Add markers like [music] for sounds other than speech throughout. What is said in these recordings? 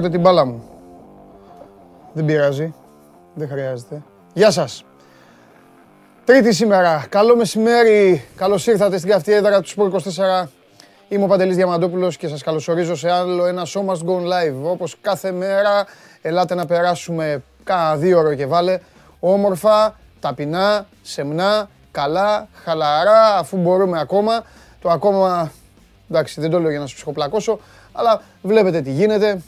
πρόλαβα να πάρω την μπάλα μου. Δεν πειράζει. Δεν χρειάζεται. Γεια σας. Τρίτη σήμερα. Καλό μεσημέρι. Καλώς ήρθατε στην καυτή έδρα του Σπορ 24. Είμαι ο Παντελής Διαμαντόπουλος και σας καλωσορίζω σε άλλο ένα Show Must Go Live. Όπως κάθε μέρα, ελάτε να περάσουμε κάνα δύο ώρο και βάλε. Όμορφα, ταπεινά, σεμνά, καλά, χαλαρά, αφού μπορούμε ακόμα. Το ακόμα, εντάξει δεν το λέω για να σας ψυχοπλακώσω, αλλά βλέπετε τι γίνεται.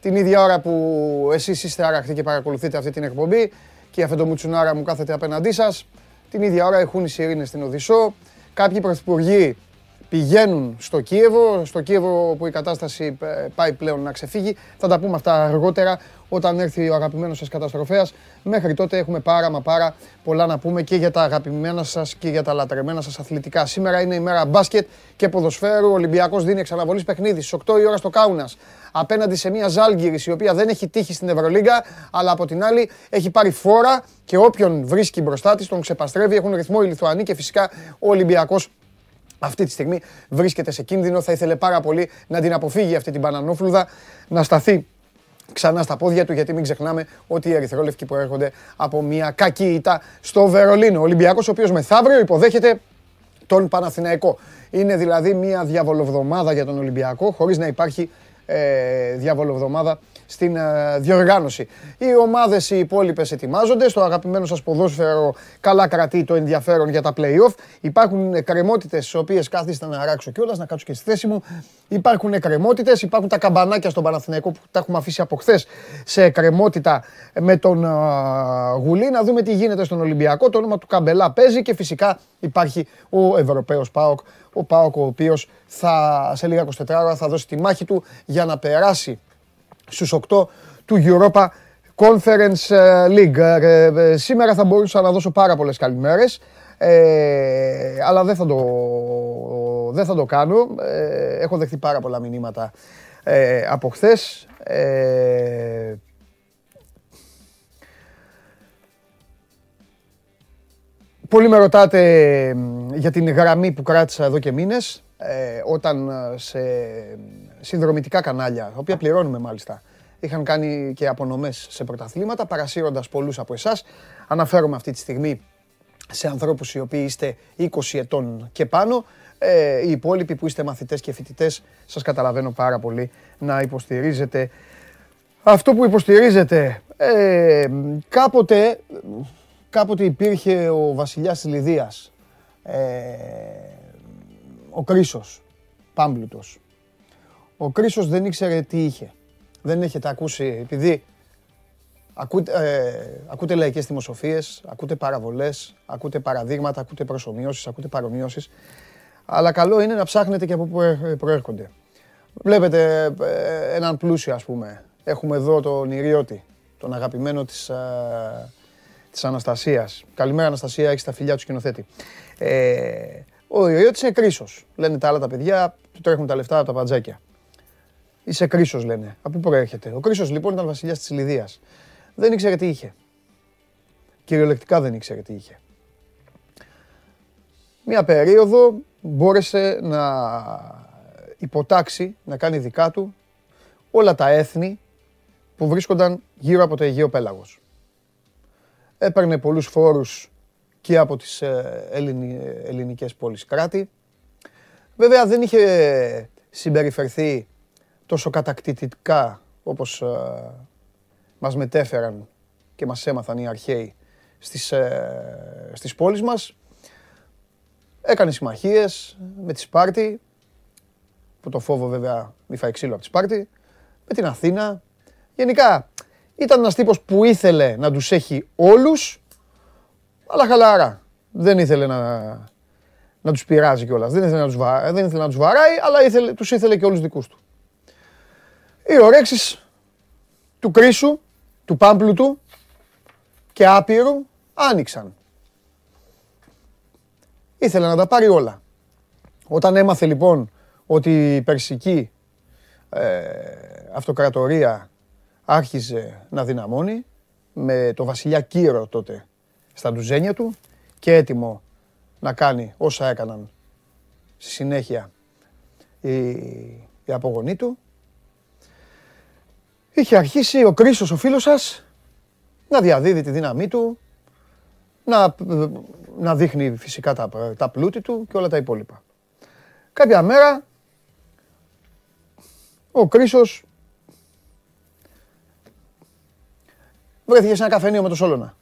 Την ίδια ώρα που εσείς είστε άραχτοι και παρακολουθείτε αυτή την εκπομπή και αυτό το μουτσουνάρα μου κάθεται απέναντί σας, την ίδια ώρα έχουν οι σιρήνες στην Οδυσσό. Κάποιοι πρωθυπουργοί πηγαίνουν στο Κίεβο, στο Κίεβο που η κατάσταση ε, πάει πλέον να ξεφύγει. Θα τα πούμε αυτά αργότερα όταν έρθει ο αγαπημένος σας καταστροφέας. Μέχρι τότε έχουμε πάρα μα πάρα πολλά να πούμε και για τα αγαπημένα σας και για τα λατρεμένα σας αθλητικά. Σήμερα είναι η μέρα μπάσκετ και ποδοσφαίρου. Ο Ολυμπιακός δίνει εξαναβολής παιχνίδι στις 8 η ώρα στο Κάουνας απέναντι σε μια Ζάλγκυρης η οποία δεν έχει τύχει στην Ευρωλίγκα αλλά από την άλλη έχει πάρει φόρα και όποιον βρίσκει μπροστά της τον ξεπαστρεύει. Έχουν ρυθμό οι Λιθουανοί και φυσικά ο Ολυμπιακός αυτή τη στιγμή βρίσκεται σε κίνδυνο. Θα ήθελε πάρα πολύ να την αποφύγει αυτή την μπανανόφλουδα, να σταθεί ξανά στα πόδια του, γιατί μην ξεχνάμε ότι οι Ερυθρόλευκοι προέρχονται από μια κακή ήττα στο Βερολίνο. Ο Ολυμπιακός, ο οποίος μεθαύριο υποδέχεται τον Παναθηναϊκό. Είναι δηλαδή μια διαβολοβδομάδα για τον Ολυμπιακό, χωρίς να υπάρχει ε, διαβολοβδομάδα στην ε, διοργάνωση. Οι ομάδες οι υπόλοιπες ετοιμάζονται. Στο αγαπημένο σας ποδόσφαιρο καλά κρατεί το ενδιαφέρον για τα play-off. Υπάρχουν εκκρεμότητες στις οποίες κάθιστε να αράξω κιόλας, να κάτσω και στη θέση μου. Υπάρχουν εκκρεμότητες, υπάρχουν τα καμπανάκια στον Παναθηναϊκό που τα έχουμε αφήσει από χθες σε εκκρεμότητα με τον Γουλή. Να δούμε τι γίνεται στον Ολυμπιακό. Το όνομα του Καμπελά παίζει και φυσικά υπάρχει ο Ευρωπαίος ΠΑΟΚ. Ο ΠΑΟΚ ο οποίος θα, σε λίγα 24 ώρα θα δώσει τη μάχη του για να περάσει στους 8 του Europa Conference ε, League. Ε, ε, σήμερα θα μπορούσα να δώσω πάρα πολλές καλημέρες, αλλά δεν θα το, δεν θα το κάνω. έχω δεχτεί πάρα πολλά μηνύματα από χθες. Πολλοί με ρωτάτε για την γραμμή που κράτησα εδώ και μήνες, όταν σε συνδρομητικά κανάλια, τα οποία πληρώνουμε μάλιστα, είχαν κάνει και απονομές σε πρωταθλήματα, παρασύροντας πολλούς από εσάς. Αναφέρομαι αυτή τη στιγμή σε ανθρώπους οι οποίοι είστε 20 ετών και πάνω. Ε, οι υπόλοιποι που είστε μαθητές και φοιτητές, σας καταλαβαίνω πάρα πολύ να υποστηρίζετε αυτό που υποστηρίζετε. Ε, κάποτε, κάποτε υπήρχε ο βασιλιάς της Λιδίας, ε, ο Κρίσος, Πάμπλουτος. Ο Κρίσος δεν ήξερε τι είχε. Δεν έχετε ακούσει, επειδή ακούτε, ε, ακούτε λαϊκές δημοσοφίες, ακούτε παραβολές, ακούτε παραδείγματα, ακούτε προσωμιώσεις, ακούτε παρομοιώσεις. Αλλά καλό είναι να ψάχνετε και από πού προέρχονται. Βλέπετε ε, έναν πλούσιο ας πούμε. Έχουμε εδώ τον Ιριώτη, τον αγαπημένο της, ε, της Αναστασίας. Καλημέρα Αναστασία, έχεις τα φιλιά του σκηνοθέτη. Ε, ο Ιριώτης είναι κρίσος. Λένε τα άλλα τα παιδιά, του τρέχουν τα λεφτά από τα παντζάκια. Είσαι κρίσος, λένε. Από πού προέρχεται. Ο κρίσος λοιπόν ήταν βασιλιάς της Λιδίας. Δεν ήξερε τι είχε. Κυριολεκτικά δεν ήξερε τι είχε. Μία περίοδο μπόρεσε να υποτάξει, να κάνει δικά του όλα τα έθνη που βρίσκονταν γύρω από το Αιγαίο Πέλαγος. Έπαιρνε πολλούς φόρους και από τις ε, ελληνικές πόλεις κράτη. Βέβαια δεν είχε συμπεριφερθεί τόσο κατακτητικά όπως ε, μας μετέφεραν και μας έμαθαν οι αρχαίοι στις, ε, στις πόλεις μας. Έκανε συμμαχίες με τη Σπάρτη, που το φόβο βέβαια μη φάει ξύλο από τη Σπάρτη, με την Αθήνα. Γενικά ήταν ένας τύπος που ήθελε να τους έχει όλους, αλλά χαλαρά. Δεν ήθελε να, να τους πειράζει κιόλας. Δεν ήθελε να τους, βα... δεν ήθελε να τους βαράει, αλλά ήθελε, τους ήθελε και όλους δικούς του οι ορέξεις του Κρίσου, του Πάμπλουτου και Άπειρου άνοιξαν. Ήθελε να τα πάρει όλα. Όταν έμαθε λοιπόν ότι η Περσική ε, αυτοκρατορία άρχιζε να δυναμώνει με το βασιλιά Κύρο τότε στα ντουζένια του και έτοιμο να κάνει όσα έκαναν στη συνέχεια οι, οι απογονοί του, είχε αρχίσει ο Κρίσος ο φίλος σας να διαδίδει τη δύναμή του, να, να δείχνει φυσικά τα, τα πλούτη του και όλα τα υπόλοιπα. Κάποια μέρα ο Κρίσος βρέθηκε σε ένα καφενείο με το Σόλωνα.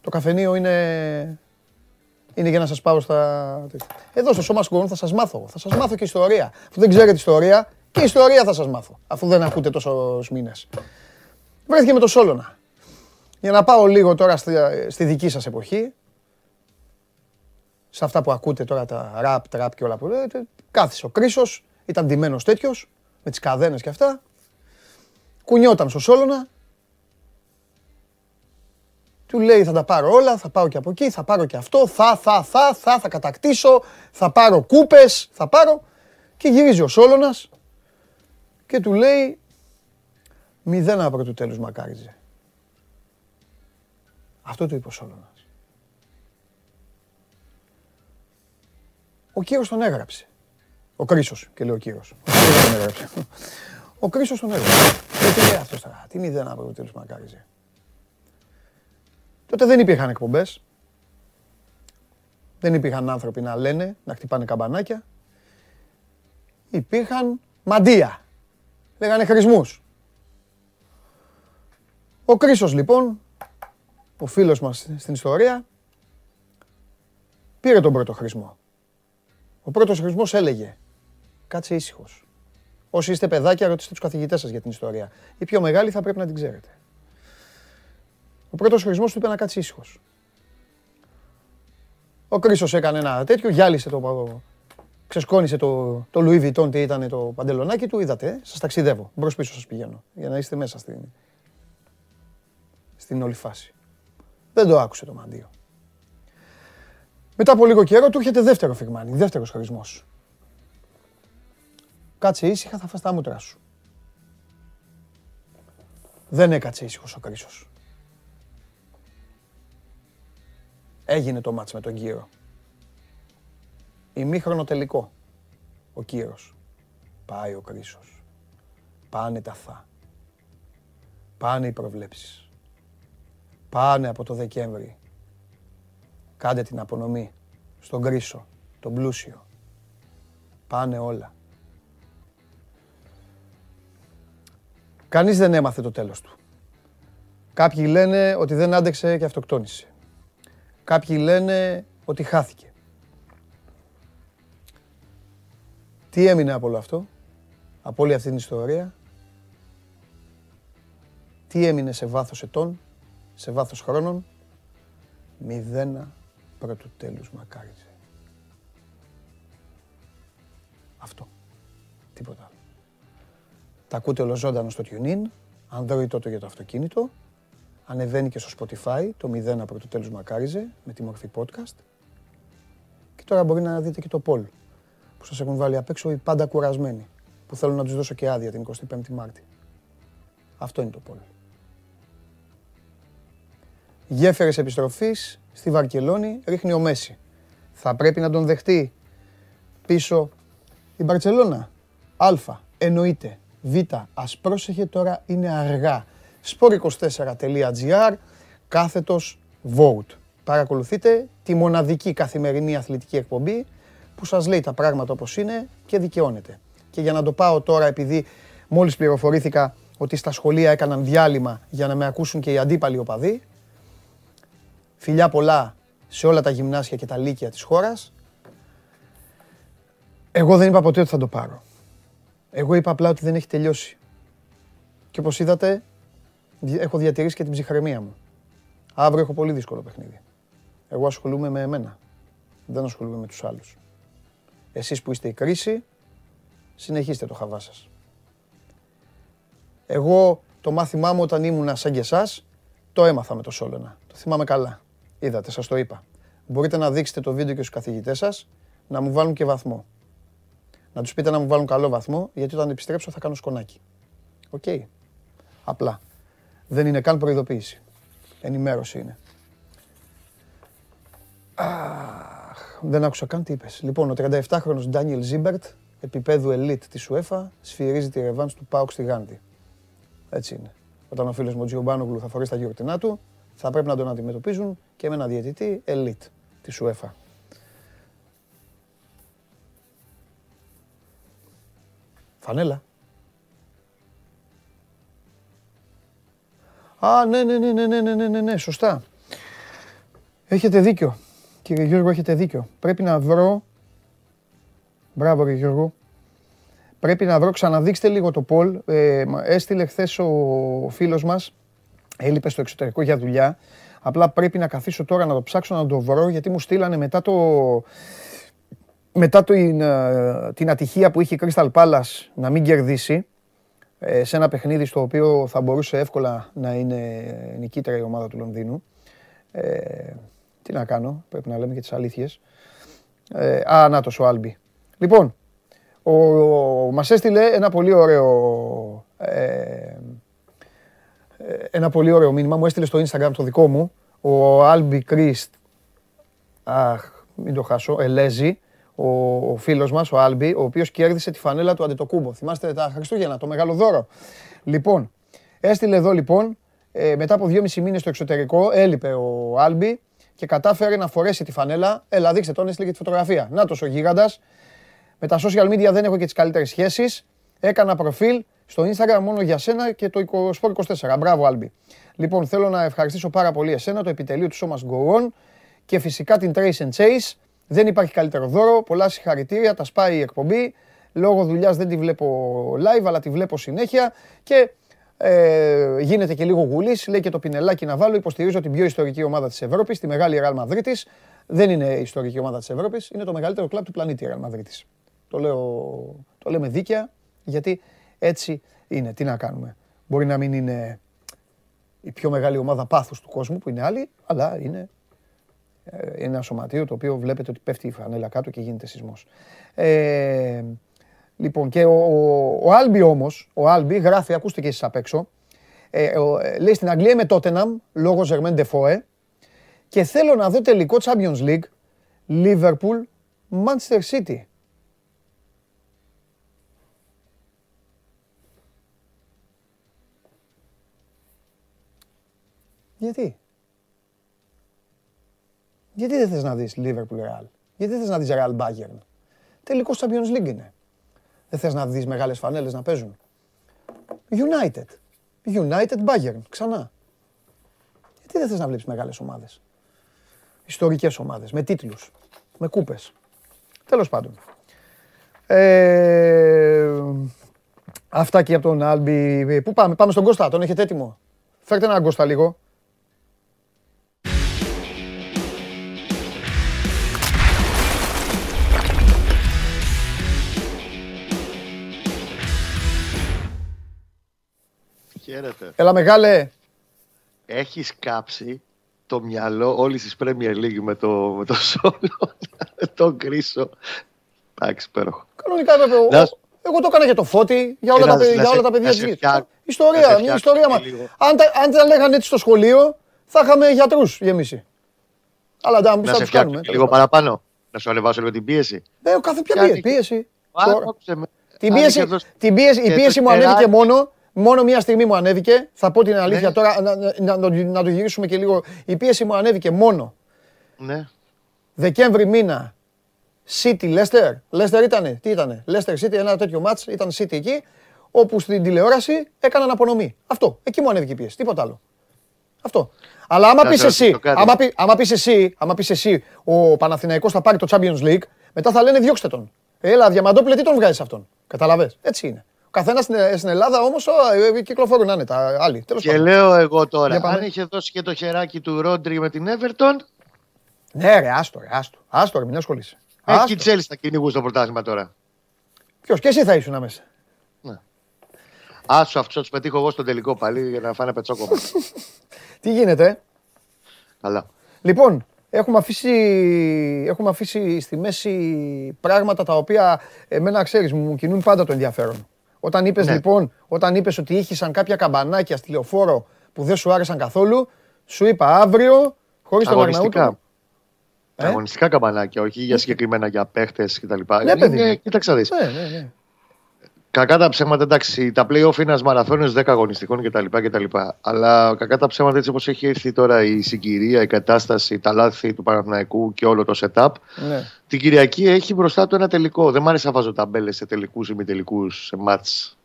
Το καφενείο είναι, είναι για να σας πάω στα... Εδώ στο Σώμα Σκουρών θα σας μάθω. Θα σας μάθω και ιστορία. Αφού δεν ξέρετε ιστορία, και ιστορία θα σας μάθω. Αφού δεν ακούτε τόσους μήνες. Βρέθηκε με το Σόλωνα. Για να πάω λίγο τώρα στη, στη δική σας εποχή, σε αυτά που ακούτε τώρα τα ραπ, τραπ και όλα που λέτε, κάθισε ο Κρίσος, ήταν ντυμένος τέτοιος, με τις καδένες και αυτά, κουνιόταν στο Σόλωνα, του λέει θα τα πάρω όλα, θα πάω και από εκεί, θα πάρω και αυτό, θα, θα, θα, θα, θα κατακτήσω, θα πάρω κούπες, θα πάρω. Και γυρίζει ο Σόλωνας και του λέει μηδέν από του τέλους μακάριζε. Αυτό του είπε ο Σόλωνας. Ο Κύρος τον έγραψε. Ο Κρίσος, και λέει ο Κύρος. Ο Κρίσος τον έγραψε. Ο Κρίσος τον έγραψε. Και λέει αυτός τώρα, τι μηδέν από του τέλους μακάριζε. Τότε δεν υπήρχαν εκπομπές. Δεν υπήρχαν άνθρωποι να λένε, να χτυπάνε καμπανάκια. Υπήρχαν μαντεία. Λέγανε χρησμούς. Ο Κρίσος λοιπόν, ο φίλος μας στην ιστορία, πήρε τον πρώτο χρησμό. Ο πρώτος χρησμός έλεγε, κάτσε ήσυχος. Όσοι είστε παιδάκια, ρωτήστε τους καθηγητές σας για την ιστορία. Η πιο μεγάλη θα πρέπει να την ξέρετε. Ο πρώτος χωρισμό του είπε να κάτσει ήσυχος. Ο Κρίσος έκανε ένα τέτοιο, γυάλισε το. Ξεσκόνησε το, το Louis Vuitton, τι ήταν το παντελονάκι του. Είδατε, ε, σας ταξιδεύω. Μπρος πίσω σας πηγαίνω. Για να είστε μέσα στην, στην όλη φάση. Δεν το άκουσε το μαντίο. Μετά από λίγο καιρό του έρχεται δεύτερο φιγμάνι, δεύτερος χωρισμό. Κάτσε ήσυχα, θα φας τα μούτρα σου. Δεν έκατσε ήσυχος ο Κρίσος. Έγινε το μάτς με τον Κύρο. Ημίχρονο τελικό. Ο Κύρος. Πάει ο Κρίσος. Πάνε τα θα. Πάνε οι προβλέψεις. Πάνε από το Δεκέμβρη. Κάντε την απονομή στον Κρίσο, τον πλούσιο. Πάνε όλα. Κανείς δεν έμαθε το τέλος του. Κάποιοι λένε ότι δεν άντεξε και αυτοκτόνησε. Κάποιοι λένε ότι χάθηκε. Τι έμεινε από όλο αυτό, από όλη αυτή την ιστορία, τι έμεινε σε βάθος ετών, σε βάθος χρόνων, μηδένα πρώτου τέλους μακάριζε. Αυτό. Τίποτα άλλο. Τα ακούτε ολοζώντανο στο TuneIn, Android τότε για το αυτοκίνητο, Ανεβαίνει και στο Spotify, το 0 από το τέλος μακάριζε, με τη μορφή podcast. Και τώρα μπορεί να δείτε και το poll που σας έχουν βάλει απ' έξω οι πάντα κουρασμένοι, που θέλουν να τους δώσω και άδεια την 25η Μάρτη. Αυτό είναι το poll. Γέφερες επιστροφής στη Βαρκελόνη ρίχνει ο Μέση. Θα πρέπει να τον δεχτεί πίσω η Μπαρτσελώνα. Α, εννοείται. Β, ας πρόσεχε τώρα είναι αργά sport24.gr κάθετος vote. Παρακολουθείτε τη μοναδική καθημερινή αθλητική εκπομπή που σας λέει τα πράγματα όπως είναι και δικαιώνεται. Και για να το πάω τώρα επειδή μόλις πληροφορήθηκα ότι στα σχολεία έκαναν διάλειμμα για να με ακούσουν και οι αντίπαλοι οπαδοί. Φιλιά πολλά σε όλα τα γυμνάσια και τα λύκεια της χώρας. Εγώ δεν είπα ποτέ ότι θα το πάρω. Εγώ είπα απλά ότι δεν έχει τελειώσει. Και όπως είδατε, έχω διατηρήσει και την ψυχραιμία μου. Αύριο έχω πολύ δύσκολο παιχνίδι. Εγώ ασχολούμαι με εμένα. Δεν ασχολούμαι με τους άλλους. Εσείς που είστε η κρίση, συνεχίστε το χαβά σας. Εγώ το μάθημά μου όταν ήμουν σαν και εσάς, το έμαθα με το Σόλωνα. Το θυμάμαι καλά. Είδατε, σας το είπα. Μπορείτε να δείξετε το βίντεο και στους καθηγητές σας, να μου βάλουν και βαθμό. Να τους πείτε να μου βάλουν καλό βαθμό, γιατί όταν επιστρέψω θα κάνω σκονάκι. Οκ. Απλά. Δεν είναι καν προειδοποίηση. Ενημέρωση είναι. Αχ, δεν άκουσα καν τι είπες. Λοιπόν, ο 37χρονος Ντάνιελ Ζίμπερτ, επίπεδου ελίτ της UEFA, σφυρίζει τη ρεβάνς του ΠΑΟΚ στη Γάνδη. Έτσι είναι. όταν ο φίλος μου ο Τζιομπάνογλου θα φορέσει τα γιορτινά του, θα πρέπει να τον αντιμετωπίζουν και με ένα διαιτητή elite της UEFA. Φανέλα. Α, ναι, ναι, ναι, ναι, ναι, ναι, ναι, ναι, ναι, σωστά. Έχετε δίκιο. Κύριε Γιώργο, έχετε δίκιο. Πρέπει να βρω... Μπράβο, κύριε Γιώργο. Πρέπει να βρω, ξαναδείξτε λίγο το Πολ. Ε, έστειλε χθες ο φίλος μας, έλειπε στο εξωτερικό για δουλειά. Απλά πρέπει να καθίσω τώρα να το ψάξω να το βρω, γιατί μου στείλανε μετά το... Μετά την, ε, την ατυχία που είχε η Crystal Palace να μην κερδίσει, ε, σε ένα παιχνίδι στο οποίο θα μπορούσε εύκολα να είναι νικήτρια η ομάδα του Λονδίνου. Ε, τι να κάνω, πρέπει να λέμε και τις αλήθειες. Ε, α, να το ο Άλμπι. Λοιπόν, ο, μας έστειλε ένα πολύ ωραίο ε, ε, ένα πολύ ωραίο μήνυμα, μου έστειλε στο Instagram το δικό μου, ο Άλμπι Κρίστ, αχ, μην το χάσω, Ελέζη, ο, ο φίλος μας, ο Άλμπι, ο οποίος κέρδισε τη φανέλα του Αντετοκούνμπο. Θυμάστε τα Χριστούγεννα, το μεγάλο δώρο. Λοιπόν, έστειλε εδώ λοιπόν, ε, μετά από δυόμισι μήνες στο εξωτερικό, έλειπε ο Άλμπι και κατάφερε να φορέσει τη φανέλα. Έλα, δείξτε τον, έστειλε και τη φωτογραφία. Να ο γίγαντας. Με τα social media δεν έχω και τις καλύτερες σχέσεις. Έκανα προφίλ στο Instagram μόνο για σένα και το Sport 24. Μπράβο, Άλμπι. Λοιπόν, θέλω να ευχαριστήσω πάρα πολύ εσένα, το επιτελείο του Σώμας Go On και φυσικά την Trace and Chase. Δεν υπάρχει καλύτερο δώρο. Πολλά συγχαρητήρια. Τα σπάει η εκπομπή. Λόγω δουλειάς δεν τη βλέπω live, αλλά τη βλέπω συνέχεια. Και ε, γίνεται και λίγο γουλής. Λέει και το πινελάκι να βάλω. Υποστηρίζω την πιο ιστορική ομάδα της Ευρώπης, τη μεγάλη Real Madrid. Δεν είναι η ιστορική ομάδα της Ευρώπης, είναι το μεγαλύτερο κλαμπ του πλανήτη η Real Madrid. Το, λέω, το λέμε δίκαια, γιατί έτσι είναι. Τι να κάνουμε. Μπορεί να μην είναι η πιο μεγάλη ομάδα πάθους του κόσμου που είναι άλλη, αλλά είναι ε, ένα σωματείο το οποίο βλέπετε ότι πέφτει η φανέλα κάτω και γίνεται σεισμός. Ε, λοιπόν, και ο, ο, Άλμπι όμως, ο Άλμπι γράφει, ακούστε και εσείς απ' έξω, ε, ε, λέει στην Αγγλία είμαι Tottenham, λόγω Ζερμέν Ντεφόε, και θέλω να δω τελικό Champions League, Liverpool, Manchester City. Γιατί; Γιατί δεν θες να δεις Liverpool Real. Γιατί δεν θες να δεις Real Bayern. Τελικός Champions League είναι. Δεν θες να δεις μεγάλες φανέλες να παίζουν; United. United Bayern. Ξανά. Γιατί δεν θες να βλέπεις μεγάλες ομάδες; Ιστορικές ομάδες. Με τίτλους. Με κούπες. Τέλος πάντων. Ε, αυτά και από τον Άλμπι. Πού πάμε, πάμε στον Κώστα, τον έχετε έτοιμο; Φέρτε έναν Κώστα λίγο. Χαίρετε. Έλα μεγάλε. Έχεις κάψει το μυαλό όλης της Premier League με το, με το σόλο, [laughs] τον κρίσο. Εντάξει, υπέροχο. Κανονικά έπρεπε. Εγώ το έκανα για το φώτι, για όλα, τα, για όλα τα παιδιά της Ιστορία, μια ιστορία. Μα. Αν, τα, αν τα λέγανε έτσι στο σχολείο, θα είχαμε γιατρούς γεμίσει. Αλλά να, να σε φτιάξουμε. Λίγο παραπάνω. Να σου ανεβάσω λίγο την πίεση. Ε, κάθε πια πίεση; Την πίεση, την πίεση, η πίεση μου ανέβηκε μόνο Μόνο μία στιγμή μου ανέβηκε. Θα πω την αλήθεια ναι. τώρα, να, να, να, να, το γυρίσουμε και λίγο. Η πίεση μου ανέβηκε μόνο. Ναι. Δεκέμβρη μήνα. City Leicester. Leicester ήτανε. Τι ήτανε; Leicester City, ένα τέτοιο μάτς. Ήταν City εκεί. Όπου στην τηλεόραση έκαναν απονομή. Αυτό. Εκεί μου ανέβηκε η πίεση. Τίποτα άλλο. Αυτό. Αλλά άμα πεις εσύ, άμα, πει, άμα πεις εσύ, άμα πεις εσύ, ο Παναθηναϊκός θα πάρει το Champions League, μετά θα λένε διώξτε τον. Έλα, Διαμαντόπουλε, τι τον βγάζεις αυτόν; Καταλαβες. Έτσι είναι. Καθένας στην, στην Ελλάδα όμως ε, κυκλοφορούν άνετα. Άλλοι. Τέλος και λέω εγώ τώρα, αν είχε δώσει και το χεράκι του Ρόντρι με την Everton. Ναι, ρε, άστο, ρε, άστο. Άστο, ρε, μην ασχολείσαι. Έχει και Τσέλη στα κυνηγού στο πρωτάθλημα τώρα. Ποιος και εσύ θα ήσουν μέσα. Ναι. Άσου αυτό τους πετύχω εγώ στο τελικό πάλι για να φάνε πετσόκομα. [laughs] Τι γίνεται. Καλά. Λοιπόν, έχουμε αφήσει, έχουμε αφήσει στη μέση πράγματα τα οποία εμένα ξέρεις μου κινούν πάντα το ενδιαφέρον. Όταν είπες ναι. λοιπόν, όταν είπες ότι ήχησαν κάποια καμπανάκια στη λεωφόρο που δεν σου άρεσαν καθόλου, σου είπα αύριο, χωρίς τον Αγναούτο. Ε; Αγωνιστικά καμπανάκια, όχι για συγκεκριμένα για παίχτες κτλ. Ναι, παιδί. κοίταξε δεις. Ναι, ναι, ναι. Κακά τα ψέματα, εντάξει, τα playoff είναι ένας μαραθώνιος 10 αγωνιστικών κτλ, κτλ. Αλλά κακά τα ψέματα έτσι όπως έχει έρθει τώρα η συγκυρία, η κατάσταση, τα λάθη του Παναθηναϊκού και όλο το setup. Ναι. Την Κυριακή έχει μπροστά του ένα τελικό. Δεν μ' άρεσε να βάζω ταμπέλες σε τελικούς ή μη τελικούς, σε μάτς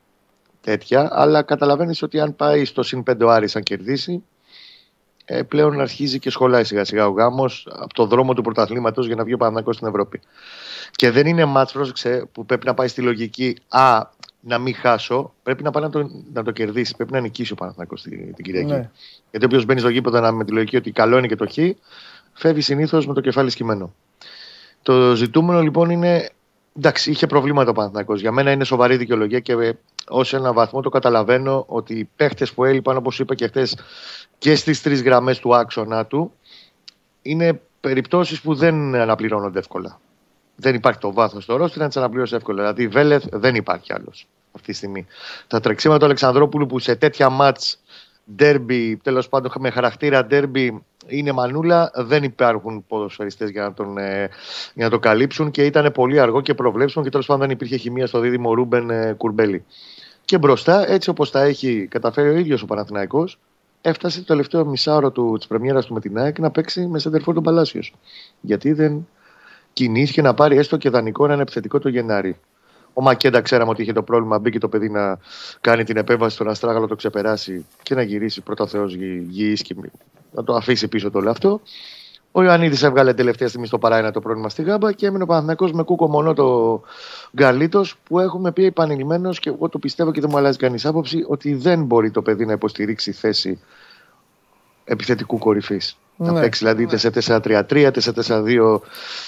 τέτοια. Αλλά καταλαβαίνεις ότι αν πάει στο συν 5 ο Άρης, αν κερδίσει, ε, πλέον αρχίζει και σχολάει σιγά σιγά ο γάμος από το δρόμο του πρωταθλήματος για να βγει ο Παναθηναϊκός στην Ευρώπη. Και δεν είναι μάτς, πρόσεξε, που πρέπει να πάει στη λογική Α, να μην χάσω, πρέπει να πάει να το, να το κερδίσει. Πρέπει να νικήσει ο Παναθηναϊκός την, την Κυριακή. Ναι. Γιατί όποιο μπαίνει στο γήπεδο να, με τη λογική ότι καλό είναι και το χ, φεύγει συνήθως με το κεφάλι σκυμμένο. Το ζητούμενο λοιπόν είναι. Εντάξει, είχε προβλήματα ο Παναθηναϊκός. Για μένα είναι σοβαρή δικαιολογία και ε, ως ένα βαθμό το καταλαβαίνω ότι οι παίχτες που έλειπαν, όπως είπα και χθες, και στις τρεις γραμμές του άξονα του, είναι περιπτώσεις που δεν αναπληρώνονται εύκολα δεν υπάρχει το βάθος στο ρόστο να τις αναπληρώσει εύκολα. Δηλαδή, Βέλεθ δεν υπάρχει άλλος αυτή τη στιγμή. Τα τρεξίματα του Αλεξανδρόπουλου που σε τέτοια ματ ντέρμπι, τέλος πάντων με χαρακτήρα ντέρμπι, είναι μανούλα, δεν υπάρχουν ποδοσφαιριστές για να τον, ε, για να το καλύψουν και ήταν πολύ αργό και προβλέψιμο και τέλος πάντων δεν υπήρχε χημεία στο δίδυμο Ρούμπεν ε, Κουρμπέλη. Και μπροστά, έτσι όπως τα έχει καταφέρει ο ίδιος ο Παναθηναϊκός, έφτασε το τελευταίο μισάωρο της πρεμιέρας του με την ΑΕΚ να παίξει με σέντερφορ τον Παλάσιο. Γιατί δεν κινήθηκε να πάρει έστω και δανεικό έναν επιθετικό το Γενάρη. Ο Μακέντα ξέραμε ότι είχε το πρόβλημα. Μπήκε το παιδί να κάνει την επέμβαση στον Αστράγαλο, το ξεπεράσει και να γυρίσει πρώτα Θεός γη και να το αφήσει πίσω το όλο αυτό. Ο Ιωαννίδης έβγαλε τελευταία στιγμή στο παράινα το πρόβλημα στη Γάμπα και έμεινε ο Παναθυνακό με κούκο μονό το Γκαλίτος που έχουμε πει επανειλημμένω και εγώ το πιστεύω και δεν μου αλλάζει κανείς άποψη ότι δεν μπορεί το παιδί να υποστηρίξει θέση επιθετικού κορυφής. Ναι. Να παίξει δηλαδή είτε σε 4-3-3, είτε σε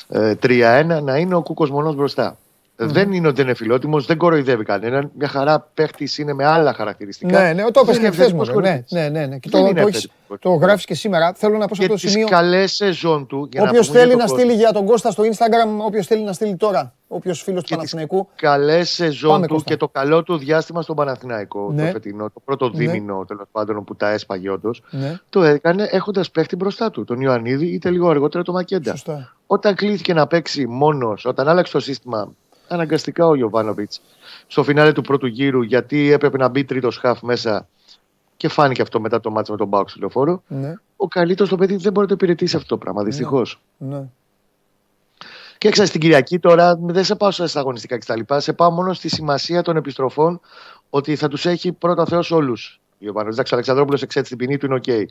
4-2-3-1, να είναι ο Κούκος μονός μπροστά. Mm. Δεν είναι ότι δεν είναι φιλότιμο, δεν κοροϊδεύει κανέναν. Μια χαρά παίχτης είναι με άλλα χαρακτηριστικά. Ναι, ναι, το είπες και χθες μου. Ναι, ναι, ναι, ναι. Και το, το, το γράφεις και σήμερα. Θέλω να πω σε αυτό το σημείο. καλές σεζόν του. Όποιος θέλει να στείλει για τον Κώστα στο Instagram, όποιος θέλει να στείλει τώρα. Όποιος φίλος του Παναθηναϊκού. Καλές σεζόν του και το καλό του διάστημα στον Παναθηναϊκό. Ναι. Το φετινό, το πρώτο ναι. δίμηνο τέλος πάντων που τα έσπαγε όντως. Ναι. Το έκανε έχοντας παίχτη μπροστά του. Τον Ιωαννίδη είτε λίγο αργότερα το Μακέντα. Όταν κλείθηκε να παίξει μόνος, όταν άλλαξε το σύστημα αναγκαστικά ο Ιωβάνοβιτ στο φινάλε του πρώτου γύρου γιατί έπρεπε να μπει τρίτος χαφ μέσα και φάνηκε αυτό μετά το μάτσο με τον Μπάουξ λεωφόρο. Ναι. Ο καλύτερος το παιδί δεν μπορεί να το υπηρετήσει αυτό το πράγμα, δυστυχώς. Ναι. ναι. Και έξα στην Κυριακή τώρα, δεν σε πάω στα αγωνιστικά κτλ. Σε πάω μόνο στη σημασία των επιστροφών ότι θα τους έχει πρώτα Θεός όλους. Ο Αλεξανδρόπουλος εξέτισε την ποινή του είναι OK. Okay.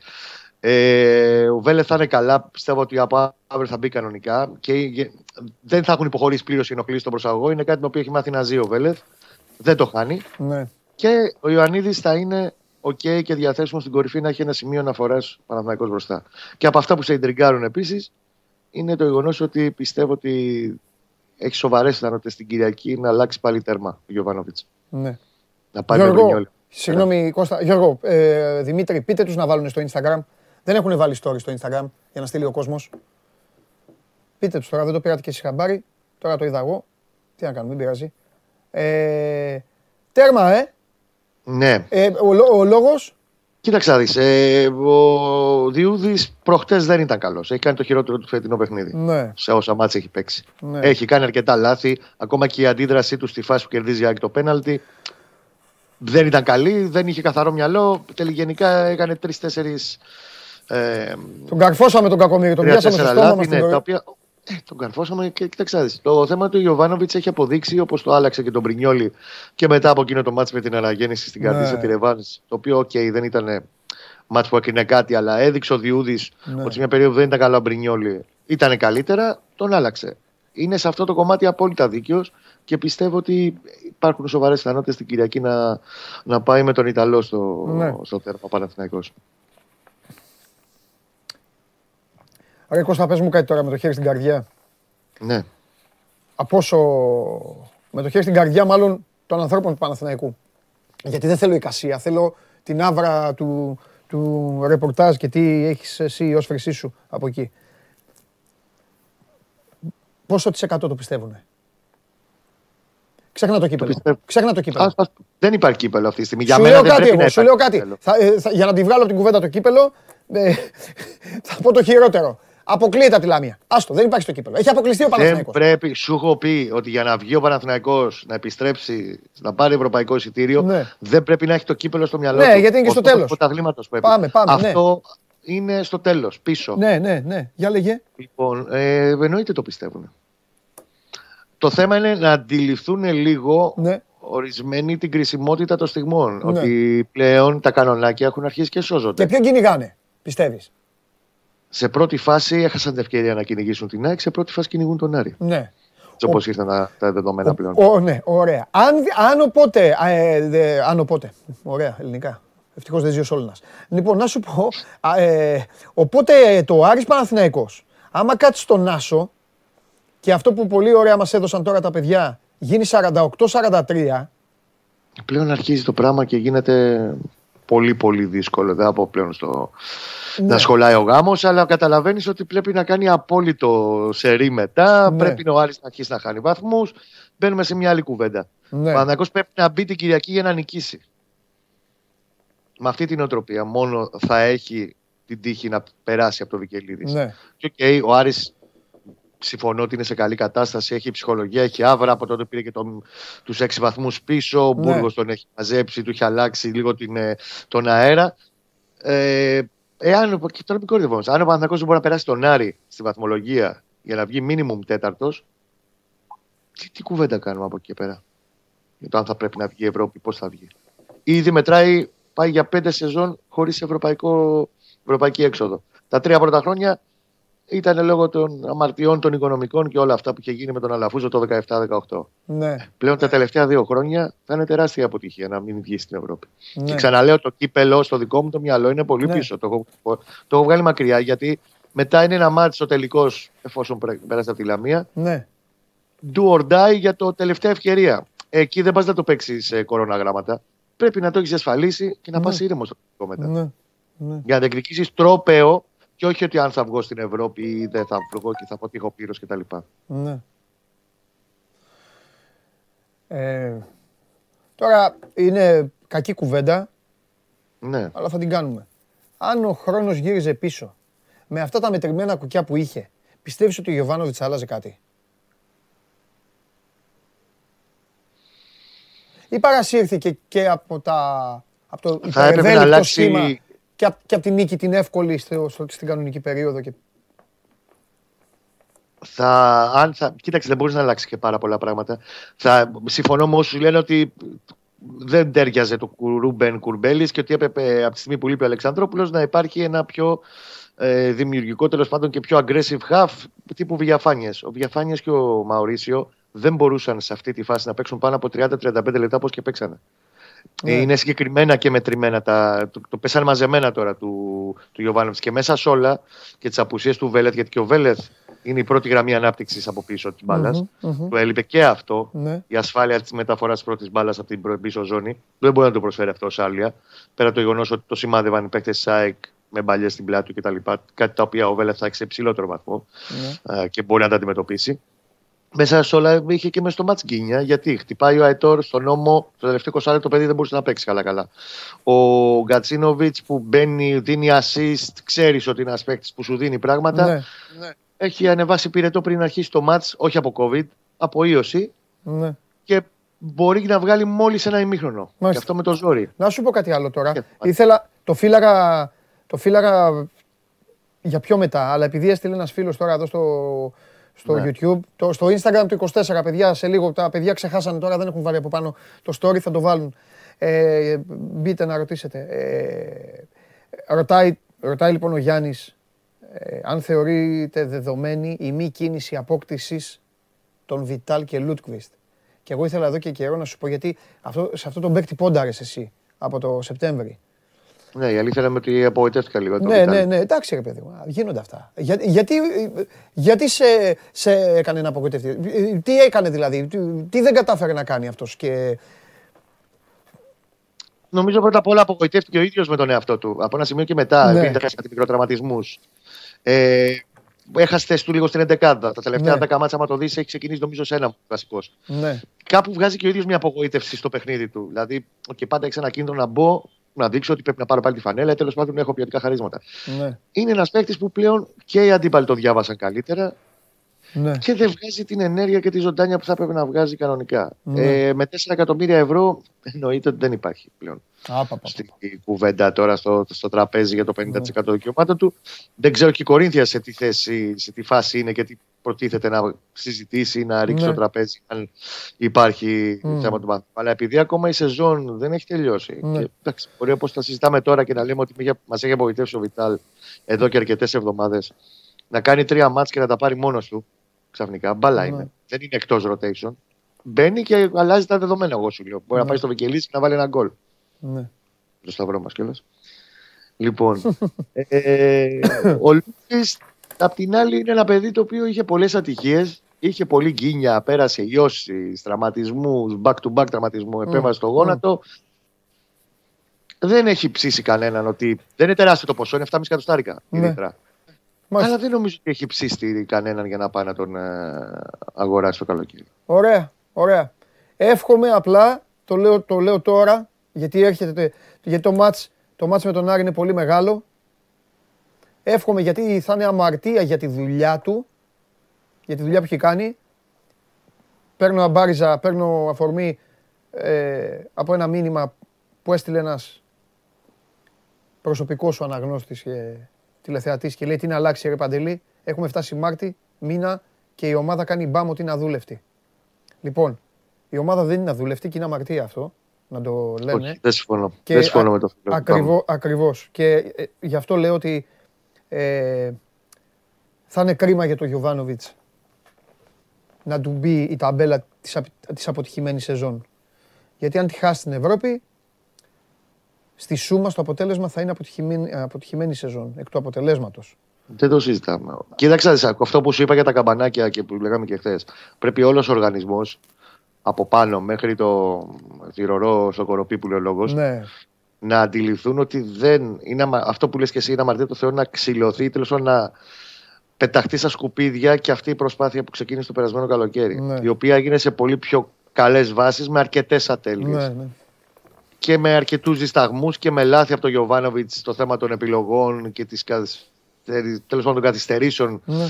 Ε, ο Βέλε θα είναι καλά. Πιστεύω ότι από αύριο θα μπει κανονικά και δεν θα έχουν υποχωρήσει πλήρως οι ενοχλήσεις στον προσαγωγό. Είναι κάτι το οποίο έχει μάθει να ζει ο Βέλεθ. Δεν το χάνει. Ναι. Και ο Ιωαννίδης θα είναι OK και διαθέσιμος στην κορυφή να έχει ένα σημείο αναφοράς Παναθηναϊκός μπροστά. Και από αυτά που σε ιντριγκάρουν επίσης είναι το γεγονός ότι πιστεύω ότι έχει σοβαρές πιθανότητες στην Κυριακή να αλλάξει πάλι τέρμα ο Γιωβάνοβιτς. Ναι. Να πάει Γιώργο, Συγγνώμη, Κώστα. Γιώργο, ε, Δημήτρη, πείτε τους να βάλουν στο Instagram δεν έχουν βάλει story στο Instagram για να στείλει ο κόσμος. Πείτε τους τώρα, δεν το πήρατε και εσείς χαμπάρι. Τώρα το είδα εγώ. Τι να κάνουμε, δεν πειράζει. Ε, τέρμα, ε. Ναι. Ε, ο, ο λόγος; Κοίταξε δεις, ε, ο Διούδης προχτές δεν ήταν καλός. Έχει κάνει το χειρότερο του φετινό παιχνίδι. Ναι. Σε όσα μάτια έχει παίξει. Ναι. Έχει κάνει αρκετά λάθη. Ακόμα και η αντίδρασή του στη φάση που κερδίζει για το πέναλτι δεν ήταν καλή. Δεν είχε καθαρό μυαλό. Τελικά έκανε τρει-τέσσερι ε, τον καρφώσαμε τον Κακομίρη, τον πιάσαμε στο στόμα μας. Ναι, τα οποία, ε, τον καρφώσαμε και κοιτάξτε. Το θέμα του Ιωβάνοβιτ έχει αποδείξει όπως το άλλαξε και τον Πρινιόλη και μετά από εκείνο το μάτσο με την αναγέννηση στην Καρδίσα ναι. τη Ρεβάνη. Το οποίο, οκ, okay, δεν ήταν μάτσο που έκανε κάτι, αλλά έδειξε ο Διούδης ναι. ότι σε μια περίοδο δεν ήταν καλό ο Μπρινιόλη. Ήταν καλύτερα, τον άλλαξε. Είναι σε αυτό το κομμάτι απόλυτα δίκαιος και πιστεύω ότι υπάρχουν σοβαρές πιθανότητες στην Κυριακή να, να πάει με τον Ιταλό στο, ναι. στο τέρμα Παναθηναϊκός. Ρε Κώστα, πες μου κάτι τώρα με το χέρι στην καρδιά. Ναι. Από όσο... Με το χέρι στην καρδιά μάλλον των ανθρώπων του Παναθηναϊκού. Γιατί δεν θέλω εικασία, θέλω την άβρα του, του ρεπορτάζ και τι έχεις εσύ ως φρυσί σου από εκεί. Πόσο της εκατό το πιστεύουνε; Ξέχνα το κύπελο. Το Ξέχνα το κύπελο. δεν υπάρχει κύπελο αυτή τη στιγμή. Για σου λέω κάτι εγώ. Σου λέω κάτι. Θα, ε, θα, για να τη βγάλω από την κουβέντα το κύπελο, ε, [laughs] θα πω το χειρότερο. Αποκλείεται από τη Λαμία. Άστο, δεν υπάρχει στο κύπελο. Έχει αποκλειστεί ο Παναθηναϊκός. Δεν πρέπει, σου έχω πει ότι για να βγει ο Παναθηναϊκός να επιστρέψει, να πάρει ευρωπαϊκό εισιτήριο, ναι. δεν πρέπει να έχει το κύπελο στο μυαλό ναι, του. γιατί είναι και στο τέλος. Πάμε, πάμε. Ναι. Αυτό ναι. είναι στο τέλος, πίσω. Ναι, ναι, ναι. Για λέγε. Λοιπόν, ε, εννοείται το πιστεύουν. Το θέμα είναι να αντιληφθούν λίγο ναι. ορισμένοι την κρισιμότητα των στιγμών. Ναι. Ότι πλέον τα κανονάκια έχουν αρχίσει και σώζονται. Και ποιον κυνηγάνε, πιστεύεις; Σε πρώτη φάση έχασαν την ευκαιρία να κυνηγήσουν την ΑΕΚ, σε πρώτη φάση κυνηγούν τον Άρη. Ναι. Όπως ήρθαν τα, τα δεδομένα πλέον. Ο, ναι, ωραία. Αν, αν οπότε. Ε, αν οπότε. Ωραία, ελληνικά. Ευτυχώς δεν ζει ο Σόλνα. Λοιπόν, να σου πω. Ε, οπότε το Άρης Παναθηναϊκός, άμα κάτσεις στον Άσο, και αυτό που πολύ ωραία μας έδωσαν τώρα τα παιδιά, γίνει 48-43. Πλέον αρχίζει το πράγμα και γίνεται πολύ πολύ δύσκολο. Δεν από πλέον στο... Ναι. να σχολάει ο γάμος, αλλά καταλαβαίνεις ότι πρέπει να κάνει απόλυτο σερί μετά. Ναι. Πρέπει ο Άρης να αρχίσει να χάνει βαθμούς. Μπαίνουμε σε μια άλλη κουβέντα. Ναι. Ο πρέπει να μπει την Κυριακή για να νικήσει. Με αυτή την οτροπία μόνο θα έχει την τύχη να περάσει από το Βικελίδης. Ναι. Και okay, ο Άρης συμφωνώ ότι είναι σε καλή κατάσταση. Έχει ψυχολογία, έχει άβρα από τότε πήρε και τον, τους έξι βαθμούς πίσω. Ο ναι. Μπούργος τον έχει μαζέψει, του έχει αλλάξει λίγο την, ε, τον αέρα. Ε, εάν, και τώρα μην κορυδευόμαστε. Αν ο Παναθηναϊκός δεν μπορεί να περάσει τον Άρη στη βαθμολογία για να βγει μίνιμουμ τέταρτος, τι, τι κουβέντα κάνουμε από εκεί και πέρα. Για το αν θα πρέπει να βγει η Ευρώπη, πώς θα βγει. Ήδη μετράει, πάει για πέντε σεζόν χωρίς ευρωπαϊκή έξοδο. Τα τρία πρώτα χρόνια ήταν λόγω των αμαρτιών των οικονομικών και όλα αυτά που είχε γίνει με τον Αλαφούζο το 17-18. Ναι. Πλέον τα τελευταία δύο χρόνια θα είναι τεράστια αποτυχία να μην βγει στην Ευρώπη. Ναι. Και ξαναλέω το κύπελο στο δικό μου το μυαλό είναι πολύ ναι. πίσω. Το έχω, το έχω βγάλει μακριά γιατί μετά είναι ένα μάτι ο τελικός εφόσον πέρασε από τη Λαμία. Ναι. Do or die για το τελευταία ευκαιρία. Εκεί δεν πας να το παίξεις σε κοροναγράμματα. Πρέπει να το έχεις ασφαλίσει και να ναι. πας ήρεμος στο μετά. Ναι. Ναι. Για να διεκδικήσεις τρόπεο και όχι ότι αν θα βγω στην Ευρώπη ή δεν θα βγω και θα αποτύχω πύρο κτλ. Ναι. Ε, τώρα είναι κακή κουβέντα. Ναι. Αλλά θα την κάνουμε. Αν ο χρόνος γύριζε πίσω με αυτά τα μετρημένα κουκιά που είχε, πιστεύεις ότι ο Γιωβάνοβιτς άλλαζε κάτι; Ή παρασύρθηκε και από, τα, από το θα έπρεπε να αλλάξει... σχήμα και, από, και τη νίκη την εύκολη στο, στην κανονική περίοδο. Και... Θα, αν θα, κοίταξε, δεν μπορείς να αλλάξει και πάρα πολλά πράγματα. Θα, συμφωνώ με όσους λένε ότι δεν τέριαζε το Ρούμπεν Κουρμπέλης και ότι έπρεπε από τη στιγμή που λείπει ο Αλεξανδρόπουλος να υπάρχει ένα πιο ε, δημιουργικό τέλος πάντων και πιο aggressive half τύπου Βιαφάνιες. Ο Βιαφάνιες και ο Μαουρίσιο δεν μπορούσαν σε αυτή τη φάση να παίξουν πάνω από 30-35 λεπτά όπως και παίξανε. Ναι. Είναι συγκεκριμένα και μετρημένα. Τα, το, το πέσανε μαζεμένα τώρα του, του Και μέσα σε όλα και τις απουσίες του Βέλεθ, γιατί και ο Βέλεθ είναι η πρώτη γραμμή ανάπτυξης από πίσω της μπάλας. Mm-hmm, Του έλειπε και αυτό. Ναι. Η ασφάλεια της μεταφοράς τη πρώτης μπάλας από την πίσω ζώνη. Δεν μπορεί να το προσφέρει αυτό ω άλια. Πέρα το γεγονός ότι το σημάδευαν οι παίκτες της ΑΕΚ με μπαλιές στην πλάτη του κτλ. Κάτι τα οποία ο Βέλεθ θα έχει σε υψηλότερο βαθμό ναι. και μπορεί να τα αντιμετωπίσει μέσα σε όλα είχε και μέσα στο μάτς γκίνια. Γιατί χτυπάει ο Αϊτόρ στον νόμο, το τελευταίο 20 το παιδί δεν μπορούσε να παίξει καλά-καλά. Ο Γκατσίνοβιτς που μπαίνει, δίνει assist, ξέρεις ότι είναι ένας παίκτης που σου δίνει πράγματα. Ναι. ναι. Έχει ανεβάσει πυρετό πριν αρχίσει το μάτς, όχι από COVID, από ίωση. Ναι. Και μπορεί να βγάλει μόλις ένα ημίχρονο. Και αυτό με το ζόρι. Να σου πω κάτι άλλο τώρα. Ήθελα, το φύλαγα, το φύλαγα για πιο μετά, αλλά επειδή έστειλε ένας φίλος τώρα εδώ στο, στο ναι. YouTube. Το, στο Instagram του 24, παιδιά, σε λίγο. Τα παιδιά ξεχάσανε τώρα, δεν έχουν βάλει από πάνω το story, θα το βάλουν. Ε, μπείτε να ρωτήσετε. Ε, ρωτάει, ρωτάει λοιπόν ο Γιάννης ε, αν θεωρείται δεδομένη η μη κίνηση απόκτησης των Βιτάλ και Λούτκβιστ. Και εγώ ήθελα εδώ και καιρό να σου πω γιατί αυτό, σε αυτό τον παίκτη πόνταρες εσύ από το Σεπτέμβρη. Ναι, η αλήθεια είναι ότι απογοητεύτηκα λίγο. Ναι, ναι, ναι, εντάξει ρε παιδί μου, γίνονται αυτά. Για, γιατί γιατί σε, σε έκανε να απογοητευτείς, τι έκανε δηλαδή, τι, δεν κατάφερε να κάνει αυτός και... Νομίζω πρώτα απ' όλα απογοητεύτηκε ο ίδιος με τον εαυτό του. Από ένα σημείο και μετά, ναι. επειδή κάτι μικροτραυματισμούς. Ε, έχασε θέση του λίγο στην 11. Τα τελευταία ναι. 10 μάτσα, άμα το δεις, έχει ξεκινήσει νομίζω σε ένα βασικός. Ναι. Κάπου βγάζει και ο ίδιος μια απογοήτευση στο παιχνίδι του. Δηλαδή, και πάντα έχει ένα κίνδυνο να μπω να δείξω ότι πρέπει να πάρω πάλι τη φανέλα. Τέλος πάντων, έχω ποιοτικά χαρίσματα. Ναι. Είναι ένας παίκτης που πλέον και οι αντίπαλοι το διάβασαν καλύτερα ναι. και δεν βγάζει την ενέργεια και τη ζωντάνια που θα πρέπει να βγάζει κανονικά. Ναι. Ε, με 4 εκατομμύρια ευρώ εννοείται ότι δεν υπάρχει πλέον. Στην κουβέντα τώρα στο, στο τραπέζι για το 50% ναι. δικαιωμάτων του. Δεν ξέρω και η Κορίνθια σε τι θέση, σε τι φάση είναι και τι προτίθεται να συζητήσει ή να ρίξει ναι. το τραπέζι αν υπάρχει mm. θέμα του μάθημα. Αλλά επειδή ακόμα η σεζόν δεν έχει τελειώσει. Ναι. Και, εντάξει, μπορεί όπως τα συζητάμε τώρα και να λέμε ότι μας έχει απογοητεύσει ο Βιτάλ εδώ και αρκετές εβδομάδες να κάνει τρία μάτς και να τα πάρει μόνος του ξαφνικά. Μπάλα ναι. είναι. Δεν είναι εκτός rotation. Μπαίνει και αλλάζει τα δεδομένα, εγώ σου λέω. Μπορεί να ναι. πάει στο Βικελή και να βάλει ένα γκολ. Ναι. Το σταυρό μας κιόλας. Λοιπόν, [laughs] ε, ο Λούκη απ' την άλλη είναι ένα παιδί το οποίο είχε πολλές ατυχίες. Είχε πολύ γκίνια, πέρασε ιώσει, τραυματισμού, back-to-back τραυματισμού, επέμβαση στο γόνατο. Δεν έχει ψήσει κανέναν ότι. Δεν είναι τεράστιο το ποσό, είναι 7,5 εκατοστάρικα. Ναι. Αλλά δεν νομίζω ότι έχει ψήσει κανέναν για να πάει να τον ε, αγοράσει το καλοκαίρι. Ωραία, ωραία. Εύχομαι απλά, το λέω, το λέω τώρα, γιατί έρχεται, γιατί το μάτς, το μάτς με τον Άρη είναι πολύ μεγάλο. Εύχομαι γιατί θα είναι αμαρτία για τη δουλειά του, για τη δουλειά που έχει κάνει. Παίρνω αμπάριζα, παίρνω αφορμή ε, από ένα μήνυμα που έστειλε ένας προσωπικός σου αναγνώστης και τηλεθεατής και λέει τι να αλλάξει ρε Παντελή. Έχουμε φτάσει Μάρτι, μήνα και η ομάδα κάνει μπάμ ότι είναι αδούλευτη. Λοιπόν, η ομάδα δεν είναι αδούλευτη και είναι αμαρτία αυτό. Να το λένε. Όχι, δεν συμφωνώ. Και δεν συμφωνώ με το φίλο. Ακριβώ, ακριβώς. Και ε, γι' αυτό λέω ότι ε, θα είναι κρίμα για τον Γιωβάνοβιτς να του μπει η ταμπέλα της, της αποτυχημένης σεζόν. Γιατί αν τη χάσει στην Ευρώπη, στη σούμα, στο αποτέλεσμα θα είναι αποτυχημένη, αποτυχημένη σεζόν, εκ του αποτελέσματος. Δεν το συζητάμε. Κοίταξε, αυτό που σου είπα για τα καμπανάκια και που λέγαμε και χθες. Πρέπει όλος ο οργανισμός από πάνω μέχρι το θηρορό στο κοροπή που λέει ο λόγος. Ναι. Να αντιληφθούν ότι δεν είναι αυτό που λες και εσύ είναι αμαρτία του Θεού να ξυλωθεί, τέλος να πεταχτεί στα σκουπίδια και αυτή η προσπάθεια που ξεκίνησε το περασμένο καλοκαίρι. Ναι. Η οποία έγινε σε πολύ πιο καλές βάσεις με αρκετές ατέλειες. Ναι, ναι και με αρκετούς δισταγμούς και με λάθη από τον Γιωβάνοβιτς στο θέμα των επιλογών και της τέλος πάντων των καθυστερήσεων ναι.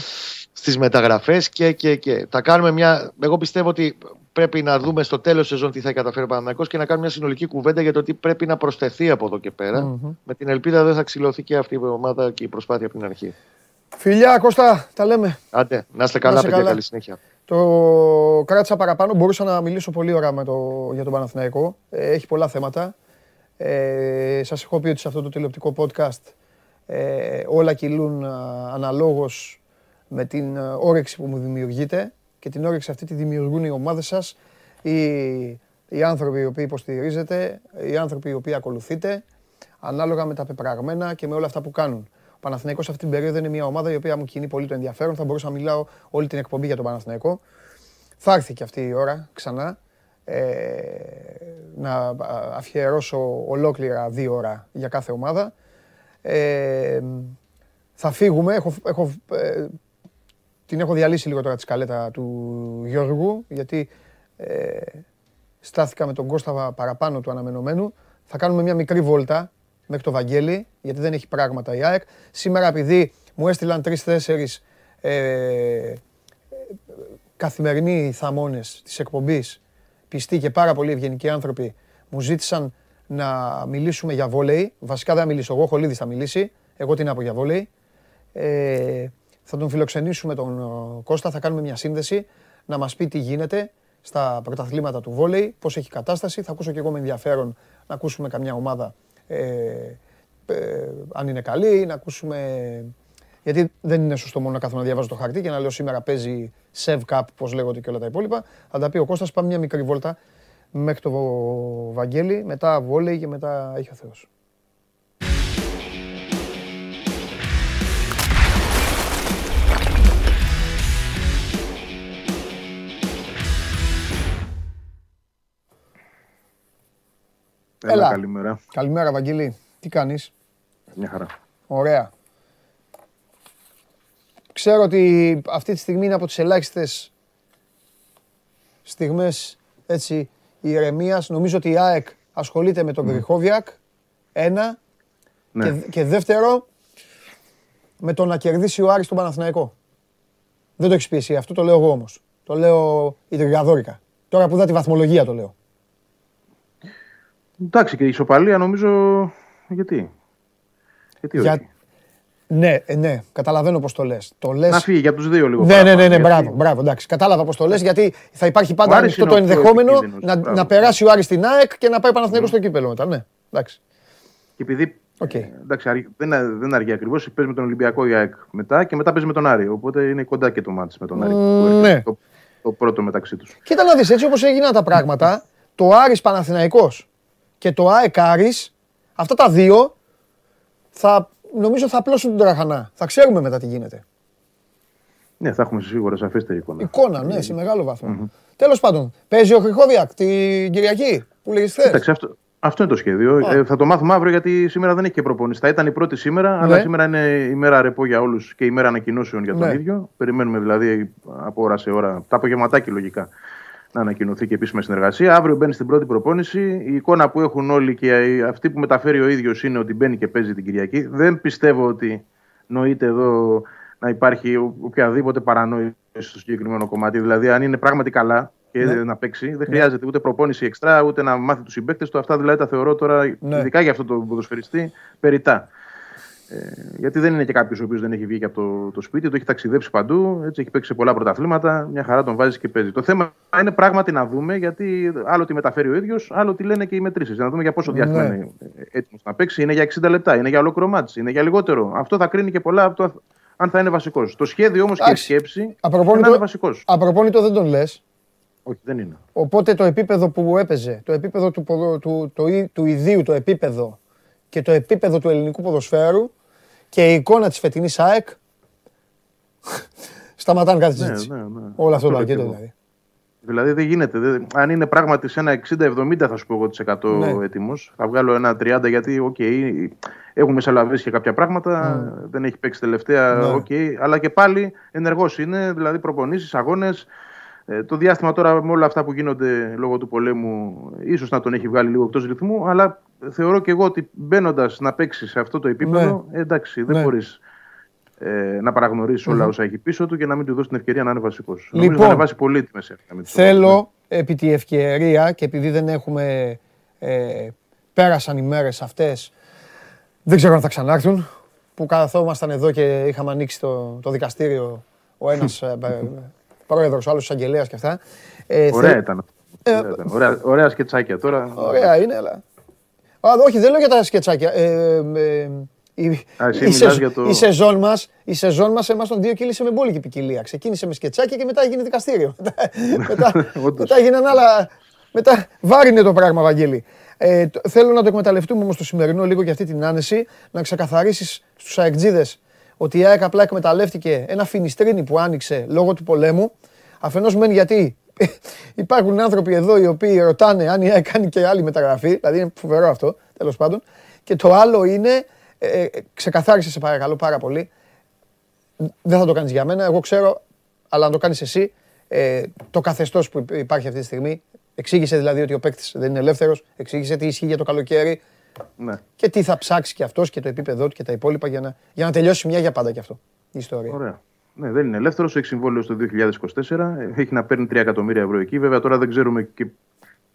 στις μεταγραφές και, και, και. Θα κάνουμε μια. Εγώ πιστεύω ότι πρέπει να δούμε στο τέλος τη σεζόν τι θα καταφέρει ο Παναμαϊκό και να κάνουμε μια συνολική κουβέντα για το τι πρέπει να προσθεθεί από εδώ και περα Με την ελπίδα δεν θα ξυλωθεί και αυτή η ομάδα και η προσπάθεια από την αρχή. Φιλιά, Κώστα, τα λέμε. Άντε, να είστε καλά, παιδιά, καλή συνέχεια. Το κράτησα παραπάνω, μπορούσα να μιλήσω πολύ ώρα με το, για τον Παναθηναϊκό. Ε, έχει πολλά θέματα. Ε, σας έχω πει ότι σε αυτό το τηλεοπτικό podcast ε, όλα κυλούν αναλόγως με την όρεξη που μου δημιουργείτε και την όρεξη αυτή τη δημιουργούν οι ομάδες σας, οι, οι άνθρωποι οι οποίοι υποστηρίζετε, οι άνθρωποι οι οποίοι ακολουθείτε, ανάλογα με τα πεπραγμένα και με όλα αυτά που κάνουν. Ο Παναθηναϊκός αυτή την περίοδο είναι μια ομάδα η οποία μου κινεί πολύ το ενδιαφέρον. Θα μπορούσα να μιλάω όλη την εκπομπή για τον Παναθηναϊκό. Θα έρθει και αυτή η ώρα ξανά. Ε, να αφιερώσω ολόκληρα δύο ώρα για κάθε ομάδα. Ε, θα φύγουμε. Έχω, έχω, ε, την έχω διαλύσει λίγο τώρα τη σκαλέτα του Γιώργου, γιατί ε, στάθηκα με τον Κώστα παραπάνω του αναμενωμένου. Θα κάνουμε μια μικρή βόλτα μέχρι το Βαγγέλη, γιατί δεν έχει πράγματα η ΑΕΚ. Σήμερα επειδή μου έστειλαν τρεις-τέσσερις ε, καθημερινοί θαμώνες της εκπομπής, πιστοί και πάρα πολύ ευγενικοί άνθρωποι, μου ζήτησαν να μιλήσουμε για βόλεϊ. Βασικά δεν θα μιλήσω εγώ, ο Χολίδης θα μιλήσει. Εγώ τι να πω για βόλεϊ. Ε, θα τον φιλοξενήσουμε τον ε, Κώστα, θα κάνουμε μια σύνδεση να μας πει τι γίνεται στα πρωταθλήματα του βόλεϊ, πώς έχει κατάσταση. Θα ακούσω και εγώ με ενδιαφέρον να ακούσουμε καμιά ομάδα ε, ε, αν είναι καλή, να ακούσουμε... Γιατί δεν είναι σωστό μόνο να κάθομαι να διαβάζω το χαρτί και να λέω σήμερα παίζει Sev Cup, πώς λέγονται και όλα τα υπόλοιπα. Θα τα πει ο Κώστας, πάμε μια μικρή βόλτα μέχρι το Βαγγέλη, μετά βόλεϊ και μετά έχει ο Θεός. Έλα. Καλημέρα. Καλημέρα, Βαγγελή. Τι κάνεις; Μια χαρά. Ωραία. Ξέρω ότι αυτή τη στιγμή είναι από τις ελάχιστες στιγμές έτσι ηρεμίας. Νομίζω ότι η ΑΕΚ ασχολείται με τον mm. Ένα. Ναι. Και, και δεύτερο, με το να κερδίσει ο Άρης τον Παναθηναϊκό. Δεν το έχεις πει εσύ αυτό, το λέω εγώ όμως. Το λέω η Τριγαδόρικα. Τώρα που δά τη βαθμολογία το λέω. Εντάξει και η ισοπαλία νομίζω. Γιατί; Γιατί όχι; Για... Ναι, ε, ναι, καταλαβαίνω πώς το λες. Το λες... Να φύγει για τους δύο λίγο. Ναι, ναι, ναι, ναι, μπράβο, μπράβο, εντάξει. Κατάλαβα πώς το λες, γιατί θα υπάρχει πάντα ανοιχτό το ενδεχόμενο να, να περάσει ο Άρης στην ΑΕΚ και να πάει Παναθηναϊκός στο κύπελο μετά. Ναι, εντάξει. Και επειδή Okay. εντάξει, δεν, δεν αργεί ακριβώς. Παίζει με τον Ολυμπιακό για ΑΕΚ μετά και μετά παίζει με τον Άρη. Οπότε είναι κοντά και το μάτι με τον Άρη. Mm, ναι. το, το πρώτο μεταξύ τους. Κοίτα να δεις έτσι όπως έγιναν τα πράγματα. Το Άρης Παναθηναϊκός και το ΑΕΚ Άρης, αυτά τα δύο θα, νομίζω θα απλώσουν τον τραχανά. Θα ξέρουμε μετά τι γίνεται. Ναι, θα έχουμε σίγουρα σαφέστερη εικόνα. Εικόνα, ναι, σε μεγάλο βαθμό. Mm-hmm. Τέλος πάντων, παίζει ο Χρυκόβιακ την Κυριακή που λέγεις χθες; Εντάξει, αυτό, αυτό είναι το σχέδιο. Ε, θα το μάθουμε αύριο γιατί σήμερα δεν έχει και προπόνηση. Θα ήταν η πρώτη σήμερα, αλλά ναι. σήμερα είναι η μέρα ρεπό για όλους και η μέρα ανακοινώσεων για τον ναι. ίδιο. Περιμένουμε δηλαδή από ώρα σε ώρα, τα απογευματάκι λογικά, να ανακοινωθεί και επίσημα συνεργασία. Αύριο μπαίνει στην πρώτη προπόνηση. Η εικόνα που έχουν όλοι και αυτή που μεταφέρει ο ίδιος είναι ότι μπαίνει και παίζει την Κυριακή. Δεν πιστεύω ότι νοείται εδώ να υπάρχει οποιαδήποτε παρανόηση στο συγκεκριμένο κομμάτι. Δηλαδή, αν είναι πράγματι καλά και ναι. να παίξει, δεν ναι. χρειάζεται ούτε προπόνηση εξτρά, ούτε να μάθει τους συμπαίκτες του. Αυτά δηλαδή τα θεωρώ τώρα, ναι. ειδικά για αυτό το ποδοσφαιριστή, περιτά. Ε, γιατί δεν είναι και κάποιος ο οποίος δεν έχει βγει και από το, το σπίτι, το έχει ταξιδέψει παντού, έτσι έχει παίξει σε πολλά πρωταθλήματα. Μια χαρά τον βάζει και παίζει. Το θέμα είναι πράγματι να δούμε, γιατί άλλο τι μεταφέρει ο ίδιος, άλλο τι λένε και οι μετρήσεις. Να δούμε για πόσο ναι. διάστημα είναι έτοιμος να παίξει. Είναι για 60 λεπτά, είναι για ολόκληρο μάτι, είναι για λιγότερο. Αυτό θα κρίνει και πολλά από το αν θα είναι βασικός. Το σχέδιο όμως και η σκέψη απροπόνητο, είναι βασικός. Απροπόνητο δεν τον λες. Όχι, δεν είναι. Οπότε το επίπεδο που έπαιζε, το επίπεδο του, του, του, του, του ιδίου, το επίπεδο και το επίπεδο του ελληνικού ποδοσφαίρου και η εικόνα της φετινής ΑΕΚ [laughs] σταματάνε κάτι ναι, ναι, ναι. Όλο αυτό το πακέτο δηλαδή. Δηλαδή δεν γίνεται. αν είναι πράγματι σε ένα 60-70 θα σου πω εγώ 100 ναι. έτοιμος. Θα βγάλω ένα 30 γιατί OK, okay, έχουμε μεσολαβήσει και κάποια πράγματα. Ναι. Δεν έχει παίξει τελευταία. Ναι. Okay, αλλά και πάλι ενεργός είναι. Δηλαδή προπονήσεις, αγώνες. Ε, το διάστημα τώρα με όλα αυτά που γίνονται λόγω του πολέμου, ίσως να τον έχει βγάλει λίγο εκτός ρυθμού, αλλά θεωρώ και εγώ ότι μπαίνοντας να παίξει σε αυτό το επίπεδο, ναι. εντάξει, δεν ναι. μπορείς ε, να παραγνωρίσεις όλα όσα έχει πίσω του και να μην του δώσεις την ευκαιρία να είναι βασικός. Λοιπόν, να ανεβάσει πολύ τη μέση Θέλω επί τη ευκαιρία και επειδή δεν έχουμε. Ε, πέρασαν οι μέρες αυτές, δεν ξέρω αν θα ξανάρθουν. Που καθόμασταν εδώ και είχαμε ανοίξει το, το δικαστήριο ο ένας [laughs] ε, πρόεδρος, άλλος εισαγγελέα και αυτά. Ε, ωραία ήταν. Ε, ωραία, ωραία σκετσάκια τώρα. Ωραία είναι, αλλά. Α, όχι, δεν λέω για τα σκετσάκια. Ε, ε, η, η, σε, το... η σεζόν μας, η σεζόν μας εμάς τον δύο κύλησε με μπόλικη ποικιλία. Ξεκίνησε με σκετσάκια και μετά έγινε δικαστήριο. [laughs] μετά, μετά έγιναν άλλα... Μετά βάρινε το πράγμα, Βαγγέλη. Ε, θέλω να το εκμεταλλευτούμε όμως το σημερινό λίγο για αυτή την άνεση, να ξεκαθαρίσεις στους αεκτζίδες ότι η ΑΕΚ απλά εκμεταλλεύτηκε ένα φινιστρίνι που άνοιξε λόγω του πολέμου. Αφενός μεν γιατί [laughs] υπάρχουν άνθρωποι εδώ οι οποίοι ρωτάνε αν η ΑΕΚ κάνει και άλλη μεταγραφή, δηλαδή είναι φοβερό αυτό, τέλος πάντων. Και το άλλο είναι, ε, ε, ξεκαθάρισε σε παρακαλώ πάρα πολύ, δεν θα το κάνεις για μένα, εγώ ξέρω, αλλά αν το κάνεις εσύ, ε, το καθεστώς που υπάρχει αυτή τη στιγμή, εξήγησε δηλαδή ότι ο παίκτης δεν είναι ελεύθερος, εξήγησε τι ισχύει για το καλοκαίρι, ναι. Και τι θα ψάξει και αυτός και το επίπεδό του και τα υπόλοιπα για να, για να τελειώσει μια για πάντα κι αυτό η ιστορία. Ωραία. Ναι, δεν είναι ελεύθερος. Έχει συμβόλαιο στο 2024. Έχει να παίρνει 3 εκατομμύρια ευρώ εκεί. Βέβαια τώρα δεν ξέρουμε και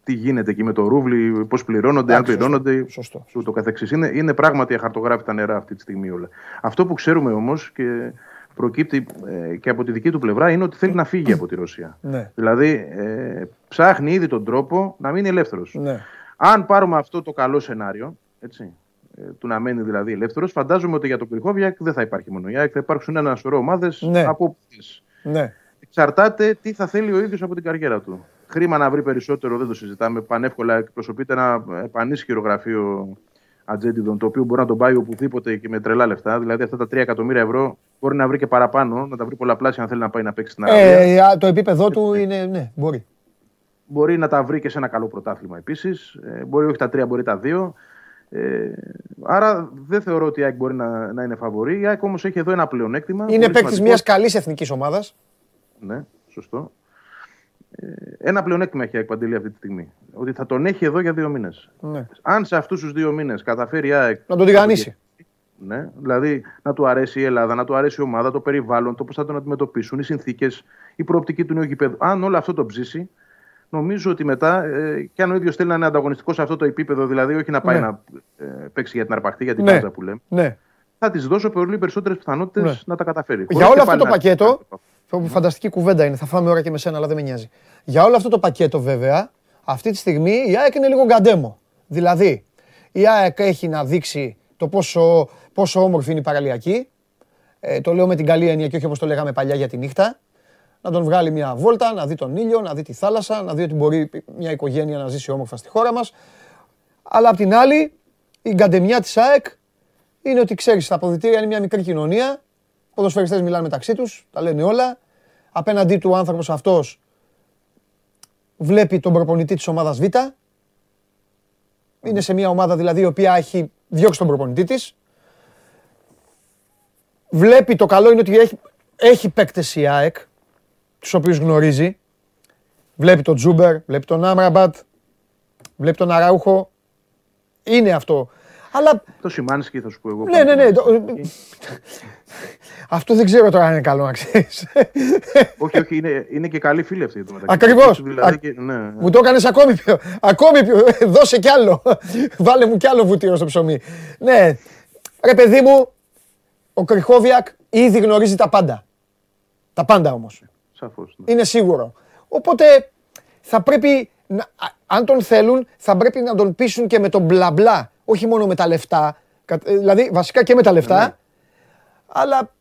τι γίνεται εκεί με το ρούβλι, πώς πληρώνονται, αν πληρώνονται. Σωστό. Το καθεξής. Είναι, είναι πράγματι αχαρτογράφητα νερά αυτή τη στιγμή όλα. Αυτό που ξέρουμε όμως και προκύπτει ε, και από τη δική του πλευρά είναι ότι θέλει να φύγει από τη Ρωσία. Ναι. Δηλαδή ε, ψάχνει ήδη τον τρόπο να μείνει ελεύθερος. Ναι. Αν πάρουμε αυτό το καλό σενάριο, έτσι, ε, του να μένει δηλαδή ελεύθερος, φαντάζομαι ότι για τον Κρυχόβιακ δεν θα υπάρχει μόνο η ΑΕΚ, θα υπάρξουν ένα σωρό ομάδες ναι. από ναι. Εξαρτάται τι θα θέλει ο ίδιος από την καριέρα του. Χρήμα να βρει περισσότερο δεν το συζητάμε. Πανεύκολα εκπροσωπείται ένα πανίσχυρο γραφείο ατζέντιδων, το οποίο μπορεί να τον πάει οπουδήποτε και με τρελά λεφτά. Δηλαδή αυτά τα 3 εκατομμύρια ευρώ μπορεί να βρει και παραπάνω, να τα βρει πολλαπλάσια αν θέλει να πάει να παίξει στην Αραβία. Ε, το επίπεδό του είναι, ναι, μπορεί. Μπορεί να τα βρει και σε ένα καλό πρωτάθλημα επίσης. Ε, μπορεί όχι τα τρία, μπορεί τα δύο. Ε, άρα δεν θεωρώ ότι η ΑΕΚ μπορεί να, να είναι φαβορή. Η ΑΕΚ όμως έχει εδώ ένα πλεονέκτημα. Είναι παίκτης μιας καλής εθνικής ομάδας. Ναι, σωστό. Ε, ένα πλεονέκτημα έχει η Παντελή αυτή τη στιγμή. Ότι θα τον έχει εδώ για δύο μήνες. Ναι. Αν σε αυτούς τους δύο μήνες καταφέρει η ΑΕΚ. Να τον τηγανίσει. Ναι, δηλαδή να του αρέσει η Ελλάδα, να του αρέσει η ομάδα, το περιβάλλον, το πώς θα τον αντιμετωπίσουν, οι συνθήκες, η προοπτική του νέου γηπέδου. Αν όλο αυτό το ψήσει, νομίζω ότι μετά, ε, και αν ο ίδιος θέλει να είναι ανταγωνιστικός σε αυτό το επίπεδο, δηλαδή όχι να πάει ναι. να ε, παίξει για την αρπαχτή, για την ναι. που λέμε, ναι. θα της δώσω πολύ περισσότερες πιθανότητες ναι. να τα καταφέρει. Για όλο αυτό το πακέτο. Φανταστική κουβέντα είναι, θα φάμε ώρα και με σένα, αλλά δεν με νοιάζει. Για όλο αυτό το πακέτο, βέβαια, αυτή τη στιγμή η ΑΕΚ είναι λίγο γκαντέμο. Δηλαδή, η ΑΕΚ έχει να δείξει το πόσο, πόσο όμορφη είναι η παραλιακή. Ε, το λέω με την καλή έννοια και όχι όπως το λέγαμε παλιά για τη νύχτα να τον βγάλει μια βόλτα, να δει τον ήλιο, να δει τη θάλασσα, να δει ότι μπορεί μια οικογένεια να ζήσει όμορφα στη χώρα μας. Αλλά απ' την άλλη, η γκαντεμιά της ΑΕΚ είναι ότι ξέρεις, τα αποδητήρια είναι μια μικρή κοινωνία, οι ποδοσφαιριστές μιλάνε μεταξύ τους, τα λένε όλα. Απέναντί του ο άνθρωπος αυτός βλέπει τον προπονητή της ομάδας Β. Είναι σε μια ομάδα δηλαδή η οποία έχει διώξει τον προπονητή της. Βλέπει το καλό είναι ότι έχει, έχει παίκτες η ΑΕΚ, τους οποίους γνωρίζει. Βλέπει τον Τζούμπερ, βλέπει τον Άμραμπατ, βλέπει τον Αράουχο. Είναι αυτό. Αλλά... Το Σιμάνσκι θα σου πω εγώ. Ναι, ναι, ναι. Αυτό δεν ξέρω τώρα αν είναι καλό να ξέρεις. όχι, όχι, είναι, είναι και καλή φίλη αυτή το μεταξύ. Ακριβώς. Δηλαδή ναι. Μου το έκανες ακόμη πιο. Ακόμη πιο. Δώσε κι άλλο. Βάλε μου κι άλλο βουτύρο στο ψωμί. Ναι. Ρε παιδί μου, ο Κρυχόβιακ ήδη γνωρίζει τα πάντα. Τα πάντα όμως. Σαφώς, ναι. Είναι σίγουρο. Οπότε θα πρέπει, να, αν τον θέλουν, θα πρέπει να τον πείσουν και με τον μπλα μπλα. Όχι μόνο με τα λεφτά. Ε, δηλαδή, βασικά και με τα λεφτά. Ναι. Αλλά,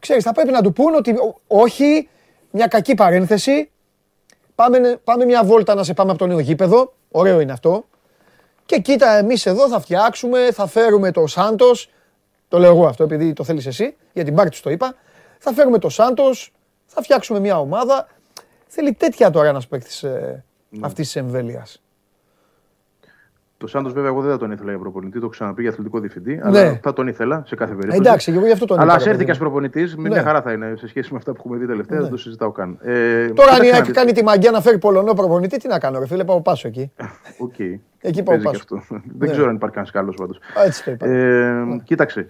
ξέρεις, θα πρέπει να του πούν ότι όχι, μια κακή παρένθεση. Πάμε, πάμε μια βόλτα να σε πάμε από το νέο γήπεδο. Ωραίο είναι αυτό. Και κοίτα, εμείς εδώ θα φτιάξουμε, θα φέρουμε το Σάντο. Το λέω εγώ αυτό επειδή το θέλεις εσύ, για την πάρτι το είπα. Θα φέρουμε το Σάντο, θα φτιάξουμε μια ομάδα. Θέλει τέτοια τώρα ένας παίκτης ε, ναι. αυτής της εμβέλειας. Το Σάντος, βέβαια, εγώ δεν θα τον ήθελα για προπονητή, το έχω ξαναπεί για αθλητικό διευθυντή. Ναι. Αλλά θα τον ήθελα σε κάθε περίπτωση. Εντάξει, εγώ γι' αυτό τον Αλλά ας έρθει και ω προπονητής, ναι. μια χαρά θα είναι σε σχέση με αυτά που έχουμε δει τελευταία, ναι. δεν το συζητάω καν. Ε, Τώρα, αν έχει κάνει τη μαγκιά να φέρει Πολωνό προπονητή, τι να κάνω, ρε φίλε, πάω πάσο εκεί. Okay. εκεί πάω πάσο. [laughs] Δεν ναι. ξέρω αν υπάρχει κανένας καλό πάντως. Έτσι ε, Κοίταξε.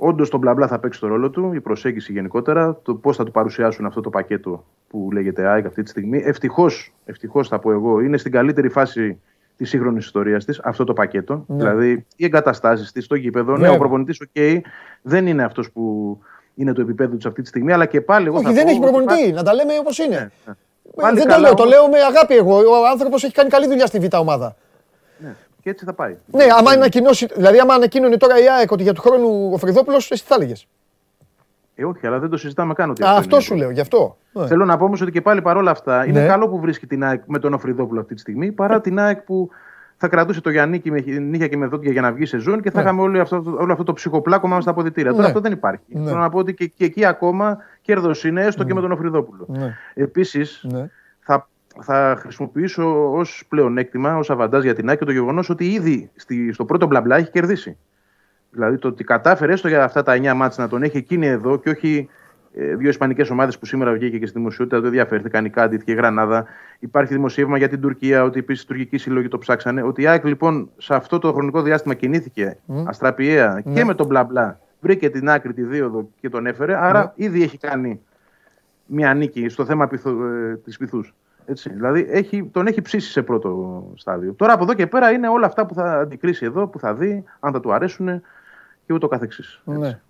Όντως το μπλα μπλα θα παίξει το ρόλο του, η προσέγγιση γενικότερα, το πώς θα του παρουσιάσουν αυτό το πακέτο που λέγεται ΑΕΚ αυτή τη στιγμή. Ευτυχώς, ευτυχώς θα πω εγώ, είναι στην καλύτερη φάση της σύγχρονης ιστορίας της αυτό το πακέτο. Ναι. Δηλαδή οι εγκαταστάσεις της, το γήπεδο. Ναι, ο προπονητής, οκ, δεν είναι αυτός που είναι το επίπεδο του αυτή τη στιγμή, αλλά και πάλι. Εγώ Όχι, δεν έχει προπονητή, να τα λέμε όπως είναι. Ναι, ναι. δεν το λέω, το λέω με αγάπη εγώ. Ο άνθρωπος έχει κάνει καλή δουλειά στη Β' ομάδα. Ναι και έτσι θα πάει. Ναι, άμα ανακοινώσει, δηλαδή άμα ανακοίνωνε τώρα η ΑΕΚ ότι για του χρόνου ο Φρυδόπουλο, εσύ τι θα έλεγες; Ε, όχι, αλλά δεν το συζητάμε καν. Ότι Α, αυτό σου λέω, γι' αυτό. Ναι. Θέλω να πω όμως ότι και πάλι παρόλα αυτά είναι ναι. καλό που βρίσκει την ΑΕΚ με τον Οφρυδόπουλο αυτή τη στιγμή παρά την ΑΕΚ που θα κρατούσε το Γιάννη με νύχια και με δόντια για να βγει σε ζώνη και θα ναι. είχαμε όλο αυτό, όλο αυτό το ψυχοπλάκωμα μας στα αποδητήρια. Τώρα αυτό δεν υπάρχει. Θέλω να πω ότι και, και εκεί ακόμα κέρδος είναι έστω και με τον Οφρυδόπουλο. Επίσης, θα θα χρησιμοποιήσω ως πλεονέκτημα, ως αβαντάζ για την Άκη το γεγονός ότι ήδη στη, στο πρώτο μπλα μπλα έχει κερδίσει. Δηλαδή το ότι κατάφερε έστω για αυτά τα 9 μάτια να τον έχει εκείνη εδώ και όχι ε, δύο Ισπανικές ομάδες που σήμερα βγήκε και στη δημοσιότητα, δεν ενδιαφέρθηκαν η Κάντιτ και η Γρανάδα. Υπάρχει δημοσίευμα για την Τουρκία, ότι επίσης οι τουρκικοί σύλλογοι το ψάξανε. Ότι η ΑΕΚ λοιπόν σε αυτό το χρονικό διάστημα κινήθηκε mm. αστραπιαία και ναι. με τον μπλα μπλα. Βρήκε την άκρη τη δίωδο και τον έφερε. Άρα mm. ήδη έχει κάνει μια νίκη στο θέμα ε, της πυθούς. Έτσι, δηλαδή έχει, τον έχει ψήσει σε πρώτο στάδιο. Τώρα από εδώ και πέρα είναι όλα αυτά που θα αντικρίσει εδώ, που θα δει, αν θα του αρέσουν και ούτω καθεξής. Ναι.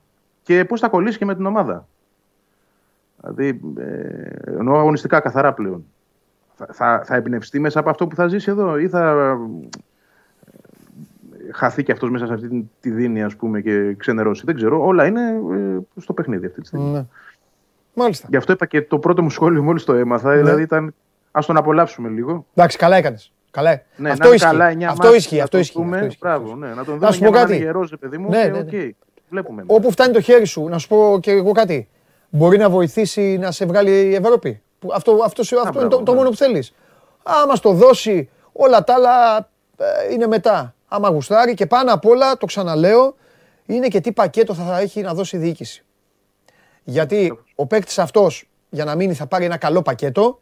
Και πώς θα κολλήσει και με την ομάδα. Δηλαδή, ε, εννοώ αγωνιστικά καθαρά πλέον. Θα, θα, θα εμπνευστεί μέσα από αυτό που θα ζήσει εδώ ή θα ε, χαθεί και αυτός μέσα σε αυτή τη δίνη ας πούμε και ξενερώσει. Δεν ξέρω. Όλα είναι ε, στο παιχνίδι αυτή τη στιγμή. Ναι. Μάλιστα. Γι' αυτό είπα και το πρώτο μου σχόλιο μόλις το έμαθα. Ναι. Δηλαδή ήταν Α τον απολαύσουμε λίγο. Εντάξει, καλά έκανες. Καλά. Ναι, αυτό, ισχύει. Καλά, αυτό ισχύει. Αυτό ισχύει. Αυτό ισχύει. Μπράβο, ναι. Να τον δούμε να είναι γερός, παιδί μου. Ναι, ναι, ναι. Okay. Βλέπουμε. Όπου φτάνει το χέρι σου, να σου πω και εγώ κάτι. Μπορεί να βοηθήσει να σε βγάλει η Ευρώπη. Αυτό, αυτό, αυτό, αυτό είναι το, το μόνο που θέλεις. Άμα στο δώσει, όλα τα άλλα ε, είναι μετά. Άμα γουστάρει και πάνω απ' όλα, το ξαναλέω, είναι και τι πακέτο θα έχει να δώσει η διοίκηση. Γιατί ο παίκτης αυτός για να μείνει θα πάρει ένα καλό πακέτο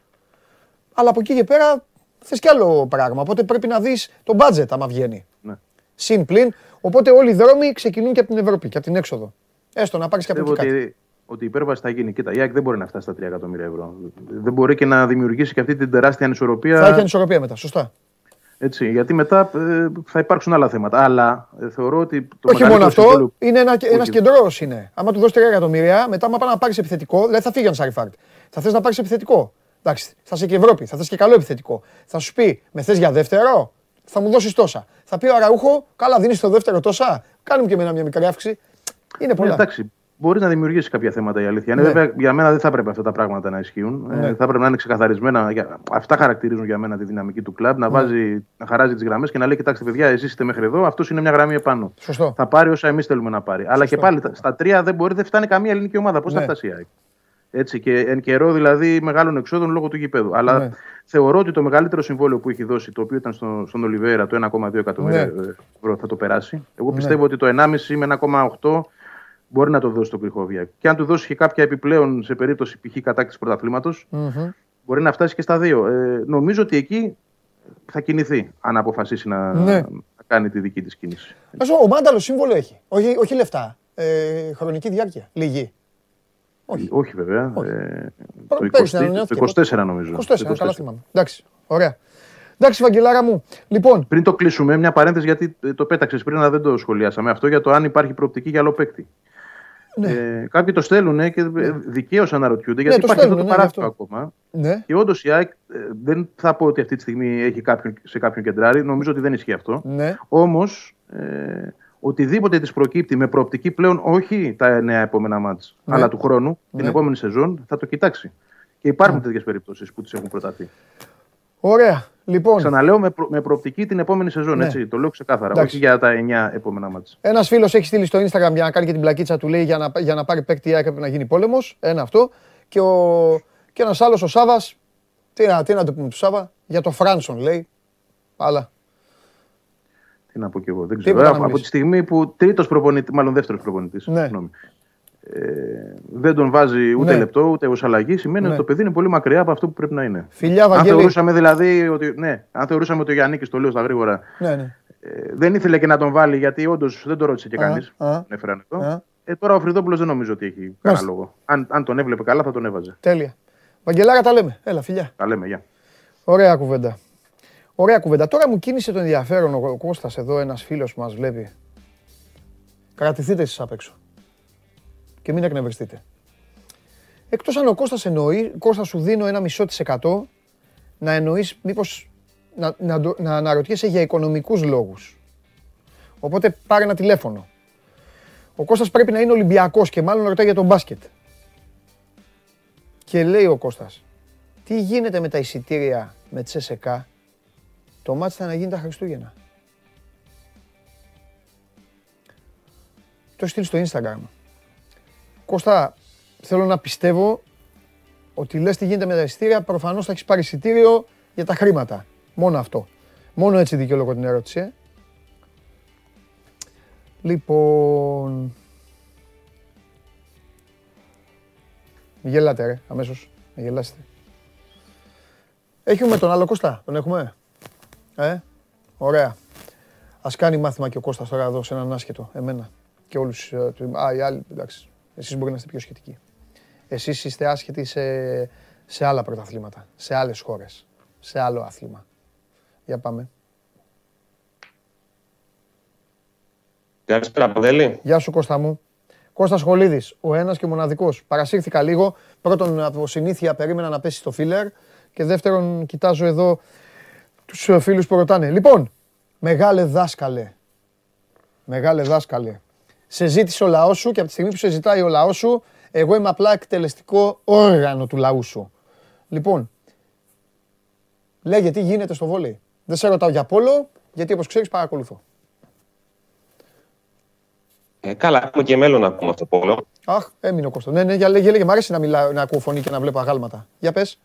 Αλλά από εκεί και πέρα θες κι άλλο πράγμα. Οπότε πρέπει να δεις το budget άμα βγαίνει. Ναι. Συν πλην. Οπότε όλοι οι δρόμοι ξεκινούν και από την Ευρώπη και από την έξοδο. Έστω να πάρεις και από εκεί κάτι. Ότι η υπέρβαση θα γίνει. Κοίτα, η ΑΕΚ δεν μπορεί να φτάσει στα 3 εκατομμύρια ευρώ. Δεν μπορεί και να δημιουργήσει και αυτή την τεράστια ανισορροπία. Θα έχει ανισορροπία μετά, σωστά. Έτσι, γιατί μετά ε, θα υπάρξουν άλλα θέματα. Αλλά ε, θεωρώ ότι. Το Όχι μόνο αυτό, συμβόλου... είναι ένα ένας κεντρός. Είναι. Άμα του δώσεις 3 εκατομμύρια, μετά, άμα πάει να πάρεις επιθετικό, δηλαδή θα φύγει ένα Σάριφαρτ. Θα θες να πάρεις επιθετικό. Εντάξει, θα είσαι και Ευρώπη, θα θες και καλό επιθετικό. Θα σου πει, με θες για δεύτερο, θα μου δώσεις τόσα. Θα πει ο Αραούχο, καλά, δίνεις το δεύτερο τόσα. Κάνουμε και εμένα μια μικρή αύξηση. Είναι πολλά. εντάξει, μπορεί να δημιουργήσει κάποια θέματα η αλήθεια. Ναι. Βέβαια, για μένα δεν θα πρέπει αυτά τα πράγματα να ισχύουν. Ε, ναι. Ε, θα πρέπει να είναι ξεκαθαρισμένα. Αυτά χαρακτηρίζουν για μένα τη δυναμική του κλαμπ. Να, ναι. βάζει, να χαράζει τις γραμμές και να λέει: Κοιτάξτε, παιδιά, εσείς είστε μέχρι εδώ. Αυτός είναι μια γραμμή επάνω. Σωστό. Θα πάρει όσα εμείς θέλουμε να πάρει. Σωστό. Αλλά και πάλι στα τρία δεν μπορεί, δεν φτάνει καμία ελληνική ομάδα. Πώς ναι. θα φτάσει η ΑΕΚ; Έτσι, και εν καιρό δηλαδή μεγάλων εξόδων λόγω του γηπέδου. Αλλά ναι. θεωρώ ότι το μεγαλύτερο συμβόλαιο που έχει δώσει, το οποίο ήταν στο, στον Ολιβέρα, το 1,2 εκατομμύρια ναι. ευρώ, θα το περάσει. Εγώ ναι. πιστεύω ότι το 1,5 με 1,8 μπορεί να το δώσει το Κρυχόβια. Και αν του δώσει και κάποια επιπλέον σε περίπτωση π.χ. κατάκτηση πρωταθλήματος, mm-hmm. μπορεί να φτάσει και στα δύο. Ε, νομίζω ότι εκεί θα κινηθεί, αν αποφασίσει να, ναι. να κάνει τη δική της κίνηση. ο Μάνταλος σύμβολο έχει. Όχι, όχι λεφτά. Ε, χρονική διάρκεια. Λίγη. Όχι, όχι βέβαια. Όχι. Ε, το, 20, το 24 νομίζω. 24, 24. καλά θυμάμαι. Εντάξει, ωραία. Εντάξει, Βαγγελάρα μου. Λοιπόν. Πριν το κλείσουμε, μια παρένθεση γιατί το πέταξες πριν, αλλά δεν το σχολιάσαμε. Αυτό για το αν υπάρχει προοπτική για άλλο παίκτη. Ναι. Ε, κάποιοι το στέλνουν και ναι. δικαίως αναρωτιούνται γιατί ναι, υπάρχει αυτό το ναι, παράθυρο ακόμα. Ναι. Και όντως η ΑΕΚ ε, δεν θα πω ότι αυτή τη στιγμή έχει κάποιον, σε κάποιον κεντράρι. Νομίζω ότι δεν ισχύει αυτό. Ναι. Όμως ε, οτιδήποτε της προκύπτει με προοπτική πλέον όχι τα νέα επόμενα μάτς, ναι. αλλά του χρόνου, την ναι. επόμενη σεζόν, θα το κοιτάξει. Και υπάρχουν ναι. τέτοιες περιπτώσεις που τις έχουν προταθεί. Ωραία. Λοιπόν. Ξαναλέω με, προ, με προοπτική την επόμενη σεζόν. Ναι. Έτσι, το λέω ξεκάθαρα. Εντάξει. Όχι για τα 9 επόμενα μάτια. Ένας φίλος έχει στείλει στο Instagram για να κάνει και την πλακίτσα του λέει για να, για να πάρει παίκτη έπρεπε να γίνει πόλεμος. Ένα αυτό. Και, ο, και ένας άλλος ο Σάβας. Τι, τι να το πούμε του Σάβα. Για το Φράνσον λέει. Αλλά. Τι να πω κι εγώ. Δεν ξέρω. Από τη στιγμή που τρίτος προπονητής, μάλλον δεύτερος προπονητής. Ναι. Ε, δεν τον βάζει ούτε ναι. λεπτό ούτε ως αλλαγή, σημαίνει ναι. ότι το παιδί είναι πολύ μακριά από αυτό που πρέπει να είναι. Φιλιά, Βαγγέλη. Αν θεωρούσαμε δηλαδή ότι, ναι, αν θεωρούσαμε ότι ο Γιάννη, το λέω στα γρήγορα, ναι, ναι. Ε, δεν ήθελε και να τον βάλει γιατί όντως δεν το ρώτησε και κανείς. Έφεραν εδώ. Ε, τώρα ο Φρυδόπουλος δεν νομίζω ότι έχει κανένα λόγο. Αν, αν τον έβλεπε καλά θα τον έβαζε. Τέλεια. Βαγγελάρα τα λέμε. Έλα, φιλιά. Τα λέμε, γεια. Ωραία κουβέντα. Ωραία κουβέντα. Τώρα μου κίνησε το ενδιαφέρον ο Κώστας εδώ, ένας φίλος που μας βλέπει. Κρατηθείτε εσείς απ' έξω και μην εκνευριστείτε. Εκτός αν ο Κώστας εννοεί, Κώστα σου δίνω ένα μισό της εκατό, να εννοείς μήπως να, να, να αναρωτιέσαι για οικονομικούς λόγους. Οπότε πάρε ένα τηλέφωνο. Ο Κώστας πρέπει να είναι Ολυμπιακός και μάλλον ρωτάει για τον μπάσκετ. Και λέει ο Κώστας, τι γίνεται με τα εισιτήρια με τσεσεκά, το μάτς θα να γίνει τα Χριστούγεννα. Το στείλει στο Instagram. Κώστα, θέλω να πιστεύω ότι λες τι γίνεται με τα εισιτήρια, προφανώς θα έχεις πάρει εισιτήριο για τα χρήματα. Μόνο αυτό. Μόνο έτσι δικαιολογώ την ερώτηση. Ε. Λοιπόν... Μη γελάτε ρε, αμέσως. Μη γελάσετε. Έχουμε τον άλλο Κώστα, τον έχουμε; Ε, ωραία. Ας κάνει μάθημα και ο Κώστας τώρα εδώ σε έναν άσχετο, εμένα. Και όλους, ε, α, οι άλλοι, εντάξει. Εσείς μπορεί να είστε πιο σχετικοί. Εσείς είστε άσχετοι σε, σε άλλα πρωταθλήματα, σε άλλες χώρες, σε άλλο άθλημα. Για πάμε. Καλησπέρα, Παντελή. Γεια σου, Κώστα μου. Κώστας Χολίδης, ο ένας και μοναδικός. Παρασύρθηκα λίγο. Πρώτον, από συνήθεια περίμενα να πέσει στο φίλερ και δεύτερον, κοιτάζω εδώ τους φίλους που ρωτάνε. Λοιπόν, μεγάλε δάσκαλε. Μεγάλε δάσκαλε σε ζήτησε ο λαός σου και από τη στιγμή που σε ζητάει ο λαός σου, εγώ είμαι απλά εκτελεστικό όργανο του λαού σου. Λοιπόν, λέγε τι γίνεται στο βόλεϊ. Δεν σε ρωτάω για πόλο, γιατί όπως ξέρεις παρακολουθώ. Ε, καλά, έχουμε και μέλλον να ακούμε αυτό το πόλο. Αχ, έμεινε ο Κώστος. Ναι, ναι, για λέγε, λέγε. Μ' αρέσει να, μιλάω, να ακούω φωνή και να βλέπω αγάλματα. Για πες.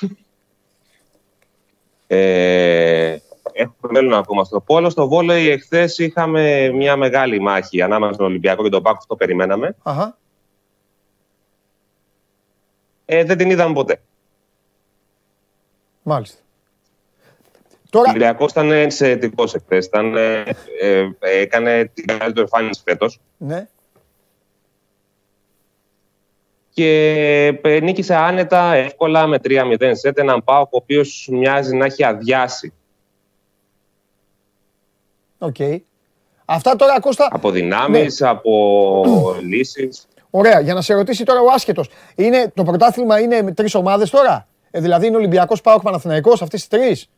[laughs] ε, έχουμε μέλλον να πούμε στο πόλο. Στο βόλεϊ εχθές είχαμε μια μεγάλη μάχη ανάμεσα στον Ολυμπιακό και τον Πάκο. Αυτό περιμέναμε. Αχα. Ε, δεν την είδαμε ποτέ. Μάλιστα. Τώρα... Ο Ολυμπιακός ήταν εξαιρετικός εχθές. Ε, ε, έκανε την καλύτερη εμφάνιση φέτος. Ναι. Και ε, νίκησε άνετα, εύκολα με 3-0 σετ έναν ΠΑΟΚ ο οποίος μοιάζει να έχει αδειάσει. OK. Okay. Αυτά τώρα Κώστα. Από δυνάμεις, ναι. από [clears throat] λύσεις. Ωραία. Για να σε ρωτήσει τώρα ο άσχετος. Το πρωτάθλημα είναι με τρεις ομάδες τώρα; Ε, δηλαδή είναι Ολυμπιακός ΠΑΟΚ Παναθηναϊκός αυτές τις τρεις;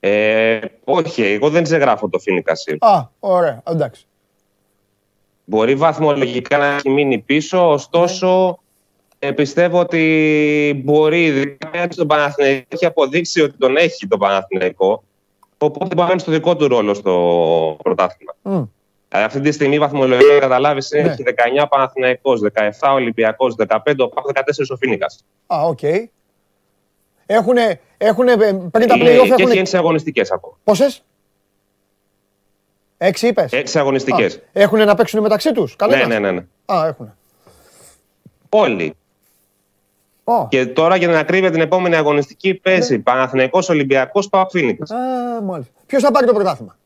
Ε, όχι, εγώ δεν ξεγράφω το Φοίνικα Α, ωραία, εντάξει. Μπορεί βαθμολογικά να έχει μείνει πίσω, ωστόσο ε, πιστεύω ότι μπορεί, τον Παναθηναϊκό έχει αποδείξει ότι τον έχει το Παναθηναϊκό, οπότε πάει στο δικό του ρόλο στο πρωτάθλημα. Mm. αυτή τη στιγμή η βαθμολογία, καταλάβεις, ναι. έχει 19 Παναθηναϊκός, 17 Ολυμπιακός, 15 ο 14 ο Φοίνικας. Α, OK. Okay. Έχουν, έχουν πριν τα play-off. Και έχει έξι αγωνιστικές ακόμα. Πόσες; Έξι είπες. Έξι αγωνιστικές. Έχουν να παίξουν μεταξύ τους. Ναι, ναι, ναι, ναι. Α, έχουν. Όλοι. Oh. Και τώρα για να κρύβει την επόμενη αγωνιστική παίζει ναι. Παναθηναϊκός Ολυμπιακός Παπαφίνικα. Α, μάλιστα. Ποιος θα πάρει το πρωτάθλημα;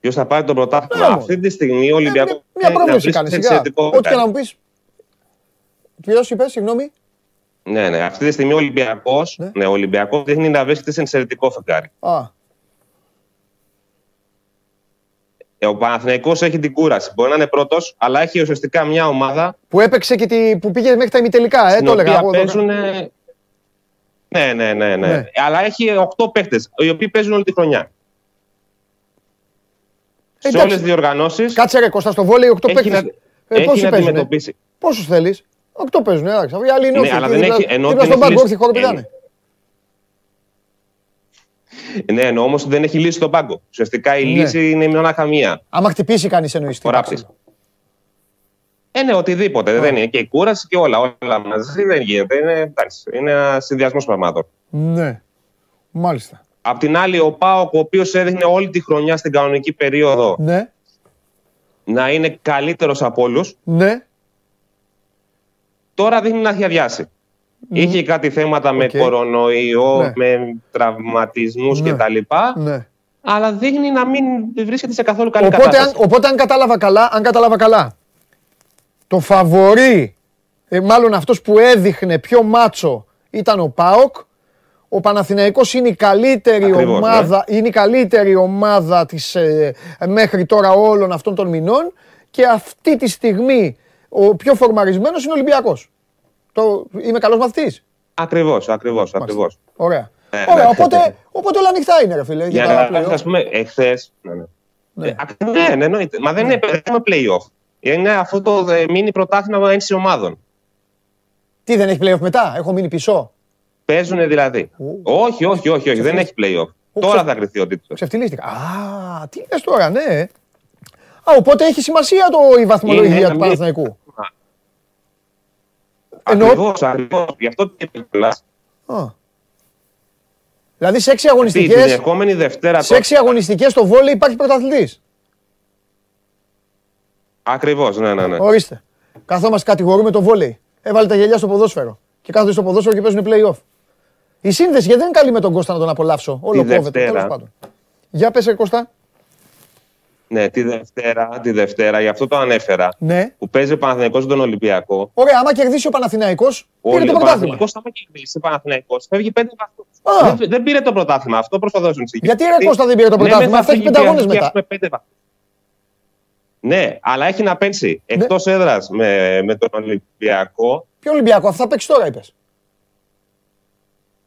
Ποιος θα πάρει το πρωτάθλημα; Ναι, Αυτή τη στιγμή ο Ολυμπιακός. Μια πρόβλεψη κάνει. Ό,τι και να μου πεις. Ποιο είπες, συγγνώμη. Ναι, ναι. Αυτή τη στιγμή ο Ολυμπιακός ναι. ναι, Ολυμπιακός δείχνει να βρίσκεται σε εξαιρετικό φεγγάρι. Α. Ε, ο Παναθηναϊκός έχει την κούραση. Μπορεί να είναι πρώτος, αλλά έχει ουσιαστικά μια ομάδα. Που έπαιξε και τη, που πήγε μέχρι τα ημιτελικά, ε, το έλεγα. Παίζουν... Ναι, ναι, ναι, ναι, ναι. Αλλά έχει 8 παίχτε, οι οποίοι παίζουν όλη τη χρονιά. Ε, σε όλες τις διοργανώσεις. Κάτσε ρε Κώστα, στο βόλεϊ 8 παίχτε. Ε, Πόσου παίζουν. Πόσους θέλεις; Οκτώ παίζουν, εντάξει. Οι άλλοι είναι ναι, αλλά δεν έχει. Ενώ στον πάγκο, όχι χώρο πηγάνε. Ναι, ενώ όμως δεν έχει λύσει τον πάγκο. Ουσιαστικά η ναι. λύση είναι μονάχα μία. Άμα χτυπήσει κανείς εννοείς. Ε, ναι, οτιδήποτε. Oh. Δεν είναι και η κούραση και όλα. Όλα μαζί δεν γίνεται. Είναι, εντάξει, είναι ένα συνδυασμός πραγμάτων. Ναι. Μάλιστα. Απ' την άλλη, ο Πάοκ, ο οποίος έδειχνε όλη τη χρονιά στην κανονική περίοδο ναι. να είναι καλύτερος από όλους. Ναι. Τώρα δείχνει να έχει αδειάσει. Είχε κάτι θέματα με κορονοϊό, ναι. με τραυματισμούς ναι. κτλ. Ναι. Αλλά δείχνει να μην βρίσκεται σε καθόλου καλή οπότε, κατάσταση. Αν, οπότε αν κατάλαβα καλά, αν κατάλαβα καλά το φαβορή, ε, μάλλον αυτός που έδειχνε πιο μάτσο ήταν ο ΠΑΟΚ, ο Παναθηναϊκός είναι η καλύτερη ομάδα, είναι η καλύτερη ομάδα της, ε, μέχρι τώρα όλων αυτών των μηνών και αυτή τη στιγμή ο πιο φορμαρισμένος είναι ο Ολυμπιακός. Το... Είμαι καλός μαθητής. Ακριβώς, ακριβώς. Ακριβώς. Ωραία. Ναι, Ωραία, ναι, οπότε, ναι. οπότε όλα ανοιχτά είναι, ρε φίλε. Για, για να α πούμε, εχθές. Ναι, ναι. Ναι. Ε, ναι, ναι, εννοείται. Μα δεν είναι με playoff. Είναι αυτό το μίνι πρωτάθλημα ένσης ομάδων. Τι δεν έχει playoff μετά, έχω μείνει πίσω; Παίζουν δηλαδή. Όχι, όχι, όχι, όχι. δεν έχει playoff. Τώρα θα κρυθεί ο τίτλος. Ξεφτυλίστηκα. Α, τι λες τώρα, ναι. Α, οπότε έχει σημασία το, η βαθμολογία του Παναθηναϊκού. Ακριβώς, ακριβώς. Γι' αυτό και μιλάς. Δηλαδή σε έξι αγωνιστικές, την ερχόμενη Δευτέρα, σε έξι αγωνιστικές στο βόλεϊ υπάρχει πρωταθλητής. Ακριβώς, ναι, ναι, ναι. Ορίστε. Καθόμαστε κατηγορούμε το βόλεϊ. Έβαλε τα γελιά στο ποδόσφαιρο. Και κάθονται στο ποδόσφαιρο και παίζουν play-off. Η σύνδεση γιατί δεν είναι καλή με τον Κώστα να τον απολαύσω. Όλο κόβεται. Τέλος πάντων. Για πες, Κώστα. Ναι, τη Δευτέρα, τη Δευτέρα, γι' αυτό το ανέφερα. Ναι. Που παίζει ο Παναθηναϊκός τον Ολυμπιακό. Ωραία, άμα κερδίσει ο Παναθηναϊκός, πήρε το πρωτάθλημα. Ο Παναθηναϊκός, άμα κερδίσει ο Παναθηναϊκός, φεύγει πέντε βαθμούς. Δεν, δεν, πήρε το πρωτάθλημα, αυτό προς το δώσουν Γιατί ρε Κώστα δεν πήρε το ναι, πρωτάθλημα, ναι, θα έχει πέντε αγώνες μετά. Ναι, αλλά έχει να παίξει ναι. εκτός έδρας με, με τον Ολυμπιακό. Ποιο Ολυμπιακό, αυτό θα παίξεις τώρα, είπες.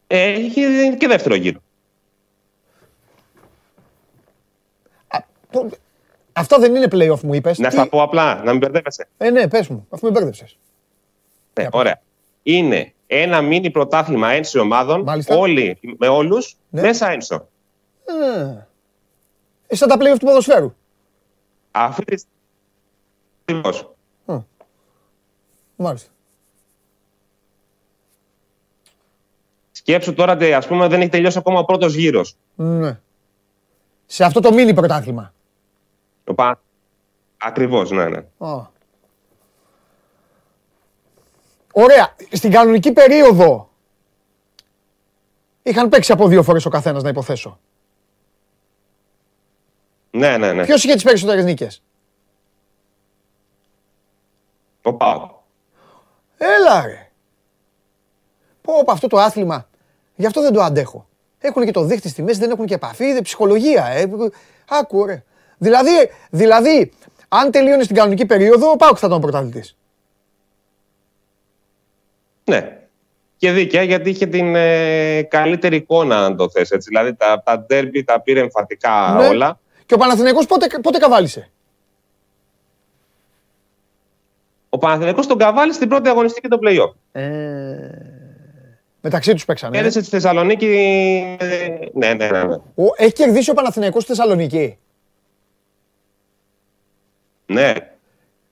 Ε, έχει και δεύτερο γύρο. Αυτό δεν είναι playoff μου είπες. Να στα πω απλά, να μην μπερδεύεσαι. Ε, ναι, πες μου, αφού με μπέρδεψε. Ναι, ωραία. Είναι ένα μίνι πρωτάθλημα ένσυ ομάδων, όλοι με όλους, ναι. μέσα ένσο. Ε, σαν τα playoff του ποδοσφαίρου. Αυτή τη στιγμής. Μάλιστα. Σκέψου τώρα ότι ας πούμε δεν έχει τελειώσει ακόμα ο πρώτος γύρος. Ναι. Σε αυτό το μίνι πρωτάθλημα. Το πα... Ακριβώς, ναι, ναι. Ωραία. Στην κανονική περίοδο είχαν παίξει από δύο φορές ο καθένας να υποθέσω. Ναι, ναι, ναι. Ποιος είχε τις περισσότερες νίκες; Ο Πάοκ. Έλα ρε. Πω, πω αυτό το άθλημα. Γι' αυτό δεν το αντέχω. Έχουν και το δείχτη στη μέση, δεν έχουν και επαφή, δεν ψυχολογία. Ε. Άκου, ρε. Δηλαδή, δηλαδή, αν τελείωνες στην κανονική περίοδο, ο Πάοκ θα ήταν ο πρωταθλητής. Ναι. Και δίκαια γιατί είχε την ε, καλύτερη εικόνα, αν το θες έτσι. Δηλαδή τα, τα ντέρμπι τα πήρε εμφατικά Ναι. όλα. Και ο Παναθηναϊκός πότε, πότε καβάλισε; Ο Παναθηναϊκός τον καβάλει στην πρώτη αγωνιστική το play-off. Ε, μεταξύ τους παίξανε. ε. Κέρδισε τη Θεσσαλονίκη. ε, Ναι, ναι, ναι. ναι. Ο, έχει κερδίσει ο Παναθηναϊκός στη Θεσσαλονίκη; Ναι.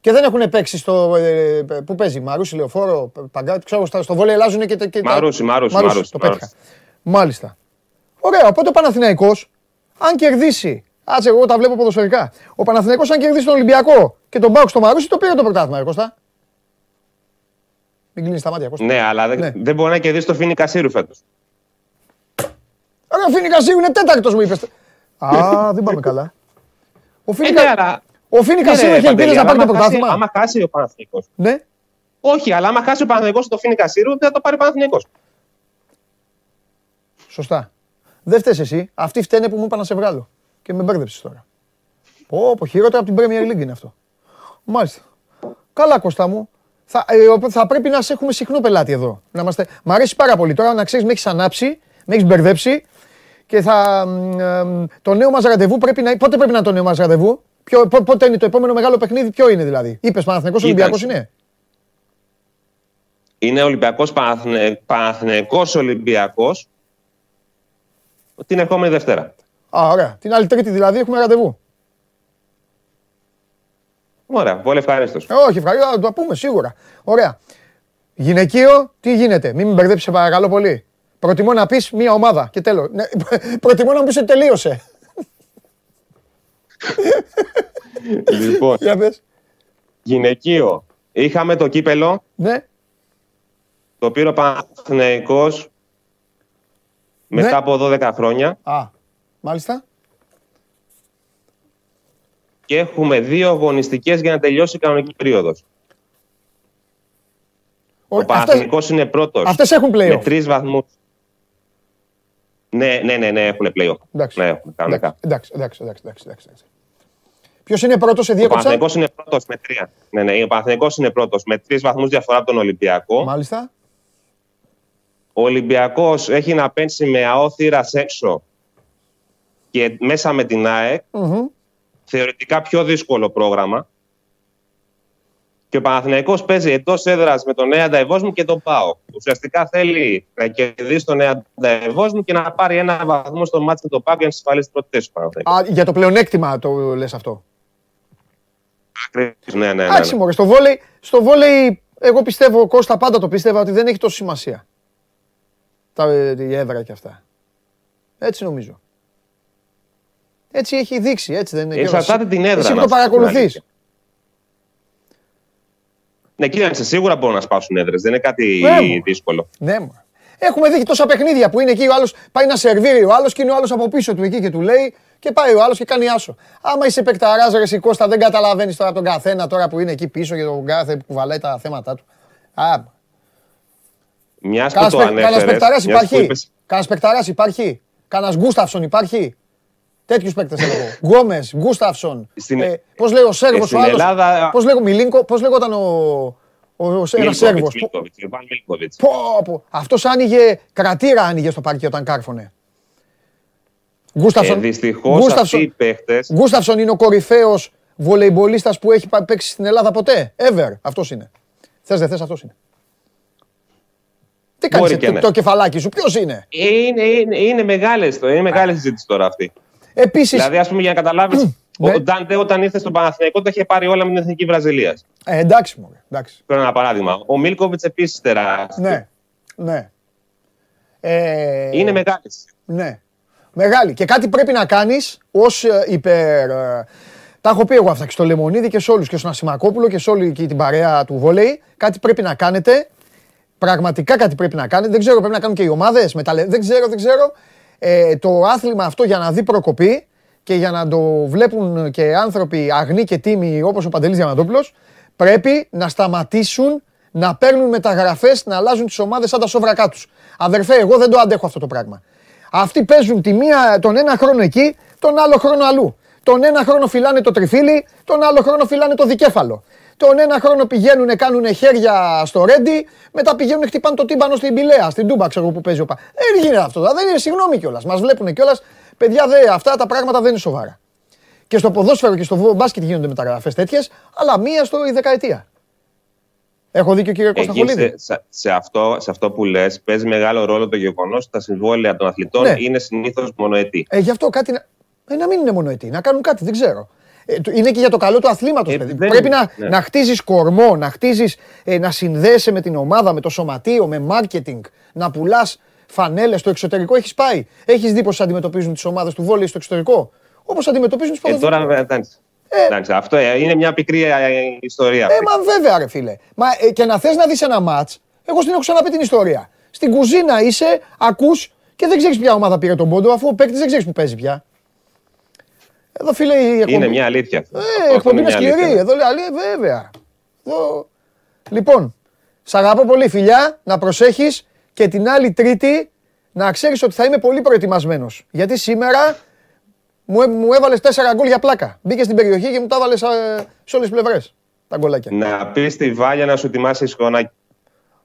Και δεν έχουν παίξει στο. Ε, πού παίζει, Μαρούσι, Λεωφόρο, Παγκάτι. Ξέρω, στα- στο βόλεϊ αλλάζουν και, τα- και. τα- Μαρούσι, Μαρούσι, Μαρούσι, το Μαρούσι. πέτυχα. Μάλιστα. Ωραία, οπότε ο Παναθηναϊκός, αν κερδίσει. Άτσε, εγώ τα βλέπω ποδοσφαιρικά. Ο Παναθηναϊκός, αν κερδίσει τον Ολυμπιακό και τον Πάουκ στο Μαρούσι, το πήρε το πρωτάθλημα, ρε Κώστα. Μην κλείνεις τα μάτια, Κώστα. ναι, αλλά δεν, Ναι. δεν μπορεί να κερδίσει το Φίνι Κασίρου φέτος. Ρε, ο Φίνικα Σίγου είναι τέταρτος, μου είπες. Α, δεν πάμε καλά. Ο Ε, Φίνικα, ναι, αλλά. Ο Φίνικα Ναι, Σίγου ρε, έχει ελπίδε Παντελή, να πάρει αλλά το άμα χάσει- πρωτάθλημα. Άμα χάσει ο Παναθηναϊκός. Ναι. Όχι, αλλά άμα χάσει ο Παναθηναϊκός το Φίνι Κασίρου, δεν θα το πάρει ο Παναθηναϊκός. Σωστά. Δεν φταίεις εσύ. Αυτοί φταίνε που μου είπα να σε βγάλω. Και με μπέρδεψες τώρα. Πω, πω, χειρότερα από την Premier League είναι αυτό. Μάλιστα. Καλά, Κώστα μου. Θα, ε, ο- θα πρέπει να σε έχουμε συχνό πελάτη εδώ. Να είμαστε... Μ' αρέσει πάρα πολύ. Τώρα να ξέρεις, με έχεις ανάψει, με έχεις μπερδέψει. Και θα. μ, ε, το νέο μας ραντεβού πρέπει να. Πότε πρέπει να είναι το νέο μας ραντεβού; Ποιο, πο- πότε είναι το επόμενο μεγάλο παιχνίδι, ποιο είναι δηλαδή. Είπες Παναθηναϊκός Ολυμπιακός είναι; Είναι Ολυμπιακός Παναθηναι... Παναθηναϊκός Ολυμπιακός την ερχόμενη Δευτέρα. Α, ωραία. Την άλλη Τρίτη δηλαδή έχουμε ραντεβού. Ωραία, πολύ ευχαρίστως. Ε, όχι, ευχαριστώ, θα το πούμε σίγουρα. Ωραία. Γυναικείο, τι γίνεται, μην με μπερδέψει, σε παρακαλώ πολύ. Προτιμώ να πεις μία ομάδα και τέλος. Ναι, [laughs] προτιμώ να μου πει ότι τελείωσε. [laughs] λοιπόν, Για πες. γυναικείο. Είχαμε το κύπελο, Ναι, το πήρε ο Παναθηναϊκός μετά Ναι. από 12 χρόνια α, μάλιστα. και έχουμε δύο αγωνιστικές για να τελειώσει η κανονική περίοδος. Ο Αυτές, Παναθηναϊκός είναι πρώτος αυτές έχουν με play-off. τρεις βαθμούς. Ναι, ναι, ναι, ναι, έχουν play-off. Εντάξει. Ναι, έχουν κανονικά. Εντάξει, εντάξει, εντάξει, εντάξει, εντάξει, εντάξει. Ποιος είναι πρώτος σε Ο διέκοψα. Παναθηναϊκός είναι πρώτος με τρία. Ναι, ναι, ο Παναθηναϊκός είναι πρώτος με τρεις βαθμούς διαφορά από τον Ολυμπιακό. Μάλιστα. Ο Ολυμπιακός έχει να πένσει με ΑΟ θύρας έξω και μέσα με την ΑΕΚ. Μμμ. Θεωρητικά πιο δύσκολο πρόγραμμα. Και ο Παναθηναϊκός παίζει εντός έδρας με τον Νέα Νταϊβόσμου και τον ΠΑΟ. Ουσιαστικά θέλει να κερδίσει τον Νέα Νταϊβόσμου και να πάρει ένα βαθμό στο μάτι με τον ΠΑΟ για να ασφαλίσει την πρώτη θέση του Παναθηναϊκού. Α, για το πλεονέκτημα το λες αυτό. Ακριβώς, Ναι, ναι, ναι. Εντάξει, ναι. μωρέ, στο βόλεϊ, στο βόλεϊ, εγώ πιστεύω, Κώστα, πάντα το πίστευα ότι δεν έχει τόση σημασία. Τα, ε, η έδρα και αυτά. Έτσι νομίζω. Έτσι έχει δείξει, έτσι δεν είναι. Εξαρτάται την έδρα. Εσύ που να το σου πω την παρακολουθείς. αλήθεια. Ναι, κοίταξε, σίγουρα μπορούν να σπάσουν έδρες. Δεν είναι κάτι Ναι, μου. δύσκολο. Ναι, μωρέ. Έχουμε δει και τόσα παιχνίδια που είναι εκεί ο άλλος πάει να σερβίρει ο άλλος και είναι ο άλλος από πίσω του εκεί και του λέει και πάει ο άλλος και κάνει άσο. Άμα είσαι παικταρά, ρε εσύ, Κώστα, δεν καταλαβαίνεις τώρα τον καθένα τώρα που είναι εκεί πίσω και τον κάθε που κουβαλάει τα θέματα του. Α, Μιας που Κανένα το παι- κανένας ανέφερες. παικταράς υπάρχει. Κανένα παικταράς υπάρχει. Κανένα Γκούσταυσον υπάρχει. Τέτοιους παίκτες θέλω εγώ. Γκόμες, Γκούσταυσον. Στην- Ε, Πώς λέει ο Σέρβος Ε, ο στην άλλος; Ελλάδα- Πώς λέγω, Μιλίνκο, πώς λέγονταν ο. ο, ο ένας Σέρβος. Μίλκοβιτς, Ιβάν Μίλκοβιτς. Αυτός άνοιγε, κρατήρα άνοιγε στο παρκέ όταν κάρφωνε. Γκούσταυσον. Ε, δυστυχώς αυτοί οι παίχτες Γκούσταυσον είναι ο κορυφαίος βολεϊμπολίστας που έχει πα- παίξει στην Ελλάδα ποτέ. Ever. Αυτός είναι. Θες δεν θες, αυτός είναι. Τι Μπορεί κάνει και το, ναι. το κεφαλάκι σου, ποιος είναι; είναι, είναι, είναι, μεγάλες, το- είναι μεγάλη συζήτηση τώρα αυτή. Επίση. Δηλαδή, ας πούμε, για να καταλάβεις, [clears throat] Ναι. ο Ντάντε όταν ήρθε στον Παναθηναϊκό τα είχε πάρει όλα με την εθνική Βραζιλία. Ε, εντάξει μου. Εντάξει. Παίρνω ένα παράδειγμα. Ο Μίλκοβιτς επίσης τεράστιο. Ναι. Ναι. Ε, Είναι μεγάλης. Ναι. Μεγάλη. Και κάτι πρέπει να κάνεις ως υπερ. ε, Τα έχω πει εγώ αυτά και στο Λεμονίδη και σε όλους και στον Ασημακόπουλο και σε όλη εκεί την παρέα του βόλεϊ. Κάτι πρέπει να κάνετε Πραγματικά κάτι πρέπει να κάνει. Δεν ξέρω, πρέπει να κάνουν και οι ομάδες. Δεν ξέρω, δεν ξέρω. Ε, το άθλημα αυτό για να δει προκοπή και για να το βλέπουν και άνθρωποι αγνοί και τίμοι όπως ο Παντελής Διαμαντόπουλος πρέπει να σταματήσουν να παίρνουν μεταγραφές, να αλλάζουν τις ομάδες σαν τα σόβρακά του. Αδερφέ, εγώ δεν το αντέχω αυτό το πράγμα. Αυτοί παίζουν τη μία, τον ένα χρόνο εκεί, τον άλλο χρόνο αλλού. Τον ένα χρόνο φυλάνε το τριφύλι, τον άλλο χρόνο φυλάνε το δικέφαλο. Τον ένα χρόνο πηγαίνουν, κάνουν χέρια στο ρέντι, μετά πηγαίνουν, χτυπάνε το τύμπανο στην Πηλαία, στην Τούμπα, ξέρω που παίζει ο Πα. Δεν γίνεται αυτό. Δεν είναι συγγνώμη κιόλας. Μας βλέπουν κιόλας. Παιδιά, δε, αυτά τα πράγματα δεν είναι σοβαρά. Και στο ποδόσφαιρο και στο μπάσκετ γίνονται μεταγραφές τέτοιες, αλλά μία στο η δεκαετία. Έχω δίκιο κύριε Κωνσταντινίδη. Σε, σε, αυτό, σε αυτό που λες, παίζει μεγάλο ρόλο το γεγονός ότι τα συμβόλαια των αθλητών ναι. είναι συνήθως μονοετή. Ε, γι' αυτό κάτι. Να, ε, να μην είναι μονοετή, να κάνουν κάτι, δεν ξέρω. Ε, είναι και για το καλό του αθλήματος, ε, παιδί. Πρέπει να, ναι. να χτίζεις κορμό, να χτίζεις, ε, να συνδέεσαι με την ομάδα, με το σωματείο, με marketing, να πουλάς φανέλες στο εξωτερικό. Έχεις πάει. Έχεις δει πώς αντιμετωπίζουν τις ομάδες του βόλεϊ στο εξωτερικό. Όπως αντιμετωπίζουν τι ε, τώρα, ε, Εντάξει, αυτό είναι μια πικρή ιστορία. Ε, μα βέβαια, ρε φίλε. Μα, ε, και να θες να δεις ένα ματ, εγώ στην έχω ξαναπεί την ιστορία. Στην κουζίνα είσαι, ακούς και δεν ξέρεις ποια ομάδα πήρε τον πόντο, αφού ο παίκτης δεν ξέρεις που παίζει πια. Εδώ φίλε. Εκπομπή... Είναι μια αλήθεια. Ε, εκπομπή είναι σκληρή. Εδώ λέει, βέβαια. Εδώ... Λοιπόν, σ' αγαπώ πολύ, φιλιά, να προσέχεις και την άλλη Τρίτη να ξέρεις ότι θα είμαι πολύ προετοιμασμένος. Γιατί σήμερα μου, μου έβαλες τέσσερα γκολ για πλάκα. Μπήκε στην περιοχή και μου τα έβαλε ε, σε όλες τις πλευρές τα γκολάκια. Να πεις στη Βάλια να σου ετοιμάσει σκονάκι.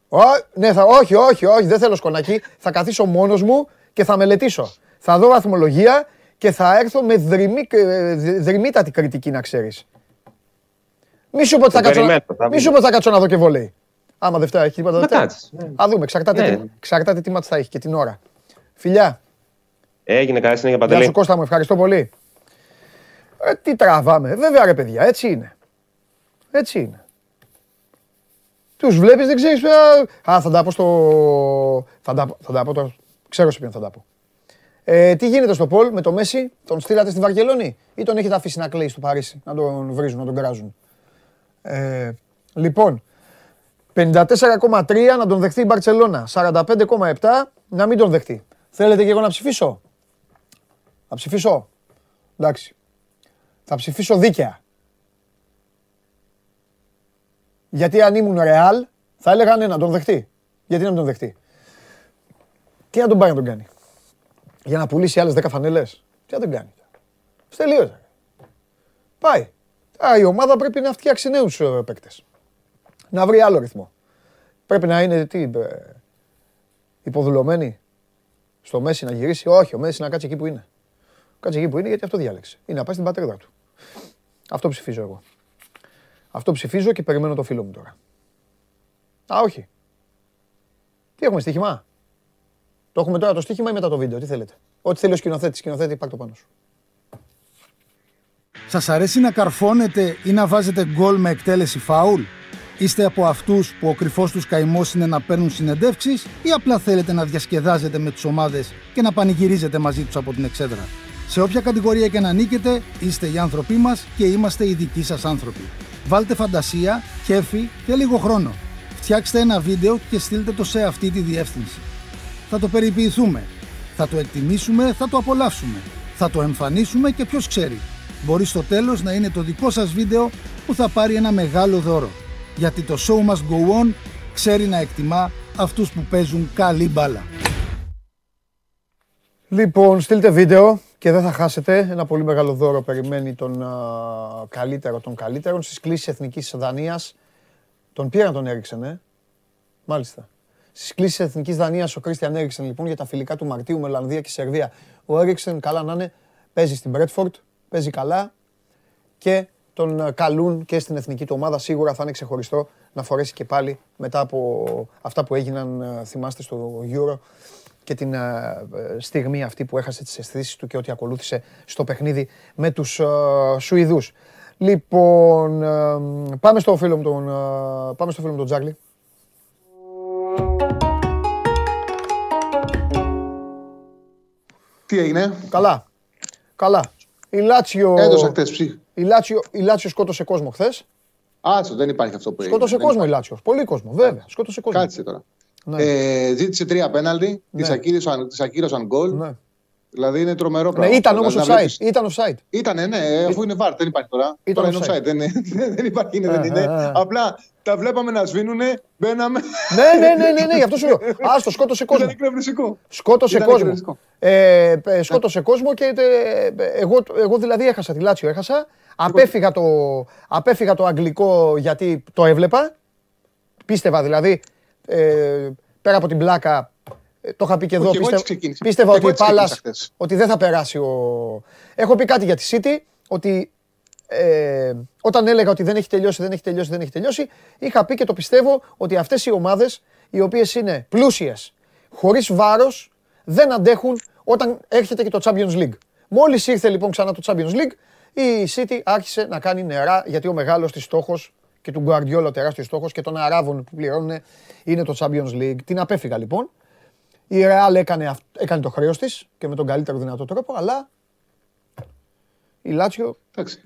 Ό, ναι, θα, όχι, όχι, όχι, δεν θέλω σκονάκι. Θα καθίσω μόνος μου και θα μελετήσω. Θα δω βαθμολογία και θα έρθω με δρυμή, ε, δρυμύτατη κριτική, να ξέρεις. Μη σου πω ότι θα, κάτσω, να, θα κάτσω να δω και βολέι. Άμα δεν φτάσει, έχει τίποτα. Α δούμε, εξαρτάται, ναι. τι, εξαρτάται τι θα έχει και την ώρα. Φιλιά. Έγινε καλή συνέχεια Παντελή. Γεια σου Κώστα μου, ευχαριστώ πολύ. Ε, τι τραβάμε. Βέβαια ρε παιδιά, έτσι είναι. Έτσι είναι. Τους βλέπεις, δεν ξέρεις. Α, θα τα πω στο... Θα τα, θα τα πω τώρα. Ξέρω σε ποιον θα τα πω. Ε, τι γίνεται στο Πολ με το Μέση, τον στείλατε στη Βαρκελόνη; Ή τον έχετε αφήσει να κλαίει στο Παρίσι, να τον βρίζουν, να τον κράζουν; Ε, λοιπόν, 54,3 να τον δεχτεί η Μπαρτσελώνα, 45,7 να μην τον δεχτεί. Θέλετε και εγώ να ψηφίσω; Θα ψηφίσω. Εντάξει. Θα ψηφίσω δίκαια. Γιατί αν ήμουν ρεάλ, θα έλεγα ναι, να τον δεχτεί. Γιατί να μην τον δεχτεί. Τι να τον πάει να τον κάνει. Για να πουλήσει άλλες 10 φανέλες. Τι να τον κάνει. Στελείωσε. Πάει. Α, η ομάδα πρέπει να φτιάξει νέους ε, παίκτες. Να βρει άλλο ρυθμό. Πρέπει να είναι τι, ε, υποδουλωμένη στο Μέση να γυρίσει. Όχι, ο Μέση να κάτσει εκεί που είναι. Κάτσε εκεί που είναι γιατί αυτό διάλεξε. Είναι να πάει στην πατρίδα του. Αυτό ψηφίζω εγώ. Αυτό ψηφίζω και περιμένω το φίλο μου τώρα. Α, όχι. Τι έχουμε στοίχημα; Το έχουμε τώρα το στοίχημα ή μετά το βίντεο. Τι θέλετε. Ό,τι θέλει ο σκηνοθέτης. Σκηνοθέτη, πάρ το πάνω σου. Σας αρέσει να καρφώνετε ή να βάζετε γκολ με εκτέλεση φάουλ; Είστε από αυτούς που ο κρυφός τους καημός είναι να παίρνουν συνεντεύξεις ή απλά θέλετε να διασκεδάζετε με τις ομάδες και να πανηγυρίζετε μαζί τους από την εξέδρα; Σε όποια κατηγορία και να ανήκετε, είστε οι άνθρωποι μας και είμαστε οι δικοί σας άνθρωποι. Βάλτε φαντασία, κέφι και λίγο χρόνο. Φτιάξτε ένα βίντεο και στείλτε το σε αυτή τη διεύθυνση. Θα το περιποιηθούμε. Θα το εκτιμήσουμε, θα το απολαύσουμε. Θα το εμφανίσουμε και ποιος ξέρει. Μπορεί στο τέλος να είναι το δικό σας βίντεο που θα πάρει ένα μεγάλο δώρο. Γιατί το show must go on ξέρει να εκτιμά αυτούς που παίζουν καλή μπάλα. Λοιπόν, στείλτε βίντεο και δεν θα χάσετε. Ένα πολύ μεγάλο δώρο περιμένει τον καλύτερο των καλύτερων στις κλήσεις Εθνικής Δανίας. Τον πήραν τον Έριξεν, ε. Μάλιστα. Στις κλήσεις Εθνικής Δανίας ο Κρίστιαν Έριξεν λοιπόν για τα φιλικά του Μαρτίου με Ολλανδία και Σερβία. Ο Έριξεν, καλά να είναι, παίζει στην Μπρέτφορντ, παίζει καλά και τον καλούν και στην εθνική του ομάδα. Σίγουρα θα είναι ξεχωριστό να φορέσει και πάλι μετά από αυτά που έγιναν, θυμάστε, στο Euro και την στιγμή αυτή που έχασε τις αισθήσεις του και ό,τι ακολούθησε στο παιχνίδι με τους Σουηδούς. Λοιπόν, πάμε στο φίλο μου τον, πάμε στο φίλο μου τον Τζάγλι. Τι έγινε; Καλά. Καλά. Η Λάτσιο... Έδωσα χτες ψυχ. Η Λάτσιο, η Λάτσιο σκότωσε κόσμο χθες. Άτσο, δεν υπάρχει αυτό που Σκότωσε κόσμο η Λάτσιο. Πολύ κόσμο, βέβαια. Σκότωσε κόσμο. Κάτσε τώρα. Ναι. Ε, ζήτησε τρία πέναλτι, ναι. τις ακύρωσαν γκολ. Ναι. Δηλαδή είναι τρομερό ναι, πράγμα. Ναι, ήταν όμως δηλαδή, offside. Ήταν offside. Ήτανε, ναι, αφού είναι βάρ, δεν υπάρχει τώρα. Ήταν τώρα offside. είναι offside. Δεν, [laughs] δεν υπάρχει, είναι, δεν είναι. Απλά τα βλέπαμε να σβήνουνε, μπαίναμε. ναι, ναι, ναι, ναι, ναι, γι' αυτό σου λέω. [laughs] Άστο, σκότωσε κόσμο. Ήταν εκνευριστικό. Σκότωσε κόσμο. Ε, ε, σκότωσε κόσμο και ε, εγώ, εγώ δηλαδή έχασα τη Λάτσιο, έχασα. Απέφυγα το, απέφυγα το αγγλικό γιατί το έβλεπα. Πίστευα δηλαδή, ε, πέρα από την πλάκα, ε, το είχα πει και εδώ. πίστευα ότι, Πάλας, ότι δεν θα περάσει ο. Έχω πει κάτι για τη City, ότι ε, όταν έλεγα ότι δεν έχει τελειώσει, δεν έχει τελειώσει, δεν έχει τελειώσει, είχα πει και το πιστεύω ότι αυτές οι ομάδες, οι οποίες είναι πλούσιες, χωρίς βάρος, δεν αντέχουν όταν έρχεται και το Champions League. Μόλις ήρθε λοιπόν ξανά το Champions League, η City άρχισε να κάνει νερά γιατί ο μεγάλος της στόχος και του Guardiola ο τεράστιος στόχος και των Αράβων που πληρώνουν είναι το Champions League. Την απέφυγα λοιπόν. Η Real έκανε, έκανε το χρέος της και με τον καλύτερο δυνατό τρόπο, αλλά η Λάτσιο. Εντάξει.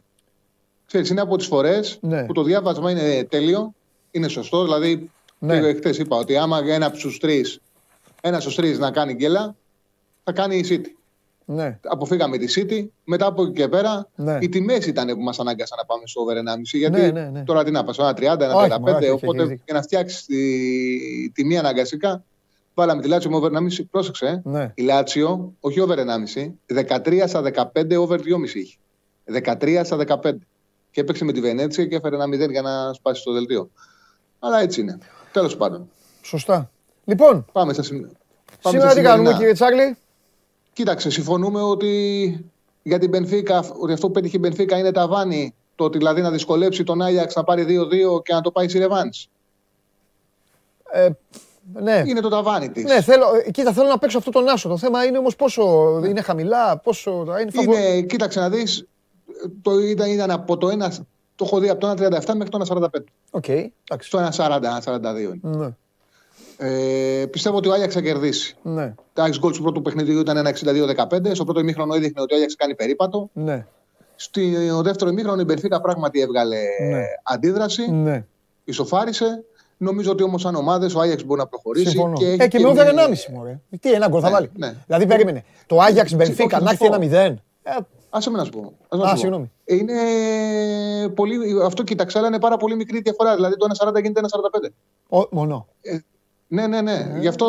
Ξέρεις, είναι από τις φορές ναι. που το διάβασμα είναι τέλειο, είναι σωστό. Δηλαδή, ναι. χθες είπα ότι άμα ένα από τους τρεις, ένας στους τρεις να κάνει γκέλα, θα κάνει η City. Ναι. Αποφύγαμε τη City. Μετά από εκεί και πέρα, ναι. οι τιμές ήταν που μας ανάγκασαν να πάμε στο over 1,5. Γιατί ναι, ναι, ναι. τώρα τι να πας, ένα 30, ένα 35. Οπότε για να φτιάξεις τη τιμή αναγκαστικά, βάλαμε τη Λάτσιο με over 1,5. Πρόσεξε. Ε. Ναι. Η Λάτσιο, όχι over 1,5, 13 στα 15 over 2,5 είχε. 13 στα 15. Και έπαιξε με τη Βενέτσια και έφερε ένα 0 για να σπάσει το δελτίο. Αλλά έτσι είναι. Τέλος πάντων. Σωστά. Λοιπόν, πάμε στα σημεία. Σήμερα τι κάνουμε, κύριε Τσάρλι. Κοίταξε, συμφωνούμε ότι για την Μπενφίκα, ότι αυτό που πέτυχε η Μπενφίκα είναι ταβάνι. Το ότι δηλαδή να δυσκολέψει τον Άγιαξ να πάρει 2-2 και να το πάει σε ρεβάνς. Ε, ναι. Είναι το ταβάνι της. Ναι, θέλω, ε, κοίτα, θέλω να παίξω αυτό τον άσο. Το θέμα είναι όμως πόσο ναι. είναι χαμηλά, πόσο. Είναι, είναι κοίταξε να δεις. Το ήταν, ήταν από το 1. Το έχω δει από το 1,37 μέχρι το 1,45. Οκ. Okay, το 1,40-1,42. Ναι. Ε, πιστεύω ότι ο Άγιαξ θα κερδίσει. Ναι. Το Άγιαξ γκολ του πρώτου παιχνιδιού ήταν ένα 62-15. Στο πρώτο ημίχρονο έδειχνε ότι ο Άγιαξ κάνει περίπατο. Ναι. Στο δεύτερο ημίχρονο η Μπενφίκα πράγματι έβγαλε ναι. αντίδραση. Ναι. Ισοφάρισε. Νομίζω ότι όμως, σαν ομάδες, ο Άγιαξ μπορεί να προχωρήσει. Συμφωνώ. Και, ε, και με over 1,5 μωρέ. Τι ένα γκολ θα ναι, βάλει. Ναι. Δηλαδή, περίμενε. Το Άγιαξ Μπενφίκα να έχει ένα 0. Άσε με να σου πω. Α, συγγνώμη. Είναι πολύ, αυτό κοίταξε, αλλά είναι πάρα πολύ μικρή διαφορά. Δηλαδή το 1,40 γίνεται 1,45. μόνο. Ε, ναι, ναι, ναι. Ε. Γι' αυτό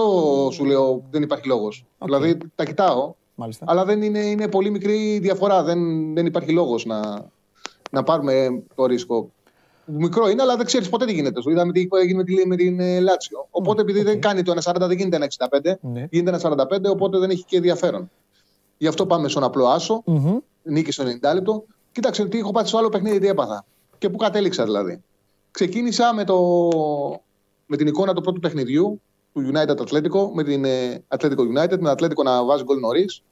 σου λέω δεν υπάρχει λόγος. Okay. Δηλαδή τα κοιτάω. Μάλιστα. Αλλά δεν είναι, είναι πολύ μικρή διαφορά. Δεν, δεν υπάρχει λόγος να, να πάρουμε το ρίσκο. Μικρό είναι, αλλά δεν ξέρεις ποτέ τι γίνεται. Σου είδαμε τι έγινε με, τη, με την ε, Λάτσιο. Οπότε επειδή okay. δεν κάνει το 1,40 δεν γίνεται 1,65, ναι. γίνεται 1,45, οπότε δεν έχει και ενδιαφέρον. Γι' αυτό πάμε στον απλό άσο. Mm-hmm. Νίκη στο 90 λεπτό. Κοίταξε τι έχω πάθει στο άλλο παιχνίδι, τι έπαθα. Και πού κατέληξα δηλαδή. Ξεκίνησα με, το, με την εικόνα του πρώτου παιχνιδιού του United Atletico, με την ε, Atletico United, με την Atletico να βάζει γκολ νωρίς.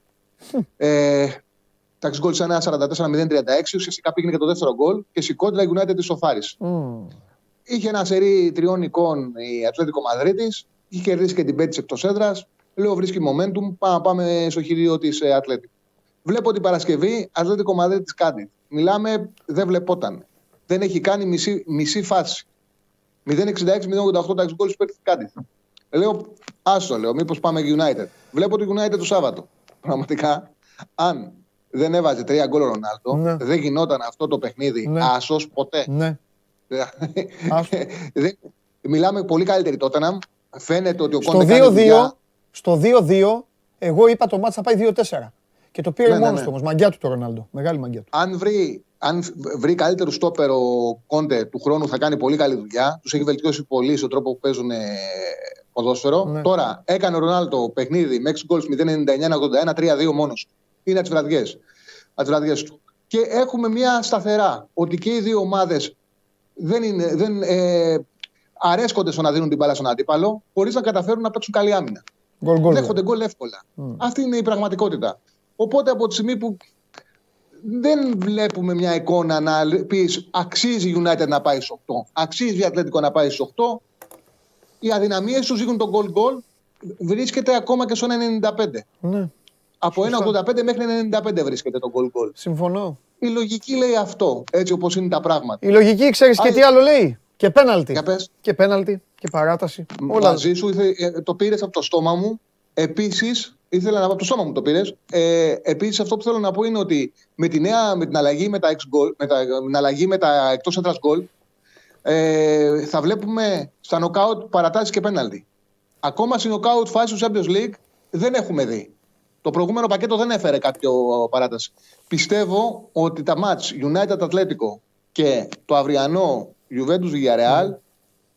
Ε, τα γκολ σε ένα 44-0-36, ουσιαστικά πήγαινε και το δεύτερο γκολ και σηκώντρα η United της σοφάρης. Mm. Είχε ένα σερί τριών εικόν η Ατλέτικο Μαδρίτης, είχε κερδίσει και την πέτης εκτός έδρας. Λέω βρίσκει momentum, πάμε, πάμε στο χειρίο της Ατλέτικο. Βλέπω την Παρασκευή Ατλέτικο Μαδρίτης κάτι. Μιλάμε, δεν βλεπόταν. Δεν έχει κάνει μισή, μισή φάση. 0-66-0-88 τα γκολ παίρνει κάτι. Λέω, άσο λέω, μήπως πάμε United. Βλέπω το United το Σάββατο. Πραγματικά, αν δεν έβαζε τρία γκολ ο Ρονάλτο, ναι. δεν γινόταν αυτό το παιχνίδι ναι. άσος ποτέ. Ναι. Μιλάμε πολύ καλύτερη τότε να φαίνεται ότι ο Κόντε στο 2-2, στο 2-2, εγώ είπα το μάτς θα πάει 2-4. Και το πήρε ναι, ναι, μόνος του όμως. Μαγκιά του το Ρονάλντο. Μεγάλη μαγκιά του. Αν βρει, αν βρει καλύτερο στόπερ ο Κόντε του χρόνου, θα κάνει πολύ καλή δουλειά. Τους έχει βελτιώσει πολύ στον τρόπο που παίζουν ε, ποδόσφαιρο. Ναι. Τώρα έκανε ο Ρονάλντο παιχνίδι με 6 γκολ 0-99-81, 3-2 μόνος. Είναι τις βραδιές του. Και έχουμε μια σταθερά ότι και οι δύο ομάδες δεν, είναι, δεν ε, αρέσκονται στο να δίνουν την μπάλα στον αντίπαλο, χωρίς να καταφέρουν να παίξουν καλή άμυνα. Γκολ, γκολ, Δέχονται γκολ εύκολα. Mm. Αυτή είναι η πραγματικότητα. Οπότε από τη στιγμή που δεν βλέπουμε μια εικόνα να πεις αξίζει η United να πάει στου 8, αξίζει η Ατλέτικο να πάει στου 8, οι αδυναμίες τους δείχνουν τον γκολ γκολ, βρίσκεται ακόμα και στο 95. Ναι. Από 1,85 μέχρι 95 βρίσκεται το γκολ γκολ. Συμφωνώ. Η λογική λέει αυτό, έτσι όπως είναι τα πράγματα. Η λογική ξέρεις και τι άλλο λέει; Και πέναλτι. Και πέναλτι. Και παράταση. Όλα... Μαζί σου ε, το πήρες από το στόμα μου. Επίσης, ήθελα να πω από το στόμα μου το πήρες. Ε, Επίσης, αυτό που θέλω να πω είναι ότι με, τη νέα, με την αλλαγή με τα, με τα, με αλλαγή με τα εκτός έδρα γκολ, ε, θα βλέπουμε στα νοκάουτ παρατάσεις και πέναλτι. Ακόμα στην νοκάουτ φάση του Champions League δεν έχουμε δει. Το προηγούμενο πακέτο δεν έφερε κάποιο παράταση. Πιστεύω ότι τα μάτς United Atletico και το αυριανό Juventus Villarreal mm.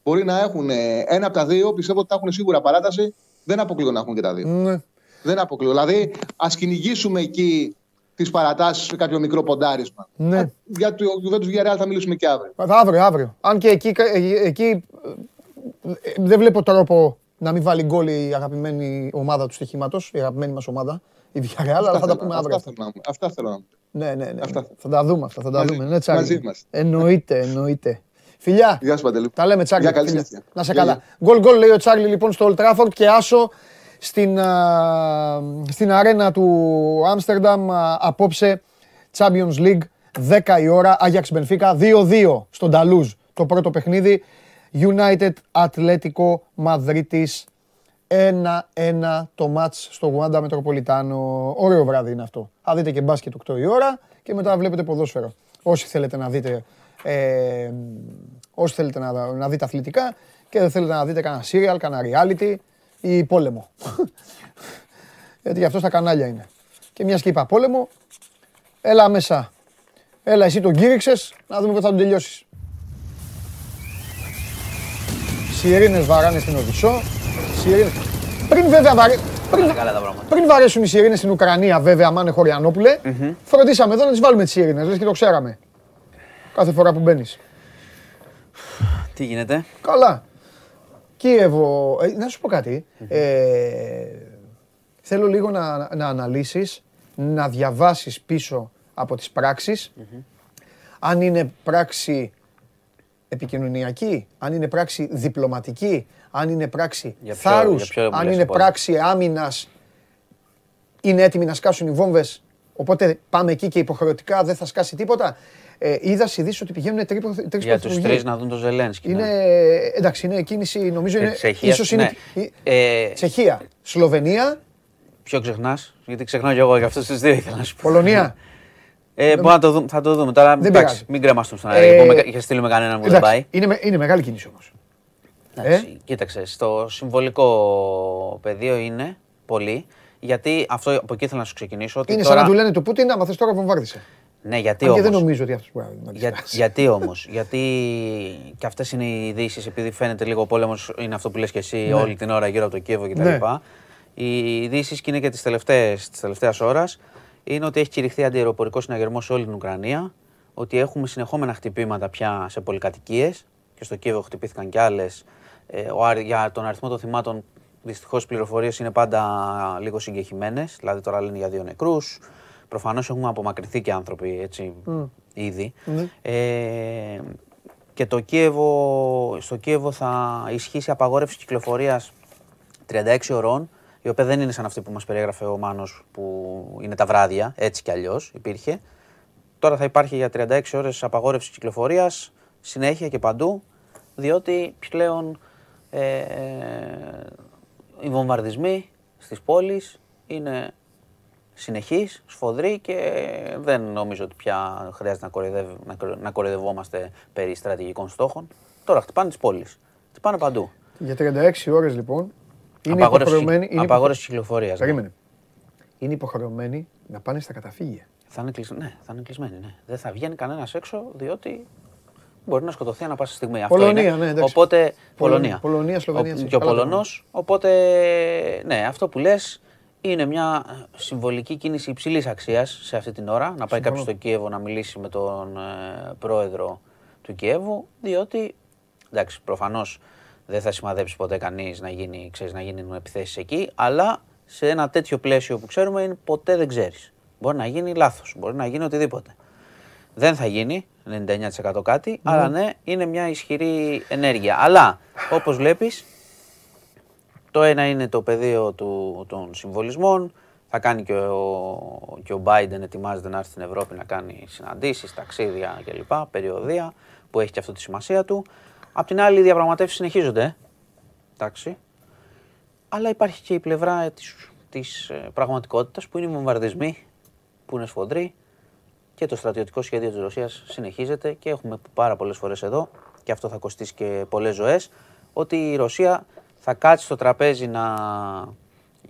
μπορεί να έχουν ένα από τα δύο. Πιστεύω ότι θα έχουν σίγουρα παράταση. Δεν αποκλείω να έχουν και τα δύο. Mm. Δεν αποκλείω. Δηλαδή, ας κυνηγήσουμε εκεί τις παρατάσεις σε κάποιο μικρό ποντάρισμα. Ναι. Για το Juventus Villarreal θα μιλήσουμε και αύριο. Αύριο, αύριο. Αν και εκεί, εκεί δεν βλέπω τρόπο να μην βάλει γκολ η αγαπημένη ομάδα του στοιχήματος, η αγαπημένη μας ομάδα, η Villarreal, αλλά θα τα πούμε αύριο. Αυτά θέλω να ναι, ναι, ναι. Αυτά. Θα τα δούμε αυτά. Θα τα δούμε. Ναι, Μαζί μας. Εννοείται, εννοείται. Φιλιά. Γεια σου, Παντελή. Τα λέμε, Τσάρλι. Καλή Να σε καλά. Γκολ γκολ λέει ο Τσάρλι λοιπόν στο Old Trafford και άσο στην, στην αρένα του Άμστερνταμ απόψε Champions League 10 η ώρα, Άγιαξ Μπενφίκα 2-2 στον Ταλούζ το πρώτο παιχνίδι United Atletico Madridis 1-1 το μάτς στο Γουάντα Μετροπολιτάνο. Ωραίο βράδυ είναι αυτό. Θα δείτε και μπάσκετ 8 η ώρα και μετά βλέπετε ποδόσφαιρο. Όσοι θέλετε να δείτε, ε, όσοι θέλετε να, να δείτε αθλητικά και δεν θέλετε να δείτε κανένα serial, κανένα reality ή πόλεμο. [laughs] Γιατί γι' αυτό στα κανάλια είναι. Και μια και είπα πόλεμο, έλα μέσα. Έλα εσύ τον κήρυξες, να δούμε πώς θα τον τελειώσεις. Σιρήνες βαράνε στην Οδυσσό, σιρήνες. Πριν βέβαια βαρε... πριν... πριν βαρέσουν οι σιρήνες στην Ουκρανία βέβαια, μάνε Χωριανόπουλε, mm-hmm. φροντίσαμε εδώ να τις βάλουμε τις σιρήνες, λες και το ξέραμε. Κάθε φορά που μπαίνεις. Τι γίνεται; Καλά. Κίεβο, ε, να σου πω κάτι. Ε, θέλω λίγο να, να αναλύσεις, να διαβάσεις πίσω από τις πράξεις. Αν είναι πράξη επικοινωνιακή, αν είναι πράξη διπλωματική, αν είναι πράξη θάρρους, αν είναι πράξη άμυνας, είναι έτοιμοι να σκάσουν οι βόμβες, οπότε πάμε εκεί και υποχρεωτικά δεν θα σκάσει τίποτα. Ε, είδα σε ειδήσεις ότι πηγαίνουν τρεις πρωθυπουργοί. Για τους τρεις να δουν τον Ζελένσκι. Είναι, ναι. εντάξει, είναι κίνηση, νομίζω είναι. ίσως είναι ναι. ε, Τσεχία, Σλοβενία. Ποιο ξεχνάς, γιατί ξεχνάω και εγώ για αυτούς τους δύο ήθελα να σου πω. Πολωνία. [laughs] Ε, να το δούμε, θα το δούμε. Τώρα δεν εντάξει, μην κρεμαστούμε στον αέρα ε, και στείλουμε κανέναν που δεν πάει. Είναι, είναι μεγάλη κίνηση όμως. Ε; Κοίταξε, στο συμβολικό πεδίο είναι πολύ. Γιατί αυτό από εκεί ήθελα να σου ξεκινήσω. Ότι είναι τώρα... σαν να του λένε του Πούτιν, άμα θες τώρα βομβάρδισε. Ναι, γιατί όμως. Και δεν νομίζω ότι αυτός μπορεί να Για, Γιατί όμως, [laughs] γιατί και αυτές είναι οι ειδήσεις, επειδή φαίνεται λίγο ο πόλεμος, είναι αυτό που λες και εσύ ναι. όλη την ώρα γύρω από το Κίεβο κτλ. Ναι. Οι ειδήσεις και είναι και της τελευταίας ώρας είναι ότι έχει κηρυχθεί αντιεροπορικός συναγερμός σε όλη την Ουκρανία, ότι έχουμε συνεχόμενα χτυπήματα πια σε πολυκατοικίες και στο Κίεβο χτυπήθηκαν κι άλλες. Ε, για τον αριθμό των θυμάτων, δυστυχώς οι πληροφορίες είναι πάντα λίγο συγκεχημένες. Δηλαδή τώρα λένε για δύο νεκρούς. Προφανώς έχουμε απομακρυνθεί και άνθρωποι έτσι ήδη. Ναι. Ε, και το Κίεβο, στο Κίεβο θα ισχύσει απαγόρευση κυκλοφορίας 36 ωρών, η οποία δεν είναι σαν αυτή που μας περιέγραφε ο Μάνος που είναι τα βράδια, έτσι κι αλλιώς υπήρχε. Τώρα θα υπάρχει για 36 ώρες απαγόρευση κυκλοφορίας, συνέχεια και παντού, διότι πλέον ε, οι βομβαρδισμοί στις πόλεις είναι συνεχής, σφοδρή και δεν νομίζω ότι πια χρειάζεται να, να κοροϊδευόμαστε περί στρατηγικών στόχων. Τώρα χτυπάνε τις πόλεις. Χτυπάνε παντού. Για 36 ώρες λοιπόν είναι υποχρεωμένοι... Είναι απαγόρευση κυκλοφορίας. Ναι. Περίμενε. Είναι υποχρεωμένοι να πάνε στα καταφύγια. Θα είναι, κλεισ... ναι, θα είναι κλεισμένοι, ναι. Δεν θα βγαίνει κανένας έξω διότι μπορεί να σκοτωθεί ανά πάσα στιγμή. Πολωνία, αυτό είναι. ναι, Οπότε, Πολωνία. Πολωνία, Σλοβενία. Και ο Πολωνός, οπότε, ναι, αυτό που λες, είναι μια συμβολική κίνηση υψηλής αξίας σε αυτή την ώρα. Να πάει κάποιος στο Κίεβο να μιλήσει με τον ε, πρόεδρο του Κιέβου, διότι εντάξει, προφανώς δεν θα σημαδέψει ποτέ κανείς να, γίνει, ξέρεις, να γίνουν επιθέσεις εκεί, αλλά σε ένα τέτοιο πλαίσιο που ξέρουμε είναι ποτέ δεν ξέρεις. Μπορεί να γίνει λάθος, μπορεί να γίνει οτιδήποτε. Δεν θα γίνει 99% κάτι, mm. αλλά ναι, είναι μια ισχυρή ενέργεια. Αλλά όπως βλέπεις, το ένα είναι το πεδίο του, των συμβολισμών. Θα κάνει και ο, και ο Biden ετοιμάζεται να έρθει στην Ευρώπη να κάνει συναντήσεις, ταξίδια κλπ. Περιοδία που έχει και αυτό τη σημασία του. Απ' την άλλη, οι διαπραγματεύσεις συνεχίζονται. Εντάξει. Αλλά υπάρχει και η πλευρά της, της ε, πραγματικότητας που είναι οι βομβαρδισμοί, που είναι σφοδροί και το στρατιωτικό σχέδιο της Ρωσίας συνεχίζεται και έχουμε πάρα πολλές φορές εδώ και αυτό θα κοστίσει και πολλές ζωές ότι η Ρωσία θα κάτσει στο τραπέζι να,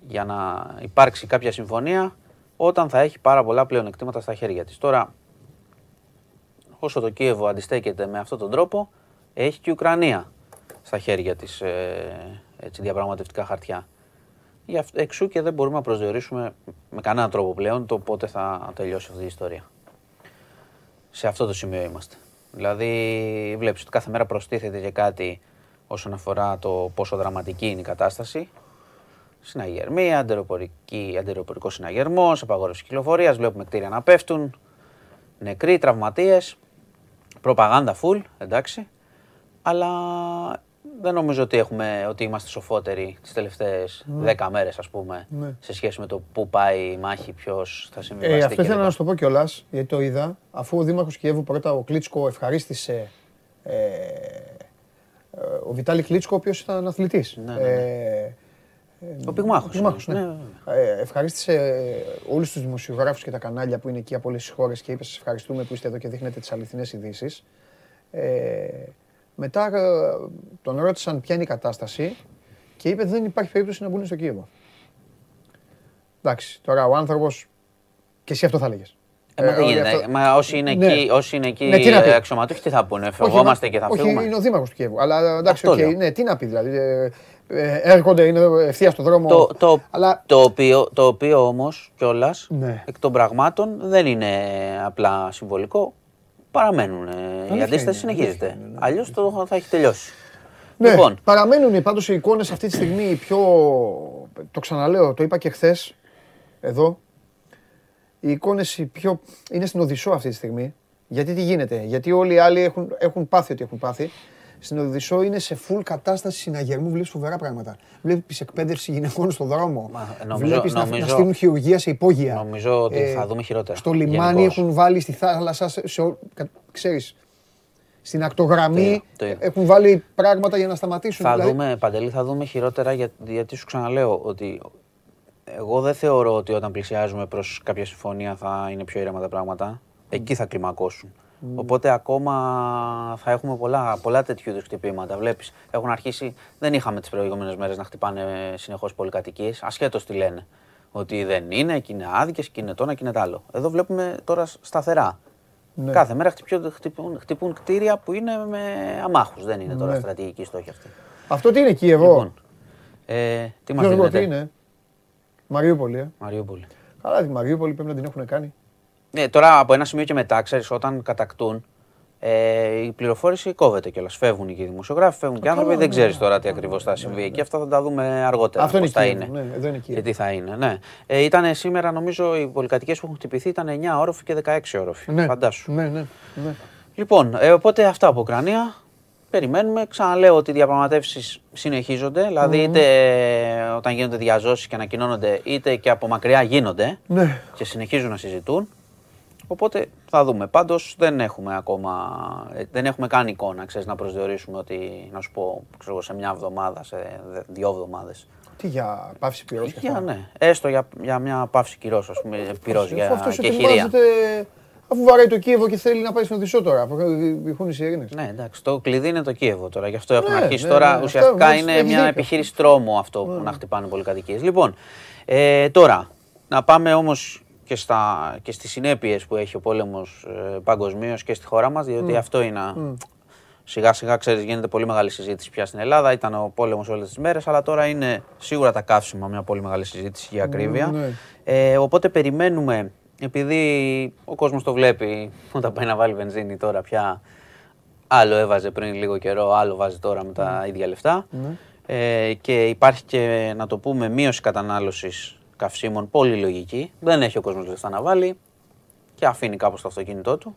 για να υπάρξει κάποια συμφωνία όταν θα έχει πάρα πολλά πλεονεκτήματα στα χέρια της. Τώρα, όσο το Κίεβο αντιστέκεται με αυτόν τον τρόπο, έχει και η Ουκρανία στα χέρια της ε, έτσι, διαπραγματευτικά χαρτιά. Γι' αυτό, εξού και δεν μπορούμε να προσδιορίσουμε με κανέναν τρόπο πλέον το πότε θα τελειώσει αυτή η ιστορία. Σε αυτό το σημείο είμαστε. Δηλαδή, βλέπεις ότι κάθε μέρα προστίθεται και κάτι όσον αφορά το πόσο δραματική είναι η κατάσταση. Συναγερμία, αντεροπορικός συναγερμός, απαγόρευση κυκλοφορίας, βλέπουμε κτίρια να πέφτουν, νεκροί, τραυματίες, προπαγάνδα full, εντάξει. Αλλά δεν νομίζω ότι, έχουμε, ότι είμαστε σοφότεροι τις τελευταίες ναι. δέκα μέρες, ας πούμε, ναι. σε σχέση με το πού πάει η μάχη, ποιος θα συμβιβαστεί. Ε, αυτό ήθελα να σου το πω κιόλας, γιατί το είδα. Αφού ο Δήμαρχος Κιέβου πρώτα ο Κλίτσκο ευχαρίστησε. Ε, ο Βιτάλη Κλίτσκο, ο οποίος ήταν αθλητής. Ναι, ναι, ναι. Ε, ο Πυγμάχος. Ναι. ναι. Ε, ευχαρίστησε όλους τους δημοσιογράφους και τα κανάλια που είναι εκεί από όλες τις χώρες και είπε: Σας ευχαριστούμε που είστε εδώ και δείχνετε τις αληθινές ειδήσεις. Ε, μετά ε, τον ρώτησαν ποια είναι η κατάσταση και είπε: Δεν υπάρχει περίπτωση να μπουν στο Κίεβο. Εντάξει, τώρα ο άνθρωπος. και εσύ αυτό θα έλεγες. Ε, μα, γίνεται. Αυτό... μα όσοι είναι ναι. εκεί, όσοι είναι εκεί ναι, τι, ε, αξιωματούχοι τι θα πούνε, φευγόμαστε και θα φύγουμε; Όχι, είναι ο δήμαρχος του Κιέβου, αλλά εντάξει, okay, ναι, τι να πει δηλαδή. Ε, έρχονται, είναι ευθεία στο δρόμο. Το, το, αλλά... το οποίο, το οποίο όμως κιόλας, ναι. εκ των πραγμάτων δεν είναι απλά συμβολικό. Παραμένουν. Η αντίσταση συνεχίζεται. Ναι, ναι, Αλλιώς το θα έχει τελειώσει. Ναι, λοιπόν. παραμένουν πάντως οι εικόνες αυτή τη στιγμή πιο, το ξαναλέω, το είπα και χθες εδώ, οι εικόνες πιο, είναι στην Οδυσσό αυτή τη στιγμή. Γιατί τι γίνεται, γιατί όλοι οι άλλοι έχουν, έχουν πάθει ό,τι έχουν πάθει στην Οδυσσό είναι σε full κατάσταση συναγερμού. Βλέπεις φοβερά πράγματα. Βλέπεις εκπαίδευση γυναικών στον δρόμο. Βλέπεις να, να στείλουν χειρουργία σε υπόγεια. Νομίζω ότι ε, θα δούμε χειρότερα. Στο λιμάνι έχουν βάλει στη θάλασσα. Σε, σε, ξέρεις, στην ακτογραμμή έχουν βάλει πράγματα για να σταματήσουν. Θα δηλαδή. δούμε, Παντελή, θα δούμε χειρότερα για, γιατί σου ξαναλέω ότι εγώ δεν θεωρώ ότι όταν πλησιάζουμε προς κάποια συμφωνία θα είναι πιο ήρεμα τα πράγματα. Εκεί θα κλιμακώσουν. Mm. Οπότε ακόμα θα έχουμε πολλά, πολλά τέτοιου είδους χτυπήματα. Βλέπεις, έχουν αρχίσει. Δεν είχαμε τις προηγούμενες μέρες να χτυπάνε συνεχώς πολυκατοικίες, ασχέτως τι λένε. Ότι δεν είναι, και είναι άδικες, και είναι το ένα και είναι το άλλο. Εδώ βλέπουμε τώρα σταθερά. Ναι. Κάθε μέρα χτυπούν, χτυπούν, χτυπούν κτίρια που είναι με αμάχους. Δεν είναι τώρα ναι. στρατηγική στόχη αυτή. Αυτό τι είναι εκεί, εγώ; Λοιπόν, ε, τι μας δίνετε; Τι είναι; Μαριούπολη. Ε. Μαριούπολη. Καλά, τη Μαριούπολη πρέπει να την έχουν κάνει. Ναι, τώρα από ένα σημείο και μετά, ξέρεις, όταν κατακτούν, ε, η πληροφόρηση κόβεται κιόλας. Φεύγουν και οι δημοσιογράφοι, φεύγουν και οι άνθρωποι. Δεν ξέρεις τώρα τι ακριβώς θα συμβεί εκεί. Αυτά θα τα δούμε αργότερα. Αυτό είναι, θα είναι. Ναι, εδώ είναι και τι θα είναι. Ναι. Ε, ήταν σήμερα, νομίζω, οι πολυκατοικίες που έχουν χτυπηθεί ήταν 9 όροφοι και 16 όροφοι. Ναι. Φαντάσου. Ναι, ναι, ναι. Λοιπόν, ε, οπότε αυτά από Ουκρανία. Περιμένουμε. Ξαναλέω ότι οι διαπραγματεύσεις συνεχίζονται. Δηλαδή, είτε όταν γίνονται διαζώσεις και ανακοινώνονται, είτε και από μακριά γίνονται ναι. και συνεχίζουν να συζητούν. Οπότε θα δούμε. Πάντως δεν έχουμε ακόμα, ε, δεν έχουμε καν εικόνα, ξέρεις, να προσδιορίσουμε ότι, να σου πω, ξέρω, σε μια εβδομάδα, σε δύο εβδομάδες. Τι για πάυση πυρός και Για, ναι, έστω για, για μια πάυση κυρός, ας πούμε, πυρός για αυτός και χειρία. Αφού βαράει το Κίεβο και θέλει να πάει στον Οδυσσό τώρα, αφού έχουν οι σιρήνες. Ναι, εντάξει, το κλειδί είναι το Κίεβο τώρα. Γι' αυτό έχουν ναι, αρχίσει ναι, τώρα. Ναι, ουσιαστικά είναι μια επιχείρηση τρόμου αυτό που να χτυπάνε πολυκατοικίε. Λοιπόν, ε, τώρα, να πάμε όμως και, στα, και στις συνέπειες που έχει ο πόλεμος ε, παγκοσμίως και στη χώρα μας, διότι αυτό είναι... Σιγά σιγά, ξέρεις, γίνεται πολύ μεγάλη συζήτηση πια στην Ελλάδα. Ήταν ο πόλεμος όλες τις μέρες, αλλά τώρα είναι σίγουρα τα καύσιμα μια πολύ μεγάλη συζήτηση για ακρίβεια. Ναι. Ε, οπότε περιμένουμε, επειδή ο κόσμος το βλέπει όταν πάει να βάλει βενζίνη τώρα πια, άλλο έβαζε πριν λίγο καιρό, άλλο βάζει τώρα με τα ίδια λεφτά. Ναι. Ε, και υπάρχει και, να το πούμε, μείωση κατανάλωσης καυσίμων πολύ λογική. Δεν έχει ο κόσμος λεφτά να βάλει και αφήνει κάπως το αυτοκίνητό του.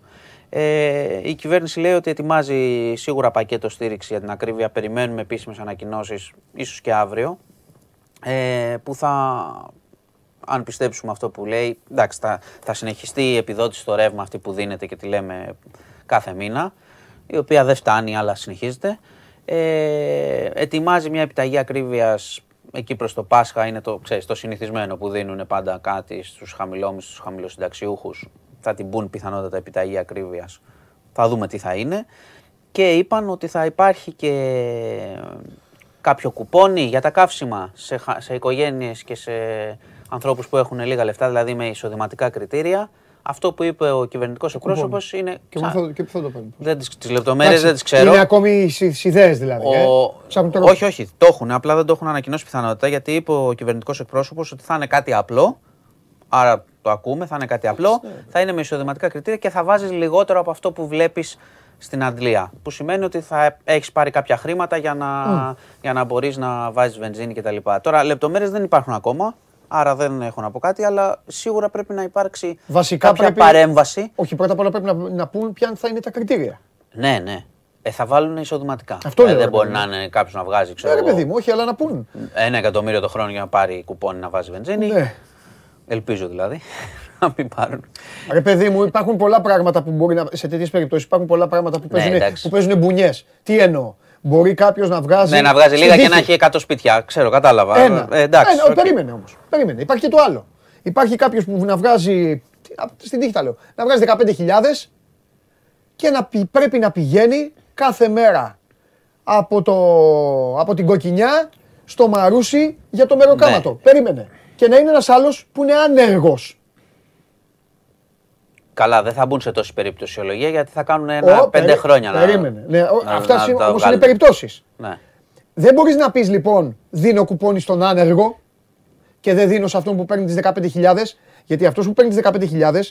Ε, η κυβέρνηση λέει ότι ετοιμάζει σίγουρα πακέτο στήριξη για την ακρίβεια. Περιμένουμε επίσημες ανακοινώσεις, ίσως και αύριο. Ε, που θα, αν πιστέψουμε αυτό που λέει, εντάξει, θα, θα συνεχιστεί η επιδότηση στο ρεύμα αυτή που δίνεται και τη λέμε κάθε μήνα, η οποία δεν φτάνει αλλά συνεχίζεται. Ε, ετοιμάζει μια επιταγή ακρίβειας εκεί προς το Πάσχα. Είναι το, ξέρεις, το συνηθισμένο που δίνουν πάντα κάτι στους χαμηλόμισθους, στους χαμηλοσυνταξιούχους. Θα την μπουν πιθανότατα επιταγή ακρίβειας. Θα δούμε τι θα είναι. Και είπαν ότι θα υπάρχει και κάποιο κουπόνι για τα καύσιμα σε, σε οικογένειες και σε ανθρώπους που έχουν λίγα λεφτά, δηλαδή με εισοδηματικά κριτήρια. Αυτό που είπε ο κυβερνητικός εκπρόσωπος είναι. Και, θα, και πού θα το παίρνει. Δεν τι λεπτομέρειες δεν τις ξέρω. Είναι ακόμη στι ιδέες δηλαδή. Ο... Ε; Όχι, όχι. Το έχουν. Απλά δεν το έχουν ανακοινώσει πιθανότητα γιατί είπε ο κυβερνητικός εκπρόσωπος ότι θα είναι κάτι απλό. Άρα το ακούμε, θα είναι κάτι απλό. Θα είναι με εισοδηματικά κριτήρια και θα βάζεις λιγότερο από αυτό που βλέπεις στην Αντλία. Που σημαίνει ότι θα έχεις πάρει κάποια χρήματα για να, mm. για να μπορείς να βάζεις βενζίνη κτλ. Τώρα λεπτομέρειες δεν υπάρχουν ακόμα. Άρα δεν έχω να πω κάτι, αλλά σίγουρα πρέπει να υπάρξει Βασικά κάποια πρέπει... παρέμβαση. Όχι, πρώτα απ' όλα πρέπει να, να πούν ποια θα είναι τα κριτήρια. Ναι, ναι. Ε, θα βάλουν εισοδηματικά. Αυτό ε, δεν μπορεί να είναι κάποιος να βγάζει. Ξέρω, ναι, παιδί μου, όχι, αλλά να πούν. Ένα εκατομμύριο το χρόνο για να πάρει κουπόνι να βάζει βενζίνη. Ναι. Ελπίζω δηλαδή [laughs] να μην πάρουν. Ρε παιδί μου, υπάρχουν πολλά πράγματα που μπορεί να. Σε τέτοιες περιπτώσεις υπάρχουν πολλά πράγματα που ναι, παίζουν, ναι, που παίζουν μπουνιές. Τι εννοώ; Μπορεί κάποιος να βγάζει. Ναι, να βγάζει λίγα και να έχει 100 σπίτια. Ξέρω, κατάλαβα. Ένα. Ε, εντάξει, Ένα, okay. Περίμενε όμως. Περίμενε. Υπάρχει και το άλλο. Υπάρχει κάποιος που να βγάζει. Στην τύχη τα λέω. Να βγάζει 15.000 και να πρέπει να πηγαίνει κάθε μέρα από, το, από την κοκκινιά στο Μαρούσι για το μεροκάματο. Ναι. Περίμενε. Και να είναι ένας άλλος που είναι άνεργος. Καλά, δεν θα μπουν σε τόση περιπτωσιολογία γιατί θα κάνουν ένα oh, πέντε χρόνια περίμενε. Ναι, να. Αυτά όμω είναι περιπτώσεις. Ναι. Δεν μπορείς να πεις λοιπόν δίνω κουπόνι στον άνεργο και δεν δίνω σε αυτόν που παίρνει τις 15.000 γιατί αυτός που παίρνει τις 15.000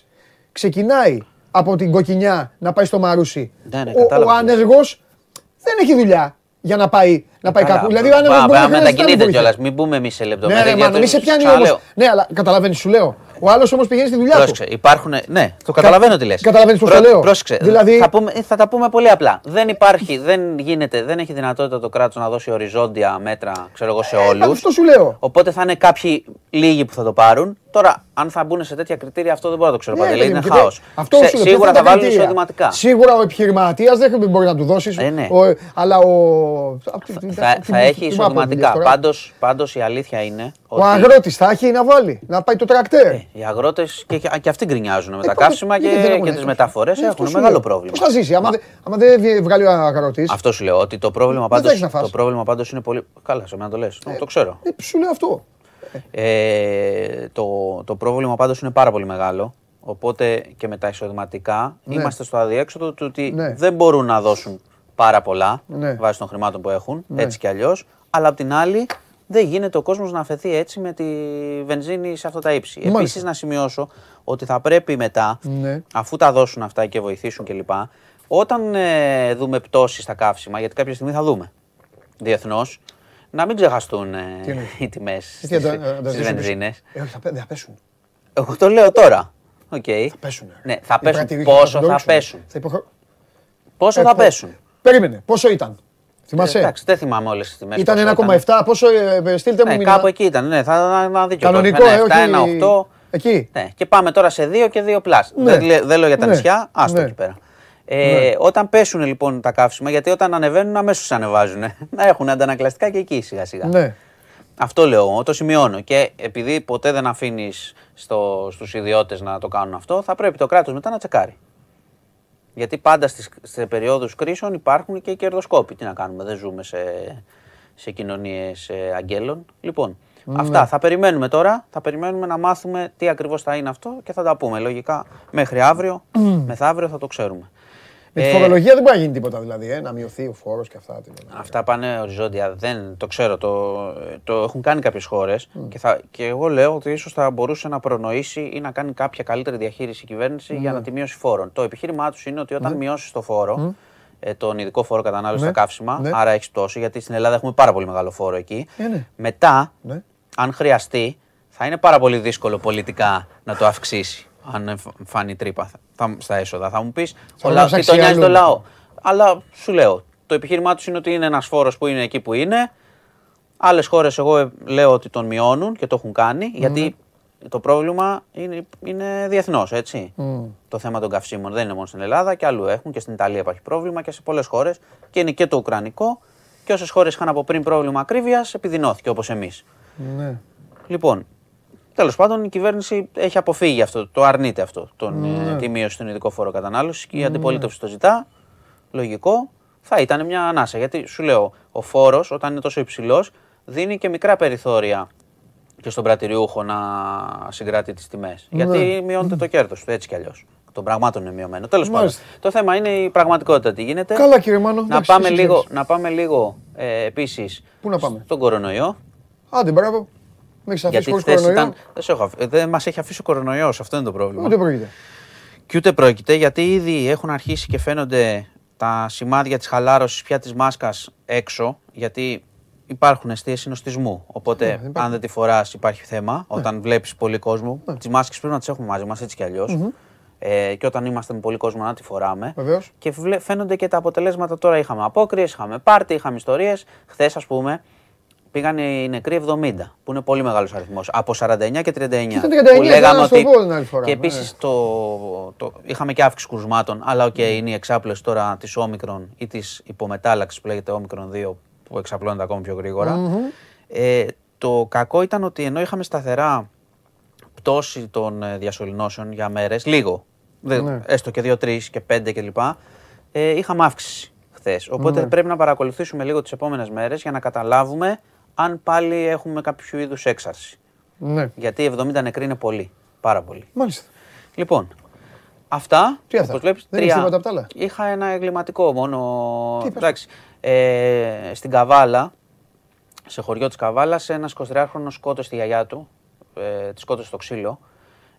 ξεκινάει από την κοκκινιά να πάει στο Μαρούσι. Ναι, ναι, ο, ο άνεργος δεν έχει δουλειά για να πάει, να πάει κάπου. Δηλαδή, αν δεν μπορεί να μετακινείται κιόλας. Μην μπούμε εμείς σε λεπτομέρειε. Ναι, ναι, μη σε πιάνει όμως. Ναι, αλλά καταλαβαίνεις, σου λέω. Ο άλλος όμως πηγαίνει στη δουλειά πρόσεξε, του. Υπάρχουν, ναι, το καταλαβαίνω τι λες. Καταλαβαίνεις πώς το λέω. Πρόσεξε. Δηλαδή... Θα, πούμε, θα τα πούμε πολύ απλά. Δεν υπάρχει, δεν γίνεται, δεν έχει δυνατότητα το κράτος να δώσει οριζόντια μέτρα ξέρω εγώ, σε όλους. Ε, αυτό σου λέω. Οπότε θα είναι κάποιοι λίγοι που θα το πάρουν. Τώρα, αν θα μπουν σε τέτοια κριτήρια, αυτό δεν μπορώ να το ξέρω. Ναι, Παντελή, είναι χάος. Σίγουρα θα βάλουν εισοδηματικά. Σίγουρα ο επιχειρηματίας δεν μπορεί να του δώσει. Ε, ναι. Αλλά ο. Θα έχει εισοδηματικά. Πάντω η αλήθεια είναι. Ο αγρότης θα έχει να βάλει, να πάει το τρακτέρ. Ε, οι αγρότες και, και αυτοί γκρινιάζουν με τα καύσιμα και, και τις μεταφορές έχουν μεγάλο πρόβλημα. Πώς θα ζήσει, άμα, δεν βγάλει ο αγρότης; Αυτό σου λέω ότι το πρόβλημα πάντω είναι πολύ. Καλά, σε μένα το λες. Το ξέρω. Σου λέω αυτό. Ε, το, το πρόβλημα πάντως είναι πάρα πολύ μεγάλο. Οπότε και με τα εισοδηματικά ναι. είμαστε στο αδιέξοδο του ότι ναι. δεν μπορούν να δώσουν πάρα πολλά ναι. βάσει των χρημάτων που έχουν, ναι. έτσι κι αλλιώς. Αλλά απ' την άλλη δεν γίνεται ο κόσμος να αφαιθεί έτσι με τη βενζίνη σε αυτά τα ύψη. Επίσης, να σημειώσω ότι θα πρέπει μετά, ναι. αφού τα δώσουν αυτά και βοηθήσουν κλπ., όταν ε, δούμε πτώσεις στα καύσιμα, γιατί κάποια στιγμή θα δούμε διεθνώς, να μην ξεχαστούν ε, οι τιμές στις βενζίνες. Ε, όχι, θα πέσουν. Εγώ το λέω τώρα. Okay. Θα πέσουν. Ναι, θα πέσουν. Πόσο θα πέσουν; Πόσο θα πέσουν; Περίμενε, πόσο ήταν; Θυμάσαι; Εντάξει, δεν θυμάμαι όλες τις τιμές. Ήταν 1,7. Πόσο στείλτε μου μήνυμα. Κάπου εκεί ήταν. Ναι, θα να δει Κανονικό, ε, όχι. 1,8. Εκεί. Ναι, και πάμε τώρα σε 2 και 2 πλάς. Δεν, λέω για τα νησιά, άστο εκεί πέρα. Ε, ναι. Όταν πέσουν λοιπόν τα καύσιμα, γιατί όταν ανεβαίνουν αμέσως ανεβάζουν. [laughs] να έχουν αντανακλαστικά και εκεί σιγά σιγά. Ναι. Αυτό λέω, το σημειώνω. Και επειδή ποτέ δεν αφήνεις στους ιδιώτες να το κάνουν αυτό, θα πρέπει το κράτος μετά να τσεκάρει. Γιατί πάντα στις, σε περιόδους κρίσεων υπάρχουν και κερδοσκόποι. Τι να κάνουμε, δεν ζούμε σε, σε κοινωνίες ε, αγγέλων. Λοιπόν, ναι. αυτά θα περιμένουμε τώρα. Θα περιμένουμε να μάθουμε τι ακριβώς θα είναι αυτό και θα τα πούμε. Λογικά μέχρι αύριο, μεθαύριο θα το ξέρουμε. Με τη ε, φορολογία δεν μπορεί να γίνει τίποτα δηλαδή, ε, να μειωθεί ο φόρος και αυτά. Αυτά πάνε οριζόντια. Δεν το ξέρω. Το, το έχουν κάνει κάποιες χώρες και, και εγώ λέω ότι ίσως θα μπορούσε να προνοήσει ή να κάνει κάποια καλύτερη διαχείριση η κυβέρνηση για να τη μειώσει φόρων. Το επιχείρημά τους είναι ότι όταν ναι. μειώσεις το φόρο, ε, τον ειδικό φόρο κατανάλωση στα ναι. καύσιμα, ναι. άρα έχεις τόσο, γιατί στην Ελλάδα έχουμε πάρα πολύ μεγάλο φόρο εκεί. Μετά, αν χρειαστεί, θα είναι πάρα πολύ δύσκολο πολιτικά να το αυξήσει αν φάνει τρύπα θα, στα έσοδα. Θα μου πεις, τι το νοιάζει το λαό. Αλλά σου λέω, το επιχείρημά τους είναι ότι είναι ένας φόρος που είναι εκεί που είναι. Άλλες χώρες, εγώ ε, λέω ότι τον μειώνουν και το έχουν κάνει, γιατί το πρόβλημα είναι, είναι διεθνώς, έτσι. Το θέμα των καυσίμων δεν είναι μόνο στην Ελλάδα και αλλού έχουν και στην Ιταλία υπάρχει πρόβλημα και σε πολλές χώρες και είναι και το Ουκρανικό Και όσες χώρες είχαν από πριν πρόβλημα ακρίβειας, επιδεινώθηκε όπως εμείς. Ναι. Λοιπόν, τέλος πάντων η κυβέρνηση έχει αποφύγει αυτό, το αρνείται αυτό, τον, Ναι. ε, τη μείωση στον ειδικό φόρο κατανάλωσης και η αντιπολίτευση το ζητά. Λογικό. Θα ήταν μια ανάσα. Γιατί σου λέω, ο φόρος όταν είναι τόσο υψηλός δίνει και μικρά περιθώρια και στον πρατηριούχο να συγκράτει τις τιμές. Ναι. Γιατί μειώνεται το κέρδος του έτσι κι αλλιώς. Των πραγμάτων είναι μειωμένο. Τέλος πάντων. Μάλιστα. Το θέμα είναι η πραγματικότητα τι γίνεται. Καλά, κύριε Μάνο. Να εντάξει, πάμε, εσύ λίγο, ξέρεις. να πάμε λίγο ε, επίσης Πού να πάμε; στον κορονοϊό. Άντε, μπράβο. Με έχεις αφήσει Γιατί χωρίς χθες κορονοϊό. ήταν. Δεν, σε έχω αφ- ε, δεν μας έχει αφήσει ο κορονοϊός, αυτό είναι το πρόβλημα. Ούτε πρόκειται. Και ούτε πρόκειται γιατί ήδη έχουν αρχίσει και φαίνονται τα σημάδια της χαλάρωσης πια της μάσκας έξω. Γιατί υπάρχουν αιστείε συνοστισμού. Οπότε, Ναι, υπάρχει. αν δεν τη φοράς, υπάρχει θέμα. Όταν βλέπεις πολύ κόσμο, τις μάσκες πρέπει να τις έχουμε μαζί μας έτσι κι αλλιώς. Ε, και όταν είμαστε με πολύ κόσμο, να τη φοράμε. Βεβαίως. Και βλέ- φαίνονται και τα αποτελέσματα τώρα. Είχαμε απόκριες, είχαμε πάρτι, είχαμε ιστορίες. Χθες, ας πούμε, πήγαν οι νεκροί 70, που είναι πολύ μεγάλος αριθμός. Από 49 και 39. ήταν 39, που λέγαμε ήθελα να σου ότι. το πω την άλλη φορά, Και ναι. επίσης το, το, είχαμε και αύξηση κρουσμάτων, αλλά οκ, είναι η εξάπλωση τώρα της όμικρον ή της υπομετάλλαξης που λέγεται όμικρον 2, που εξαπλώνεται ακόμα πιο γρήγορα. Ε, το κακό ήταν ότι ενώ είχαμε σταθερά πτώση των ε, διασωληνώσεων για μέρες, λίγο, δε- Ναι. έστω και 2-3 και 5 κλπ. Ε, είχαμε αύξηση χθες. Οπότε Ναι. πρέπει να παρακολουθήσουμε λίγο τις επόμενες μέρες για να καταλάβουμε αν πάλι έχουμε κάποιο είδους έξαρση. Ναι. Γιατί 70 νεκροί είναι πολύ. Πάρα πολύ. Μάλιστα. Λοιπόν, αυτά. Τι αυτά; όπως βλέπεις, Δεν έχεις τίποτα απ' τα άλλα; Είχα ένα εγκληματικό μόνο. Τι είπες; Εντάξει. Ε, στην Καβάλα, σε χωριό της Καβάλας, ένας 23χρονος σκότωσε τη γιαγιά του. Ε, τη σκότωσε στο ξύλο.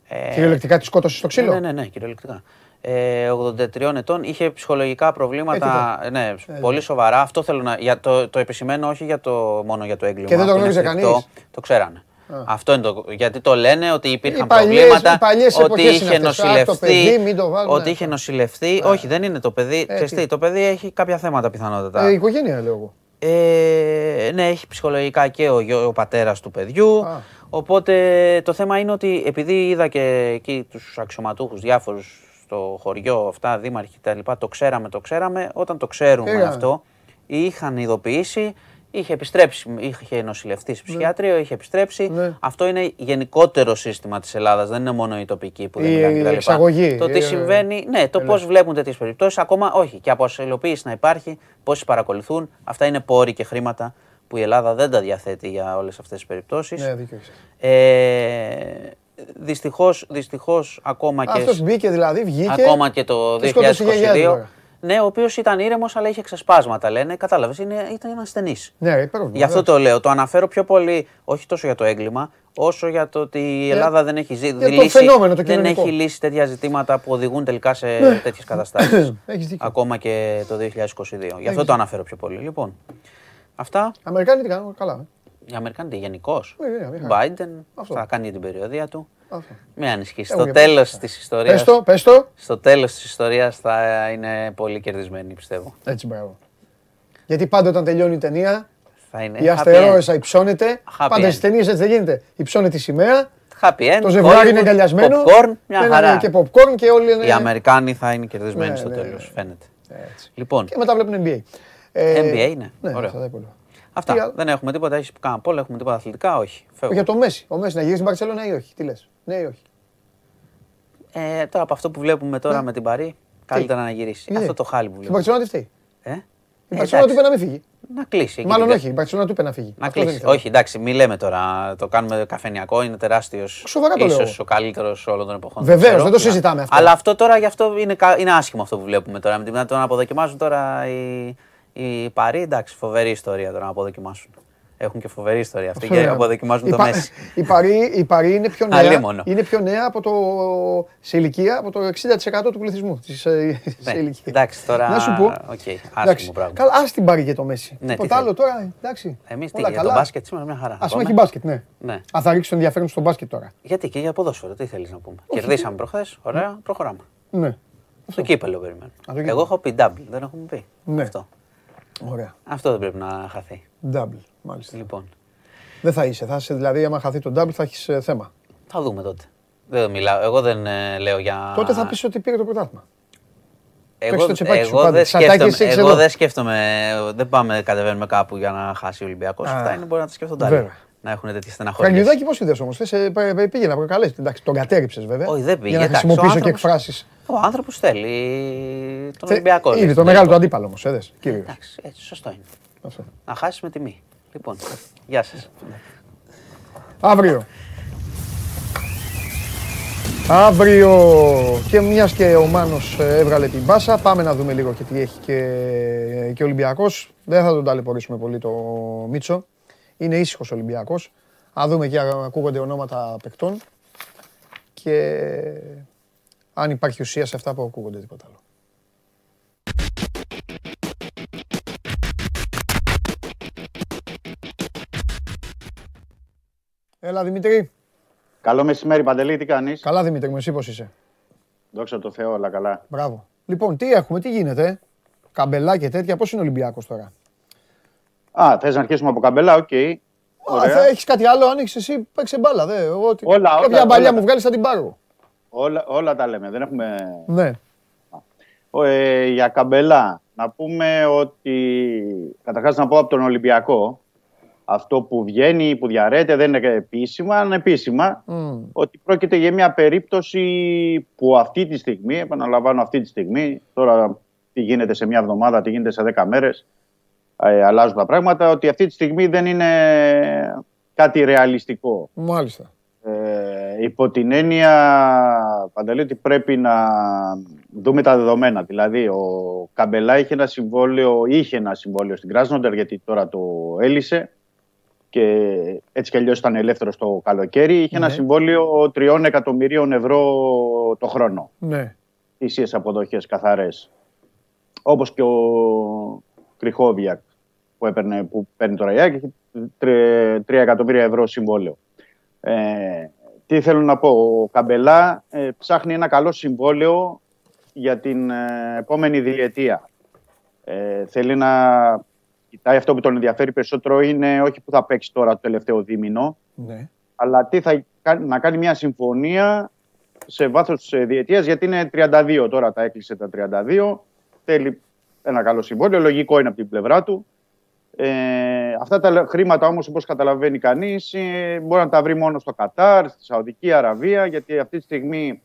Ε, Κυριολεκτικά τη σκότωσε στο ξύλο; ναι, ναι, ναι, κυριολεκτικά. Ε, 83 ετών, είχε ψυχολογικά προβλήματα. Ε, ναι, πολύ σοβαρά. Αυτό θέλω να. Για το, το επισημαίνω όχι για το, μόνο για το έγκλημα. Και δεν το που είναι γνώριζε φρικτό. κανείς; Το ξέρανε. Αυτό είναι το. Γιατί το λένε ότι υπήρχαν Οι παλιές- προβλήματα. οι παλιές ότι εποχές είχε είναι αυτές. Α, το νοσηλευτεί. παιδί, μην το βάλουμε. ότι είχε νοσηλευτεί. Όχι, δεν είναι το παιδί. Ξέρεις τι. τι, το παιδί έχει κάποια θέματα πιθανότατα. Ε, η οικογένεια λέω εγώ. Ε, ναι, έχει ψυχολογικά και ο, γιο- ο πατέρας του παιδιού. Α. Οπότε το θέμα είναι ότι επειδή είδα και εκεί τους αξιωματούχους διάφορους στο χωριό, αυτά, δήμαρχοι κτλ. Το ξέραμε, το ξέραμε. Όταν το ξέρουμε Πήγανε. αυτό, είχαν ειδοποιήσει, είχε επιστρέψει, είχε νοσηλευτείς σε ψυχιατρίο, είχε επιστρέψει. Ναι. Αυτό είναι γενικότερο σύστημα της Ελλάδας, δεν είναι μόνο η τοπική που δεν Η μιλάνε κτλ. εξαγωγή, Το τι ε, συμβαίνει, ναι, το πώς βλέπουν τέτοιες περιπτώσεις, ακόμα όχι. Και από ασυλοποίηση να υπάρχει, πόσοι παρακολουθούν, αυτά είναι πόροι και χρήματα που η Ελλάδα δεν τα διαθέτει για όλες αυτές τις περιπτώσεις. Ναι, δίκιο έχεις. Ε, δυστυχώς, δυστυχώς, ακόμα και, Αυτός μπήκε δηλαδή, βγήκε. ακόμα και το και σκότωσε η γιαγιά του 2022. τώρα. Ναι, ο οποίος ήταν ήρεμος, αλλά είχε ξεσπάσματα, λένε. Κατάλαβες, ήταν ένας ασθενής. Ναι, ρε, υπέροχος, Γι' αυτό βεβαίως. το λέω. Το αναφέρω πιο πολύ, όχι τόσο για το έγκλημα, όσο για το ότι η Ελλάδα δεν έχει ζει, το λύσει, φαινόμενο, το δεν κοινωνικό. έχει λύσει τέτοια ζητήματα που οδηγούν τελικά σε Ναι. τέτοιες [coughs] καταστάσεις. Έχεις δίκιο. ακόμα και το 2022. Γι' αυτό το αναφέρω πιο πολύ. Λοιπόν, αυτά. Αμερικάνοι τι κάνουν, καλά. Ε. Οι Αμερικάνοι γενικώς. Ναι, ναι, μια χαρά. Biden Αυτό. θα κάνει την περιοδία του. Αυτό. Με ανησυχείς. Έχω Στο και τέλος πες. της ιστορία. Πες το, πες το. Στο τέλος της ιστορίας θα είναι πολύ κερδισμένοι, πιστεύω. Έτσι, μπράβο. Γιατί πάντα όταν τελειώνει η ταινία, Θα είναι η happy αστερόεσα end. υψώνεται. Happy Πάντα end. στις ταινίες έτσι δεν γίνεται. Υψώνεται η σημαία, Happy end. το ζευγάρι Hollywood, είναι αγκαλιασμένο. Popcorn, μια Ναι, ναι, χαρά. ναι, Και popcorn και όλοι είναι. Οι Αμερικάνοι θα είναι κερδισμένοι Ναι, στο ναι, τέλος, ναι. φαίνεται. Έτσι. Λοιπόν, Και μετά βλέπουν NBA. Ε, NBA είναι. Ναι, Ωραία. Αυτά τα υπόλοιπα. αυτά. τι άλλο; Δεν έχουμε τίποτα. Έχεις κανένα πόλο, έχουμε τίποτα αθλητικά, όχι. Φεύγω. Για το Μέση. Ο Μέση να γυρίσει στην Παρσελόνα ή όχι; Τι λες; Ναι ή όχι; Ε, τώρα από αυτό που βλέπουμε τώρα με την Παρή, καλύτερα να γυρίσεις. Ναι. Αυτό το χάλι που Στην βλέπουμε. Παρσελόνα τι φταίει; Ε; Η Ε, Παρσελόνα του είπε εντάξει. να μην φύγει. Να κλείσει. εκεί Μάλλον την- όχι. Η Παρσελόνα του είπε να φύγει. Να Αυτό δεν κλείσει. ήθελα. Όχι, εντάξει, μη λέμε τώρα. Το κάνουμε καφενιακό, είναι τεράστιος. Σοβαρά το λέω. Ίσως ο καλύτερος όλων των εποχών. Βεβαίως, ξέρω. δεν το συζητάμε αυτό. Αλλά αυτό τώρα γι' αυτό είναι, κα- είναι άσχημο αυτό που βλέπουμε τώρα. Με την το να αποδοκιμάζουν τώρα οι, οι Παρή, εντάξει, φοβερή ιστορία τώρα να αποδοκιμάσουν. Έχουν και φοβερή ιστορία αυτή και Ωραία. αποδοκιμάζουν Η το Πα- Μέση. Η Παρή, η Παρή είναι πιο νέα. Αλίμονο. Είναι πιο νέα από το, σε ηλικία από το 60% του πληθυσμού της, ε, σε Ναι, ηλικία. εντάξει, τώρα. Να σου πω. Οκ, Εντάξει, άσχημο πράγμα. Καλά, ας την πάρει και το Μέση. Ναι, Τίποτα τι άλλο θέλει. τώρα, εντάξει. Εμείς τι, Όλα για το καλά. μπάσκετ σήμερα μια χαρά. Α πούμε Πάμε. έχει μπάσκετ, ναι. Ναι. Α, θα ρίξεις το ενδιαφέρον στο μπάσκετ τώρα. Γιατί και για ποδόσφαιρο, τι θέλεις να πούμε. Κερδίσαμε προχθές, ωραία, προχωράμε. Ναι. Στο κύπελο περιμένω. το κύπελλο. Εγώ έχω πει double, δεν έχουμε πει. Ναι. Αυτό. Ωραία. Αυτό δεν πρέπει να χαθεί. Double, μάλιστα. Λοιπόν, Δεν θα είσαι. Θα είσαι δηλαδή, άμα χαθεί το double, θα έχεις θέμα. θα δούμε τότε. Δεν μιλάω. Εγώ δεν ε, λέω για. Τότε θα πεις ότι πήρε το πρωτάθλημα. Εγώ, εγώ, δεν σκέφτομαι, εγώ δεν σκέφτομαι, δεν πάμε, κατεβαίνουμε κάπου για να χάσει ο Ολυμπιακός. Αυτά είναι μπορεί να τα σκέφτονται άλλοι. Να έχουν τέτοιε στεναχώρια. Καγγιδάκι, πώς είδες όμως; Πήγε να προκαλέσει. Εντάξει, τον κατέριψες βέβαια. Όχι, δεν πήγε. Για να χρησιμοποιήσω και εκφράσεις. Ο άνθρωπος θέλει τον Ολυμπιακό. Είναι το μεγάλο του αντίπαλο όμως. Εντάξει, έτσι, σωστό είναι. Να χάσεις με τιμή. Λοιπόν, γεια σας. Αύριο. Αύριο και μιας και ο Μάνος ε, έβγαλε την μπάσα, πάμε να δούμε λίγο και τι έχει και, και ο Ολυμπιακός. Δεν θα τον ταλαιπωρήσουμε πολύ το Μίτσο. Είναι ήσυχος ο Ολυμπιακός. Α δούμε και ακούγονται ονόματα παικτών και αν υπάρχει ουσία σε αυτά που ακούγονται τίποτα άλλο. Έλα Δημήτρη. Καλό μεσημέρι, Παντελή, τι κάνεις; Καλά, Δημήτρη, εσύ πώς είσαι; Δόξα τω Θεώ, όλα καλά. Μπράβο. Λοιπόν, τι έχουμε, τι γίνεται. Καμπελά και τέτοια, πώς είναι ο Ολυμπιακός τώρα; Α, θες να αρχίσουμε από καμπελά, οκ. Okay. Θα έχεις κάτι άλλο, αν έχει εσύ, παίξε μπάλα. Δε. Εγώ, όλα, κάποια μπαλιά μου βγάλεις, θα την πάρω. Όλα, όλα τα λέμε, δεν έχουμε. Ναι. Ε, για καμπελά, να πούμε ότι. Καταρχάς να πω από τον Ολυμπιακό αυτό που βγαίνει, που διαρρέεται δεν είναι επίσημα, ανεπίσημα, mm. ότι πρόκειται για μια περίπτωση που αυτή τη στιγμή, επαναλαμβάνω αυτή τη στιγμή, τώρα τι γίνεται σε μια εβδομάδα, τι γίνεται σε δέκα μέρες, ε, αλλάζουν τα πράγματα, ότι αυτή τη στιγμή δεν είναι κάτι ρεαλιστικό. Μάλιστα. Ε, υπό την έννοια, Παντελή, ότι πρέπει να δούμε τα δεδομένα. Δηλαδή, ο Καμπελά είχε ένα συμβόλαιο, είχε ένα συμβόλαιο στην Κράσνοντερ, γιατί τώρα το έλυσε και έτσι κι αλλιώς ήταν ελεύθερος το καλοκαίρι, είχε ένα ναι. συμβόλαιο 3 εκατομμυρίων ευρώ το χρόνο. Ναι. Ισίε αποδοχές καθαρές. Όπως και ο Κριχόβιακ που, έπαιρνε, που παίρνει τώρα η έχει 3 εκατομμύρια ευρώ συμβόλαιο. Ε, τι θέλω να πω, ο Καμπελά ε, ψάχνει ένα καλό συμβόλαιο για την ε, επόμενη διετία. Ε, θέλει να κοιτάει αυτό που τον ενδιαφέρει περισσότερο είναι όχι που θα παίξει τώρα το τελευταίο δίμηνο, ναι. αλλά τι θα, να κάνει μια συμφωνία σε βάθος διετίας, γιατί είναι 32 τώρα, τα έκλεισε τα 32. Θέλει ένα καλό συμβόλαιο, λογικό είναι από την πλευρά του. Ε, αυτά τα χρήματα όμως όπως καταλαβαίνει κανείς ε, μπορεί να τα βρει μόνο στο Κατάρ, στη Σαουδική Αραβία γιατί αυτή τη στιγμή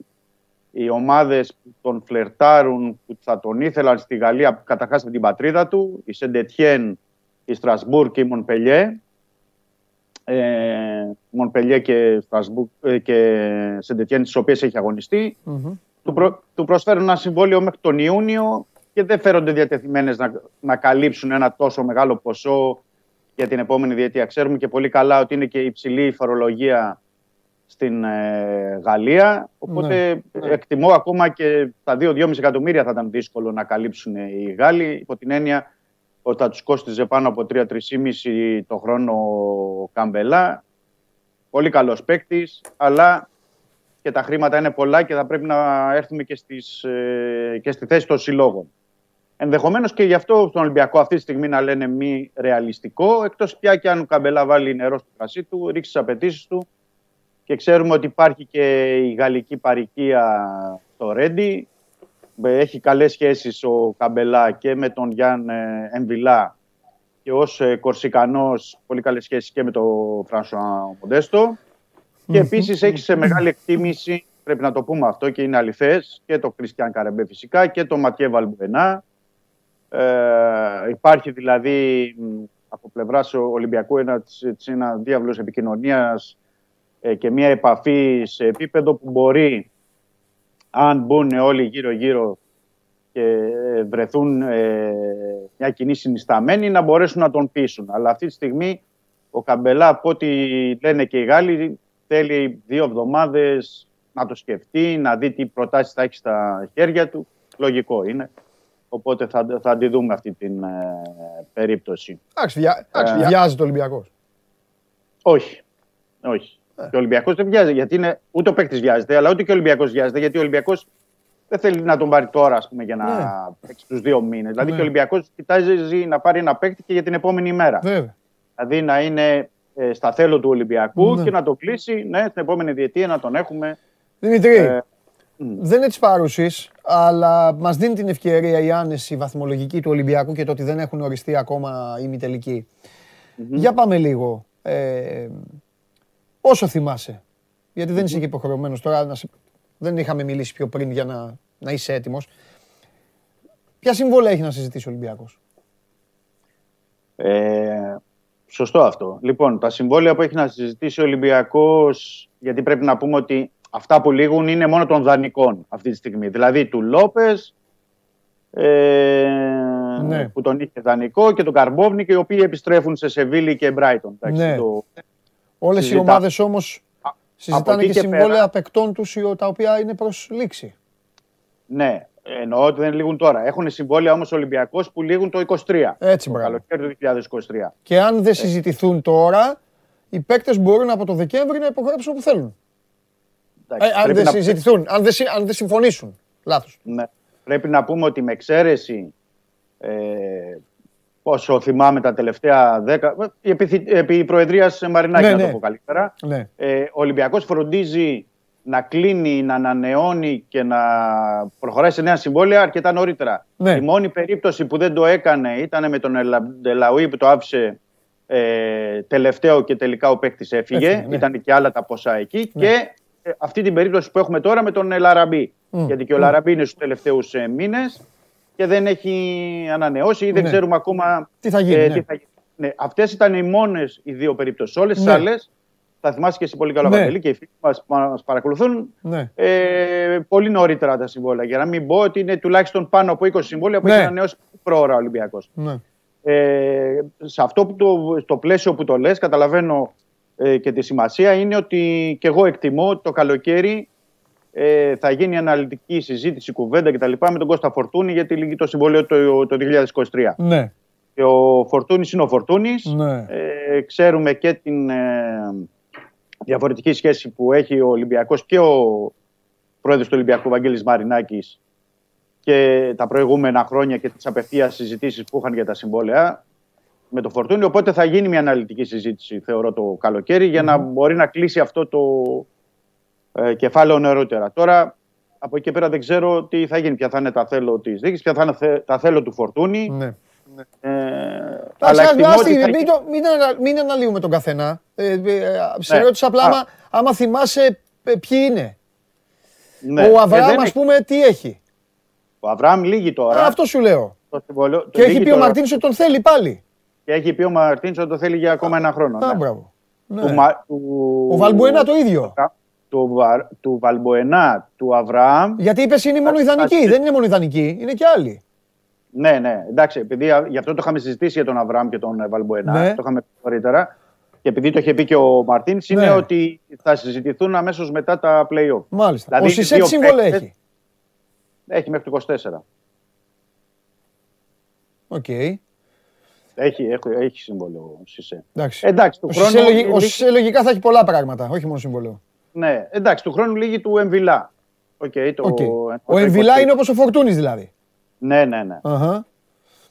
οι ομάδες που τον φλερτάρουν, που θα τον ήθελαν στη Γαλλία, καταρχάς με την πατρίδα του, η Σεντετιέν, η Στρασβούρ και η Μονπελιέ. Ε, Μονπελιέ και, Στρασβούρ, ε, και Σεντετιέν, τις οποίες έχει του, προ, του προσφέρουν ένα συμβόλαιο μέχρι τον Ιούνιο και δεν φέρονται διατεθειμένες να, να καλύψουν ένα τόσο μεγάλο ποσό για την επόμενη διετία. Ξέρουμε και πολύ καλά ότι είναι και υψηλή η φορολογία στην ε, Γαλλία. Οπότε ναι, ναι. εκτιμώ ακόμα και τα 2-2,5 εκατομμύρια θα ήταν δύσκολο να καλύψουν οι Γάλλοι. Υπό την έννοια ότι θα τους κόστιζε πάνω από 3-3,5 το χρόνο ο Καμπελά. Πολύ καλός παίκτης, αλλά και τα χρήματα είναι πολλά και θα πρέπει να έρθουμε και, στις, ε, και στη θέση των συλλόγων. Ενδεχομένως και γι' αυτό στον Ολυμπιακό αυτή τη στιγμή να λένε μη ρεαλιστικό, εκτός πια και αν ο Καμπελά βάλει νερό στο κρασί του, ρίξει τις απαιτήσεις του και ξέρουμε ότι υπάρχει και η γαλλική παροικία στο Ρέντι. Έχει καλές σχέσεις ο Καμπελά και με τον Γιάν ε, Εμβιλά και ως ε, Κορσικανός πολύ καλές σχέσεις και με τον Φρανσουά Μοντέστο. Και επίσης έχει σε μεγάλη εκτίμηση, πρέπει να το πούμε αυτό και είναι αληθές, και το Κριστιαν Καρεμπέ φυσικά και το Ματιέ Βαλμπουενά. Ε, υπάρχει δηλαδή από πλευράς Ολυμπιακού ένα, ένα διάβλος επικοινωνίας ε, και μια επαφή σε επίπεδο που μπορεί, αν μπουν όλοι γύρω-γύρω και βρεθούν ε, μια κοινή συνισταμένη, να μπορέσουν να τον πείσουν. Αλλά αυτή τη στιγμή ο Καμπελά, από ό,τι λένε και οι Γάλλοι, θέλει δύο εβδομάδες να το σκεφτεί, να δει τι προτάσεις θα έχει στα χέρια του. Λογικό είναι. Οπότε θα, θα αντιδούμε αυτή την ε, περίπτωση. Εντάξει, βιά, ε, βιάζει το Ολυμπιακός. Όχι. Όχι. Ε. Και ο Ολυμπιακός δεν βιάζει. Γιατί είναι, ούτε ο παίκτης βιάζεται, αλλά ούτε και ο Ολυμπιακός βιάζεται. Γιατί ο Ολυμπιακός δεν θέλει να τον πάρει τώρα ας πούμε, για να ναι. παίξει τους δύο μήνες. Δηλαδή ναι. και ο Ολυμπιακός κοιτάζει να πάρει ένα παίκτη και για την επόμενη μέρα. Βέβαια. Δηλαδή να είναι ε, στα θέλω του Ολυμπιακού ναι. και να το κλείσει ναι, την επόμενη διετία να τον έχουμε. Δημητρή, ε, δεν είναι της παρούσης, αλλά μας δίνει την ευκαιρία η άνεση βαθμολογική του Ολυμπιακού και το ότι δεν έχουν οριστεί ακόμα οι μη Για πάμε λίγο. Ε, όσο θυμάσαι, γιατί δεν είσαι και υποχρεωμένος τώρα, να σε, δεν είχαμε μιλήσει πιο πριν για να, να είσαι έτοιμος. Ποια συμβόλαια έχει να συζητήσει ο Ολυμπιακός; Ε, σωστό αυτό. Λοιπόν, τα συμβόλαια που έχει να συζητήσει ο Ολυμπιακός, γιατί πρέπει να πούμε ότι αυτά που λήγουν είναι μόνο των δανεικών αυτή τη στιγμή. Δηλαδή του Λόπες, ε, ναι. που τον είχε δανεικό και τον Καρμπόβνη και οι οποίοι επιστρέφουν σε Σεβίλη και Μπράιτον. Ναι. Το... Όλες οι ομάδες όμως συζητάνε και, και συμβόλαια πέρα... παικτών τους τα οποία είναι προς λήξη. Ναι, εννοώ ότι δεν λήγουν τώρα. Έχουν συμβόλαια όμως Ολυμπιακός που λήγουν το 23. Έτσι, το καλοκαίρι του 2023. Και αν δεν συζητηθούν τώρα, οι παίκτες μπορούν από το Δεκέμβρη να υπογράψουν όπου θέλουν. Ε, αν δεν συζητηθούν, αν δεν, αν δεν συμφωνήσουν. Λάθος. Ναι. Πρέπει να πούμε ότι με εξαίρεση ε, όσο θυμάμαι τα τελευταία δέκα, επί, επί Προεδρίας Μαρινάκη ναι, να το ναι. πω καλύτερα, ναι. ε, ο Ολυμπιακός φροντίζει να κλείνει, να ανανεώνει και να προχωράει σε νέα συμβόλαια αρκετά νωρίτερα. Ναι. Η μόνη περίπτωση που δεν το έκανε ήταν με τον Ελαουή που το άφησε ε, τελευταίο και τελικά ο παίκτης έφυγε. Ναι. Ήταν και άλλα τα ποσά εκεί. Ναι. Και ε, αυτή την περίπτωση που έχουμε τώρα με τον Λαραμπή. Γιατί και ο Λαραμπή είναι στους τελευταίους ε, μήνες και δεν έχει ανανεώσει ή δεν ναι. ξέρουμε ακόμα τι θα γίνει. Ε, ναι. ναι. Αυτές ήταν οι μόνες οι δύο περιπτώσεις. Όλες τις άλλες θα θυμάσαι και εσύ πολύ καλά, ναι. και οι φίλοι μας μας παρακολουθούν ναι. ε, πολύ νωρίτερα τα συμβόλαια. Για να μην πω ότι είναι τουλάχιστον πάνω από 20 συμβόλαια που ναι. έχει ανανεώσει πρόωρα ο Ολυμπιακός. Ναι. Ε, σε αυτό που το, το πλαίσιο που το λες, καταλαβαίνω ε, και τη σημασία είναι ότι και εγώ εκτιμώ ότι το καλοκαίρι ε, θα γίνει αναλυτική συζήτηση, κουβέντα κτλ. με τον Κώστα Φορτούνη για τη λίγη το συμβόλαιο το, το 2023. Ναι. Και ο Φορτούνης είναι ο Φορτούνης. Ναι. Ε, ξέρουμε και την ε, διαφορετική σχέση που έχει ο Ολυμπιακός και ο πρόεδρος του Ολυμπιακού Βαγγέλης Μαρινάκης και τα προηγούμενα χρόνια και τις απευθείας συζητήσεις που είχαν για τα συμβόλαια με το Φορτούνη. Οπότε θα γίνει μια αναλυτική συζήτηση, θεωρώ, το καλοκαίρι για να μπορεί να κλείσει αυτό το ε, κεφάλαιο νερότερα. Τώρα, από εκεί και πέρα δεν ξέρω τι θα γίνει, ποια θα είναι τα θέλω της δίκη, ποια θα είναι τα θέλω του Φορτούνη. Ναι. Ε, αλλά εκτιμώ μην, το, μην, μην αναλύουμε τον καθένα. Ε, ε, σε ναι. ρώτησα απλά άμα, άμα θυμάσαι ε, ποιοι είναι. Ναι. Ο Αβραάμ, ας πούμε, τι έχει; Ο Αβραάμ λύγει τώρα. Α, αυτό σου λέω. Το και έχει πει ο Μαρτίνς ότι τον θέλει πάλι. Και έχει πει ο Μαρτίνς ότι τον θέλει για ακόμα ένα χρόνο. Α, ναι. μπράβο. Ναι. Του, Ο Βαλμπουένα το ίδιο. Του, του Βαλμποενά, του Αβραάμ. Γιατί είπες είναι μόνο ιδανική. Δεν είναι μόνο ιδανική, είναι και άλλοι. Ναι, ναι, εντάξει, επειδή γι' αυτό το είχαμε συζητήσει για τον Αβραάμ και τον Βαλμποενά. Ναι. Το είχαμε πει νωρίτερα. Και επειδή το είχε πει και ο Μαρτίνς, είναι ναι. ότι θα συζητηθούν αμέσως μετά τα playoff. Μάλιστα. Δηλαδή, ο Σισέ τι σύμβολο έχει. Έχει μέχρι το 24. Οκ. Okay. Έχει, έχει, έχει σύμβολο ο Σισέ. Εντάξει. εντάξει του ο, χρόνου... Σισέ, ο Σισέ λογικά θα έχει πολλά πράγματα, όχι μόνο σύμβολο. Ναι, εντάξει, του χρόνου λίγη του Εμβιλά. Okay, το... okay. Ο Εμβιλά είναι όπως ο Φορτούνης δηλαδή. Ναι, ναι, ναι. Uh-huh.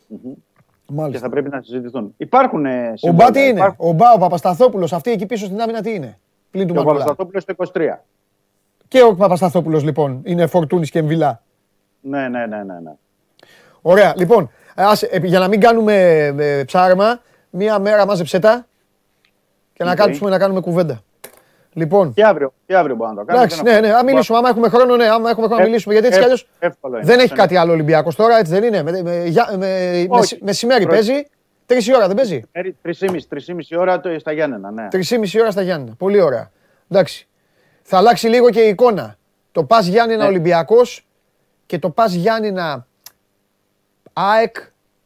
Mm-hmm. Και θα πρέπει να συζητηθούν. Υπάρχουν Ο Μπα τι είναι, υπάρχουν... ο Μπα, ο Παπασταθόπουλος, αυτή εκεί πίσω στην άμυνα τι είναι; Πλην του ο Παπασταθόπουλος το 23. Και ο Παπασταθόπουλος λοιπόν είναι Φορτούνης και Εμβιλά. Ναι, ναι, ναι, ναι. ναι. Ωραία, λοιπόν, ας, για να μην κάνουμε ε, ψάρμα, μία μέρα μάζεψε τα και okay. να, κάτσουμε να κάνουμε κουβέντα. Λοιπόν. Και αύριο, και αύριο μπορούμε να το κάνουμε. Εντάξει, ναι, ναι, να μιλήσουμε. Άμα έχουμε χρόνο, ναι, άμα έχουμε χρόνο να ε, μιλήσουμε. Γιατί έτσι κι αλλιώς δεν έχει κάτι άλλο Ολυμπιακός τώρα, έτσι δεν είναι. Με, με, μεσημέρι παίζει. Τρεις ώρα δεν παίζει. Τρεις ώρα στα Γιάννενα, ναι. Τρεις ώρα στα Γιάννενα. Πολύ ωραία. Εντάξει. Θα αλλάξει λίγο και η εικόνα. Το πας Γιάννενα ναι. Ολυμπιακός και το πας Γιάννενα ΑΕΚ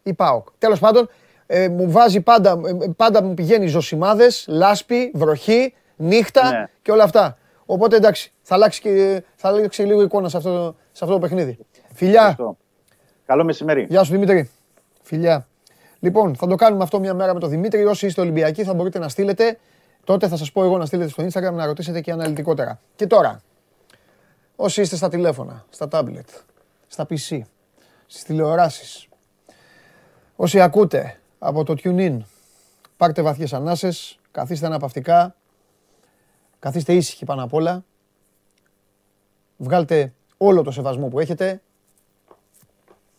ή ΠΑΟΚ. Τέλος πάντων, ε, μου βάζει πάντα, ε, πάντα μου πηγαίνει ζωσιμάδες, λάσπη, βροχή νύχτα ναι. και όλα αυτά. Οπότε εντάξει, θα αλλάξει, και, θα αλλάξει λίγο εικόνα σε αυτό, σε αυτό το παιχνίδι. Φιλιά. Καλό μεσημέρι. Γεια σου Δημήτρη. Φιλιά. Λοιπόν, θα το κάνουμε αυτό μια μέρα με τον Δημήτρη. Όσοι είστε Ολυμπιακοί θα μπορείτε να στείλετε. Τότε θα σας πω εγώ να στείλετε στο Instagram να ρωτήσετε και αναλυτικότερα. Και τώρα, όσοι είστε στα τηλέφωνα, στα tablet, στα PC, στις τηλεοράσεις, όσοι ακούτε από το TuneIn, πάρτε βαθιές ανάσες, καθίστε αναπαυτικά, Καθίστε ήσυχοι πάνω απ' όλα. Βγάλτε όλο το σεβασμό που έχετε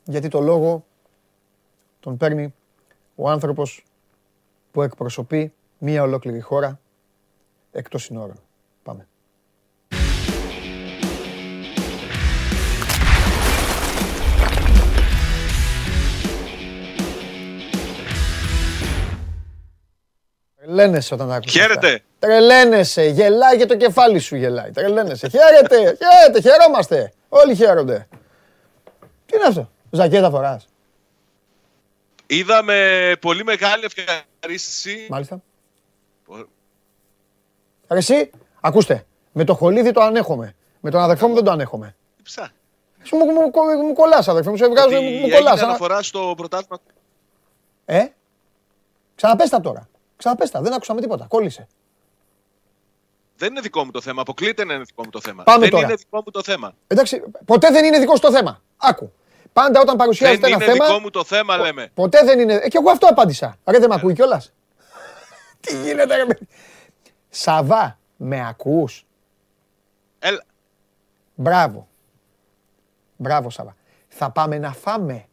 γιατί το λόγο τον παίρνει ο άνθρωπος που εκπροσωπεί μία ολόκληρη χώρα εκτός συνόρων. Τρελαίνεσαι όταν άκουσες Χαίρετε. Τρελαίνεσαι. Γελάει και το κεφάλι σου γελάει. Τρελαίνεσαι. Χαίρετε. Χαίρετε. Χαιρόμαστε. Όλοι χαίρονται. Τι είναι αυτό; Ζακέτα φοράς. Είδαμε πολύ μεγάλη ευχαρίστηση. Μάλιστα. Ρε εσύ, ακούστε, με το χολίδι το ανέχομαι. Με τον αδερφό μου δεν το ανέχομαι. Ψά. Σου μου, μου, μου, μου κολλάς αδερφέ μου, σε βγάζω, Ότι μου κολλάς. έγινε ανα- αναφορά στο πρωτάθλημα. Ε, ξαναπες τα τώρα. Ξαναπες τα, δεν άκουσα με τίποτα, κόλλησε. Δεν είναι δικό μου το θέμα. Αποκλείται να είναι δικό μου το θέμα. Πάμε δεν τώρα. είναι δικό μου το θέμα. Εντάξει, ποτέ δεν είναι δικό σου το θέμα. Άκου. Πάντα όταν παρουσιάζεται Δεν ένα είναι θέμα. δικό μου το θέμα, λέμε. Ποτέ δεν είναι. Ε, και εγώ αυτό απάντησα. Ρε δεν με ακούει κιόλας; [laughs] Τι γίνεται, ρε. παιδί. Σαβά, με ακούς; Έλα. Μπράβο. Μπράβο, Σαβά. Θα πάμε να φάμε.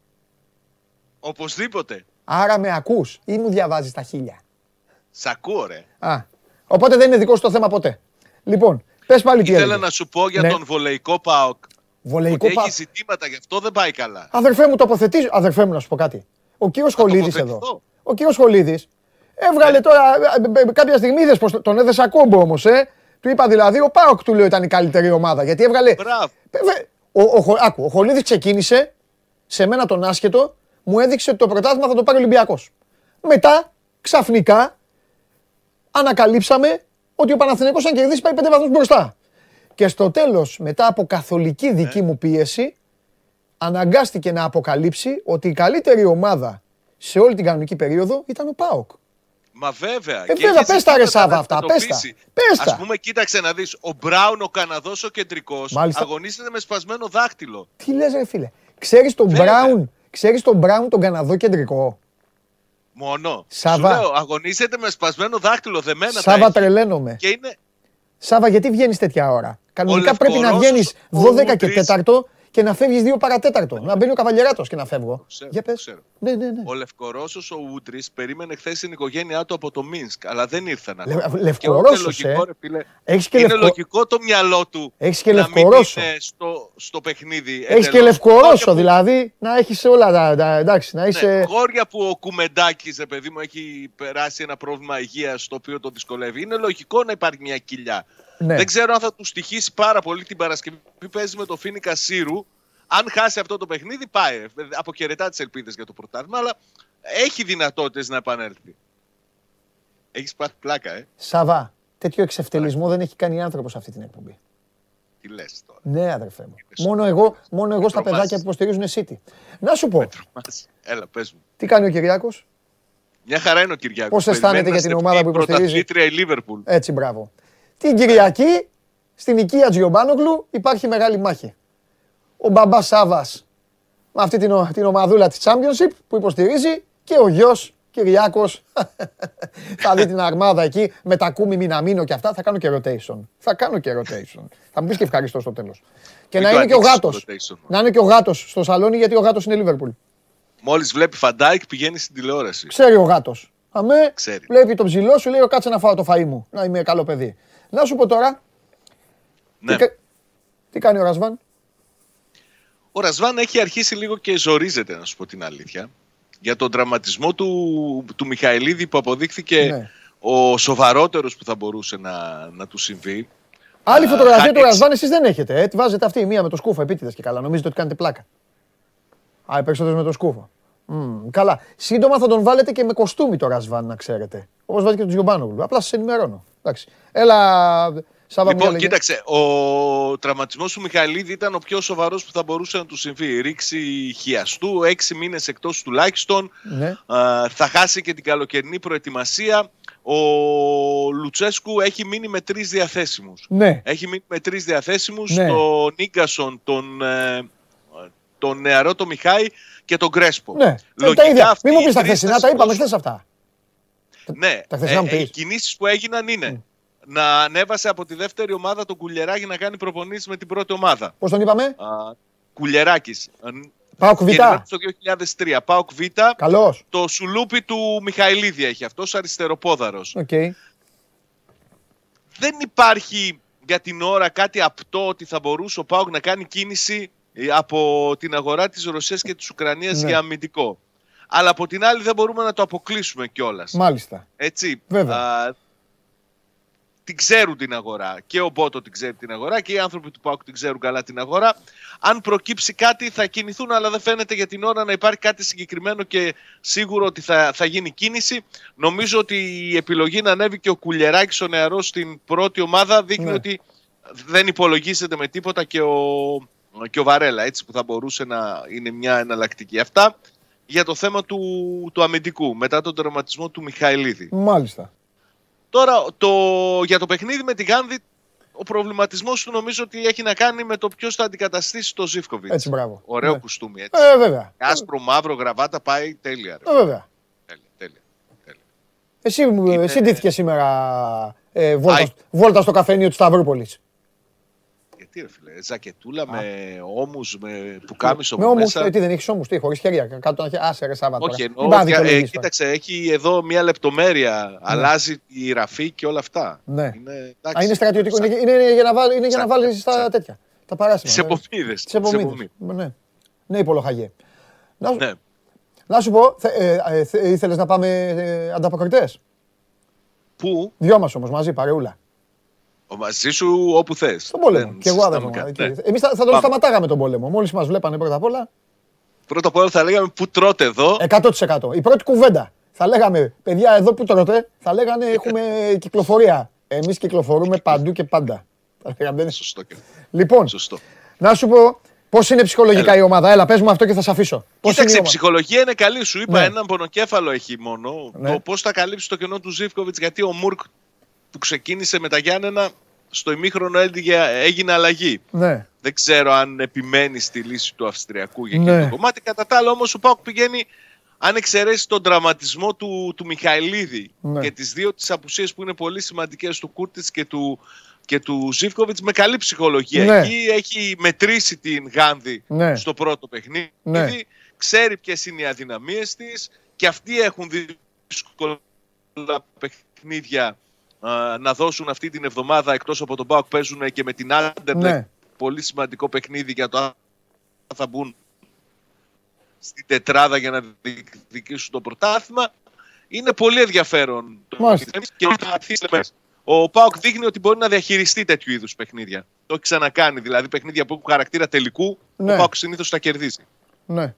Οπωσδήποτε. Άρα με ακούς ή μου διαβάζεις τα χίλια; Σ' ακούω, ρε. Α, οπότε δεν είναι δικό σου το θέμα ποτέ. Λοιπόν, πες πάλι τι Ήθελα έλεγες. να σου πω για Ναι. τον βολεϊκό ΠΑΟΚ. Βολεϊκό Ότι πα... έχει ζητήματα, γι' αυτό δεν πάει καλά. Αδερφέ μου, τοποθετήσω. Αδερφέ μου, να σου πω κάτι. Ο κύριος Χολίδης εδώ. τοποθετηθώ. Ο κύριος Χολίδης έβγαλε τώρα. ε, ε, Κάποια στιγμή είδες πως τον έδεσα κόμπο όμως, ε. Του είπα δηλαδή, ο Πάοκ του λέω ήταν η καλύτερη ομάδα. Γιατί έβγαλε. Μπράβο. Βέβαια, Ο, ο, Χο- άκου, ο Χολίδης ξεκίνησε, σε μένα τον άσχετο, μου έδειξε ότι το πρωτάθλημα θα το πάρει ο Ολυμπιακός. Μετά, ξαφνικά, ανακαλύψαμε ότι ο Παναθηναϊκός αν κερδίσει πάει πέντε βαθμούς μπροστά. Και στο τέλος, μετά από καθολική δική μου πίεση, αναγκάστηκε να αποκαλύψει ότι η καλύτερη ομάδα σε όλη την κανονική περίοδο ήταν ο ΠΑΟΚ. Μα βέβαια. Ε, βέβαια, πες τα, ρε, Σάβα, αυτά, πες τα. Πες τα. Α πούμε, κοίταξε να δεις. Ο Μπράουν, ο Καναδός, ο κεντρικός, Μάλιστα. αγωνίζεται με σπασμένο δάχτυλο. Τι λες ρε φίλε, ξέρεις τον Βέβαια. Μπράουν, ξέρεις τον Μπράουν τον Καναδό κεντρικό; Μόνο. Σάβα. Σου λέω, αγωνίζεται με σπασμένο δάχτυλο, δεμένα τα Σάβα έχει. τρελαίνομαι. Και είναι. Σάβα, γιατί βγαίνεις τέτοια ώρα; Κανονικά Ο πρέπει να Λευκορώσος, βγαίνεις ο 12 και Ούτρης. 4 και να φεύγεις 2 παρατέταρτο. Να μπαίνει ο καβαλιεράτος και να φεύγω. Ξέρω, Για πες. ξέρω. Ναι, ναι, ναι. Ο Λευκορώσος, ο Ούτρης, περίμενε χθες την οικογένειά του από το Μίνσκ, αλλά δεν ήρθαν. Λε- ακόμα. Λευκορώσος, Και είναι λογικό, ε. ρε φίλε, Έχεις και είναι λευκο- λογικό το μυαλό του Έχεις και να μην Λευκορώσο. είναι στο, στο παιχνίδι. Έχεις και εντελώς. λευκορώσο, Χώρια που- δηλαδή να έχεις όλα τα. τα- Εντάξει, να Ναι, είσαι. χώρια που ο Κουμεντάκης, ρε παιδί μου, έχει περάσει ένα πρόβλημα υγείας το οποίο το δυσκολεύει. Είναι λογικό να υπάρχει μια κοιλιά. Ναι. Δεν ξέρω αν θα του στοιχήσει πάρα πολύ την Παρασκευή. Παίζει με το Φίνικα Σύρου. Αν χάσει αυτό το παιχνίδι, πάει. Αποχαιρετά τις ελπίδες για το πρωτάθλημα, αλλά έχει δυνατότητες να επανέλθει. Έχεις πάθει πλάκα, ε. Σάβα, τέτοιο εξευτελισμό δεν έχει κάνει άνθρωπος σε αυτή την εκπομπή. Τι λες τώρα. Ναι, αδερφέ μου. Μόνο εγώ, μόνο εγώ στα τρομάζεις. παιδάκια που υποστηρίζουν City. Να σου πω, Τρομάζεις. Έλα, πες μου. τι κάνει ο Κυριάκος; Μια χαρά είναι ο Κυριάκος. Πώς αισθάνεται για την ομάδα που υποστηρίζει; Πρωταθλήτρια η Λίβερπουλ. Έτσι, μπράβο. Την Κυριακή, στην οικία Τζιομπάνογλου, υπάρχει μεγάλη μάχη. Ο μπαμπάς Σάβας με αυτή την, ο- την ομαδούλα της Championship που υποστηρίζει και ο γιος Κυριάκος. [laughs] θα δει την αρμάδα εκεί με τα κούμι Μιναμίνο και αυτά. Θα κάνω και rotation. Θα κάνω και rotation. θα μου πεις και ευχαριστώ στο τέλος. Και Μην να το είναι και ο ανοίξεις γάτος. το rotation. Να είναι και ο γάτος στο σαλόνι γιατί ο γάτος είναι Liverpool. Μόλις βλέπει Φαν Ντάικ πηγαίνει στην τηλεόραση. Ξέρει ο γάτος. Αμέ, Ξέρει. βλέπει τον ψηλό σου, λέει: Κάτσε να φάω το φαΐ μου. Να είμαι καλό παιδί. Να σου πω τώρα, Ναι. τι, κα- τι κάνει ο Ρασβάν; Ο Ρασβάν έχει αρχίσει λίγο και ζορίζεται, να σου πω την αλήθεια. Για τον τραυματισμό του, του Μιχαηλίδη που αποδείχθηκε Ναι. ο σοβαρότερος που θα μπορούσε να, να του συμβεί. Άλλη Α, φωτογραφία χάνει του εξ- Ρασβάν εσείς δεν έχετε. Ε; Τη βάζετε αυτή η μία με το σκούφο επίτηδες και καλά. Νομίζετε ότι κάνετε πλάκα. Α, οι περισσότερες με το σκούφο. Μμμ, καλά. Σύντομα θα τον βάλετε και με κοστούμι το Ρασβάν, να ξέρετε. Όπως βάζει και τον Τζιομπάνογλου. Απλά σας ενημερώνω. Εντάξει. Έλα, Σάβα μου Λοιπόν, έλεγε. κοίταξε, ο τραυματισμός του Μιχαηλίδη ήταν ο πιο σοβαρός που θα μπορούσε να του συμβεί. Ρήξη χιαστού, έξι μήνες εκτός τουλάχιστον. Ναι. Α, θα χάσει και την καλοκαιρινή προετοιμασία. Ο Λουτσέσκου έχει μείνει με τρεις διαθέσιμους. Ναι. Έχει μείνει με τρεις διαθέσιμους, Ναι. τον Νίγκασον, τον, ε, τον νεαρό τον Μιχάη και τον Κρέσπο. Ναι. Ε, Λογικά τα ίδια. αυτοί Μην μου οι πεις τα τρεις χθεσινά, θα τα είπαμε σηκώσουν. χθες αυτά. Ναι, Τα χθεσινά μου ε, οι πεις. κινήσεις που έγιναν είναι να ανέβασε από τη δεύτερη ομάδα τον Κουλεράκη να κάνει προπονήσεις με την πρώτη ομάδα. Πώς τον είπαμε; Α, Κουλεράκης. Πάοκ Β. Το 2003. Πάοκ Β. Καλώς. Το σουλούπι του Μιχαηλίδη έχει αυτός αριστεροπόδαρος. Okay. Δεν υπάρχει για την ώρα κάτι απτό ότι θα μπορούσε ο Πάοκ να κάνει κίνηση ε, από την αγορά της Ρωσίας και της Ουκρανίας ναι. για αμυντικό. Αλλά από την άλλη δεν μπορούμε να το αποκλείσουμε κιόλας. Μάλιστα. Έτσι. Βέβαια. Α, την ξέρουν την αγορά. Και ο Μπότο την ξέρει την αγορά και οι άνθρωποι του Πάουκ την ξέρουν καλά την αγορά. Αν προκύψει κάτι θα κινηθούν, αλλά δεν φαίνεται για την ώρα να υπάρχει κάτι συγκεκριμένο και σίγουρο ότι θα, θα γίνει κίνηση. Νομίζω ότι η επιλογή να ανέβει και ο Κουλιεράκη ο νεαρός στην πρώτη ομάδα δείχνει ναι. ότι δεν υπολογίζεται με τίποτα και ο, και ο Βαρέλα, έτσι που θα μπορούσε να είναι μια εναλλακτική. Αυτά για το θέμα του, του αμυντικού μετά τον τερματισμό του Μιχαηλίδη. Μάλιστα. Τώρα το, για το παιχνίδι με τη Γάνδη ο προβληματισμός του νομίζω ότι έχει να κάνει με το ποιος θα αντικαταστήσει το Ζήφκοβιτς. Έτσι, μπράβο. Ωραίο ναι. κουστούμι. Έτσι. Ε, βέβαια. Άσπρο, μαύρο, γραβάτα πάει τέλεια. Ε, βέβαια. Τέλεια, τέλεια, τέλεια. Εσύ, Είναι... εσύ ντύθηκε σήμερα ε, βόλτα, βόλτα στο καφένιο της Σταυρούπολης. Τι ρε φίλε, ζακετούλα με ώμου, με πουκάμισο με ώμου. Ε, τι δεν έχεις ώμου, τι χωρίς χέρια. Κάτω να έχει άσε ρε Σάββατο. Όχι, εννοώ, ε, κοίταξε, έχει εδώ μια λεπτομέρεια. Ναι. Αλλάζει η ραφή και όλα αυτά. Ναι. Είναι, Α, είναι στρατιωτικό. Είναι, είναι, για να βάλει, είναι για να βάλεις στα τέτοια. Τα παράσιμα. Τις επομίδες. Τις επομίδες. Ναι. Ναι, υπολογαγέ. Να, ναι. να σου πω, θε, ε, ε, ήθελες να πάμε ε, ανταποκριτές; Πού; Δυο μας όμως μαζί, παρεούλα. Ο μαζί σου όπου θες. Στον πόλεμο. Και εγώ άδερφο. Ναι. Εμείς θα, θα τον σταματάγαμε τον πόλεμο. Μόλις μας βλέπανε πρώτα απ' όλα. Πρώτα απ' όλα θα λέγαμε πού τρώτε εδώ. 100%. Η πρώτη κουβέντα. Θα λέγαμε, παιδιά, εδώ που τρώτε, θα λέγανε έχουμε κυκλοφορία. Εμείς κυκλοφορούμε παντού και πάντα. Σωστό. Λοιπόν, Σωστό. να σου πω, Πώς είναι ψυχολογικά Έλα. η ομάδα, Έλα, πες μου αυτό και θα σε αφήσω. Πώς Κοίταξε, η, η ψυχολογία είναι καλή. Σου είπα, ναι. έναν πονοκέφαλο έχει μόνο. Ναι. Το πώς θα καλύψει το κενό του Ζήφκοβιτς, γιατί ο Μουρκ που ξεκίνησε με τα Γιάννενα στο ημίχρονο έγινε αλλαγή. Ναι. Δεν ξέρω αν επιμένει στη λύση του Αυστριακού για ναι. το κομμάτι. Κατά τα άλλα όμως ο Πάουκ πηγαίνει, αν εξαιρέσει τον τραυματισμό του, του Μιχαηλίδη ναι. και τις δύο τις απουσίες που είναι πολύ σημαντικές του Κούρτη και του, και του Ζήφκοβιτς με καλή ψυχολογία. Ναι. Εκεί έχει μετρήσει την Γάνδη ναι. στο πρώτο παιχνίδι. Ναι. Ξέρει ποιες είναι οι αδυναμίες της και αυτοί έχουν δύσκολα παιχνίδια να δώσουν αυτή την εβδομάδα εκτός από τον ΠΑΟΚ παίζουν και με την Άντερλεκ ναι. πολύ σημαντικό παιχνίδι για το αν θα μπουν στην τετράδα για να διεκδικήσουν το πρωτάθλημα. Είναι πολύ ενδιαφέρον και ο ΠΑΟΚ δείχνει ότι μπορεί να διαχειριστεί τέτοιου είδους παιχνίδια. Το έχει ξανακάνει δηλαδή παιχνίδια που έχουν χαρακτήρα τελικού ναι. ο ΠΑΟΚ συνήθως τα κερδίζει. Ναι.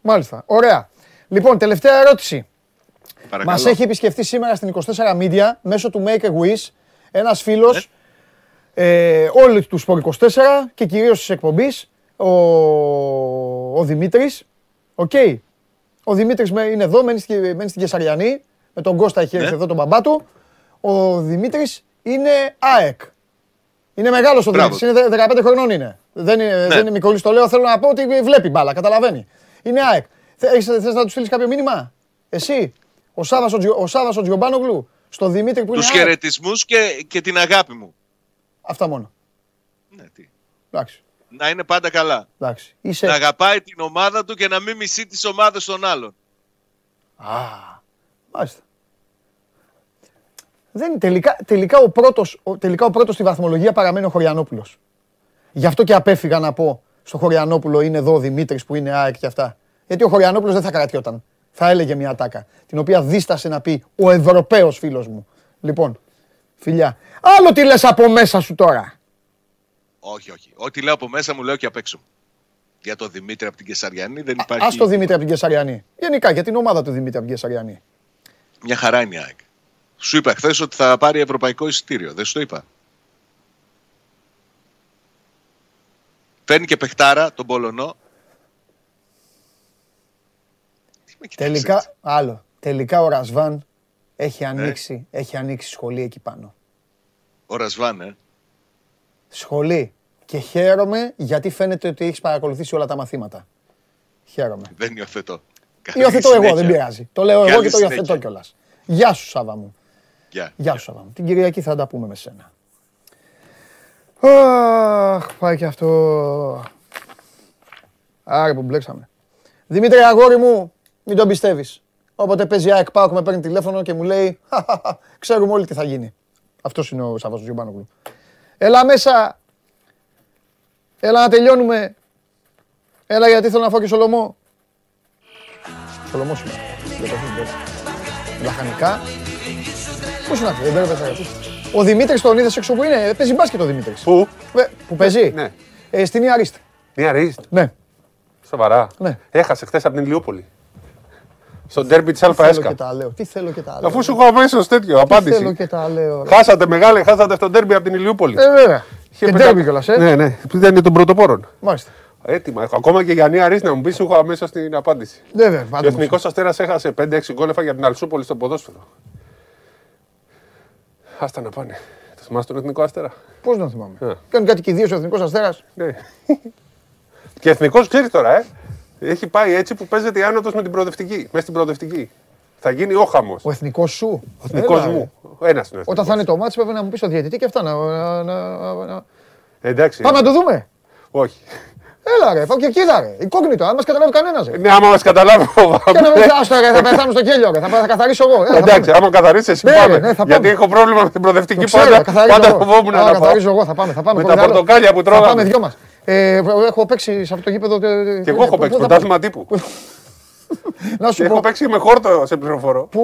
μάλιστα, ωραία. Λοιπόν τελευταία ερώτηση Μας έχει επισκεφτεί σήμερα στην 24 Media μέσω του Make a Wish ένας φίλος. Ναι. Ε, όλοι του Sport 24 και κυρίως της εκπομπής ο, ο Δημήτρης. Οκ. Okay. Ο Δημήτρης είναι εδώ, μένει, μένει στην Καισαριανή. Με τον Κώστα έχει έρθει ναι. εδώ τον μπαμπά του. Ο Δημήτρης είναι ΑΕΚ. Είναι μεγάλος ο Δημήτρης. Είναι 15 χρονών είναι. Δεν είναι, ναι. δεν είναι μικρός. Το λέω, θέλω να πω ότι βλέπει μπάλα. Καταλαβαίνει. Είναι ΑΕΚ. Θες να του στείλεις κάποιο μήνυμα, εσύ; Ο Σάββας ο, Σάββας ο Τζιομπάνογλου στο Δημήτρη που Τους είναι... Τους χαιρετισμούς και, και την αγάπη μου. Αυτά μόνο. Ναι, τι. Εντάξει. Να είναι πάντα καλά. Εντάξει. Είσαι... Να αγαπάει την ομάδα του και να μην μισεί τις ομάδες των άλλων. Α, μάλιστα. Δεν, τελικά, τελικά, ο πρώτος, τελικά ο πρώτος στη βαθμολογία παραμένει ο Χωριανόπουλος. Γι' αυτό και απέφυγα να πω στο Χωριανόπουλο είναι εδώ ο Δημήτρης που είναι ΑΕΚ και αυτά. Γιατί ο Χωριανόπουλος δεν θα κρατιόταν θα έλεγε μια τάκα. Την οποία δίστασε να πει ο Ευρωπαίος φίλος μου. Λοιπόν, φιλιά. Άλλο τι λες από μέσα σου τώρα. Όχι, όχι. Ό,τι λέω από μέσα μου λέω και απ' έξω. Για τον Δημήτρη από την Κεσαριανή δεν υπάρχει. Α το Δημήτρη από την Κεσαριανή. Γενικά για την ομάδα του Δημήτρη από την Κεσαριανή. Μια χαρά είναι η ΑΕΚ. Σου είπα χθες ότι θα πάρει ευρωπαϊκό εισιτήριο. Δεν σου το είπα. Φέρνει και παιχτάρα τον Πολωνό Τελικά, άλλο. Τελικά ο Ρασβάν έχει ναι. ανοίξει, έχει ανοίξει σχολή εκεί πάνω. Ο Ρασβάν, ε. Σχολή. Και χαίρομαι γιατί φαίνεται ότι έχεις παρακολουθήσει όλα τα μαθήματα. Χαίρομαι. Δεν υιοθετώ. Υιοθετώ εγώ, δεν πειράζει. Το λέω εγώ και το υιοθετώ κιόλας. Γεια σου, Σάβα μου. Γεια, Γεια σου, Σάβα μου. Την Κυριακή θα τα πούμε με σένα. Αχ, πάει και αυτό. Άρα που μπλέξαμε. Δημήτρη, αγόρι μου, μην τον πιστεύεις. Όποτε παίζει ΑΕΚ Πάοκ με παίρνει τηλέφωνο και μου λέει Ξέρουμε όλοι τι θα γίνει. Αυτός είναι ο Σάββατο Γιουμπάνογλου. Έλα μέσα. Έλα να τελειώνουμε. Έλα γιατί θέλω να φάω και Σολομό. Σολομός σήμερα. Λαχανικά. Πού είναι αυτό, δεν πρέπει Ο Δημήτρης τον είδες έξω που είναι. Παίζει μπάσκετ ο Δημήτρης. Πού; Που παίζει. Ναι. Ε, στην Ιαρίστ. Ιαρίστ. Ναι. Σοβαρά. Ναι. Έχασε χθες από την Ηλιούπολη. Στο ντέρμπι της ΑΕΣΚΑ. Τι θέλω και τα λέω. Αφού σου έχω αμέσως τέτοιο Τι απάντηση. θέλω και τα λέω. Χάσατε μεγάλη, χάσατε στο ντέρμπι από την Ηλιούπολη. Ε, βέβαια. Είχε Και πετά- ντέρμπι κιόλας, ε. Ναι, ναι. Που ήταν των πρωτοπόρων. Μάλιστα. Έτοιμα. έχω. Ακόμα και για Νέα Ρίς να μου πει, σου έχω αμέσως την απάντηση. Βέβαια, Ο πάντα. Εθνικός Αστέρας έχασε 5-6 γκολ έφαγε από την Αλσούπολη στο ποδόσφαιρο. Άστα να πάνε. Το θυμάσαι τον Εθνικό Αστέρα; Πώς να θυμάμαι. Ε. Κάνουν κάτι και οι δύο ο Εθνικός Αστέρας. Ναι. [laughs] και εθνικός ξέρει τώρα, ε. Έχει πάει έτσι που παίζεται η άνοδος με την προοδευτική. Μέσα στην προοδευτική. Θα γίνει ο χαμός. Ο εθνικός σου. Ο εθνικός Έλα, ρε. μου. Ένας είναι. ο Όταν θα εθνικός. είναι το μάτσο πρέπει να μου πεις το διαιτητή και αυτά να. να- να- να- Εντάξει. Πάμε να το δούμε. Όχι. Έλα ρε, πάω και κοίτα ρε. Incógnito, αν μας καταλάβει κανένας. ρε. Ναι, άμα μας καταλάβει, Και να φοβάμαι. μην άστο ρε, θα πεθάνω στο κέλιο ρε. Θα, θα καθαρίσω εγώ. Έλα, θα Εντάξει, πάμε. άμα καθαρίσει, εσύ Ναι, πάμε. ναι, θα Γιατί πάμε. έχω πρόβλημα με την Το προοδευτική ξέρω, πάντα. καθαρίζω Πάντα εγώ. φοβόμουν Α, να πάω. καθαρίζω εγώ, θα πάμε. Θα πάμε Με χωρίς τα άλλο. πορτοκάλια που Θα τρώγαμε. πάμε δυο μας. Ε, έχω παίξει σε αυτό το γήπεδο. ε, Και εγώ έχω παίξει πρωτάθλημα τύπου. Να Και σου έχω πω. παίξει με χόρτο σε πληροφορώ. Πού.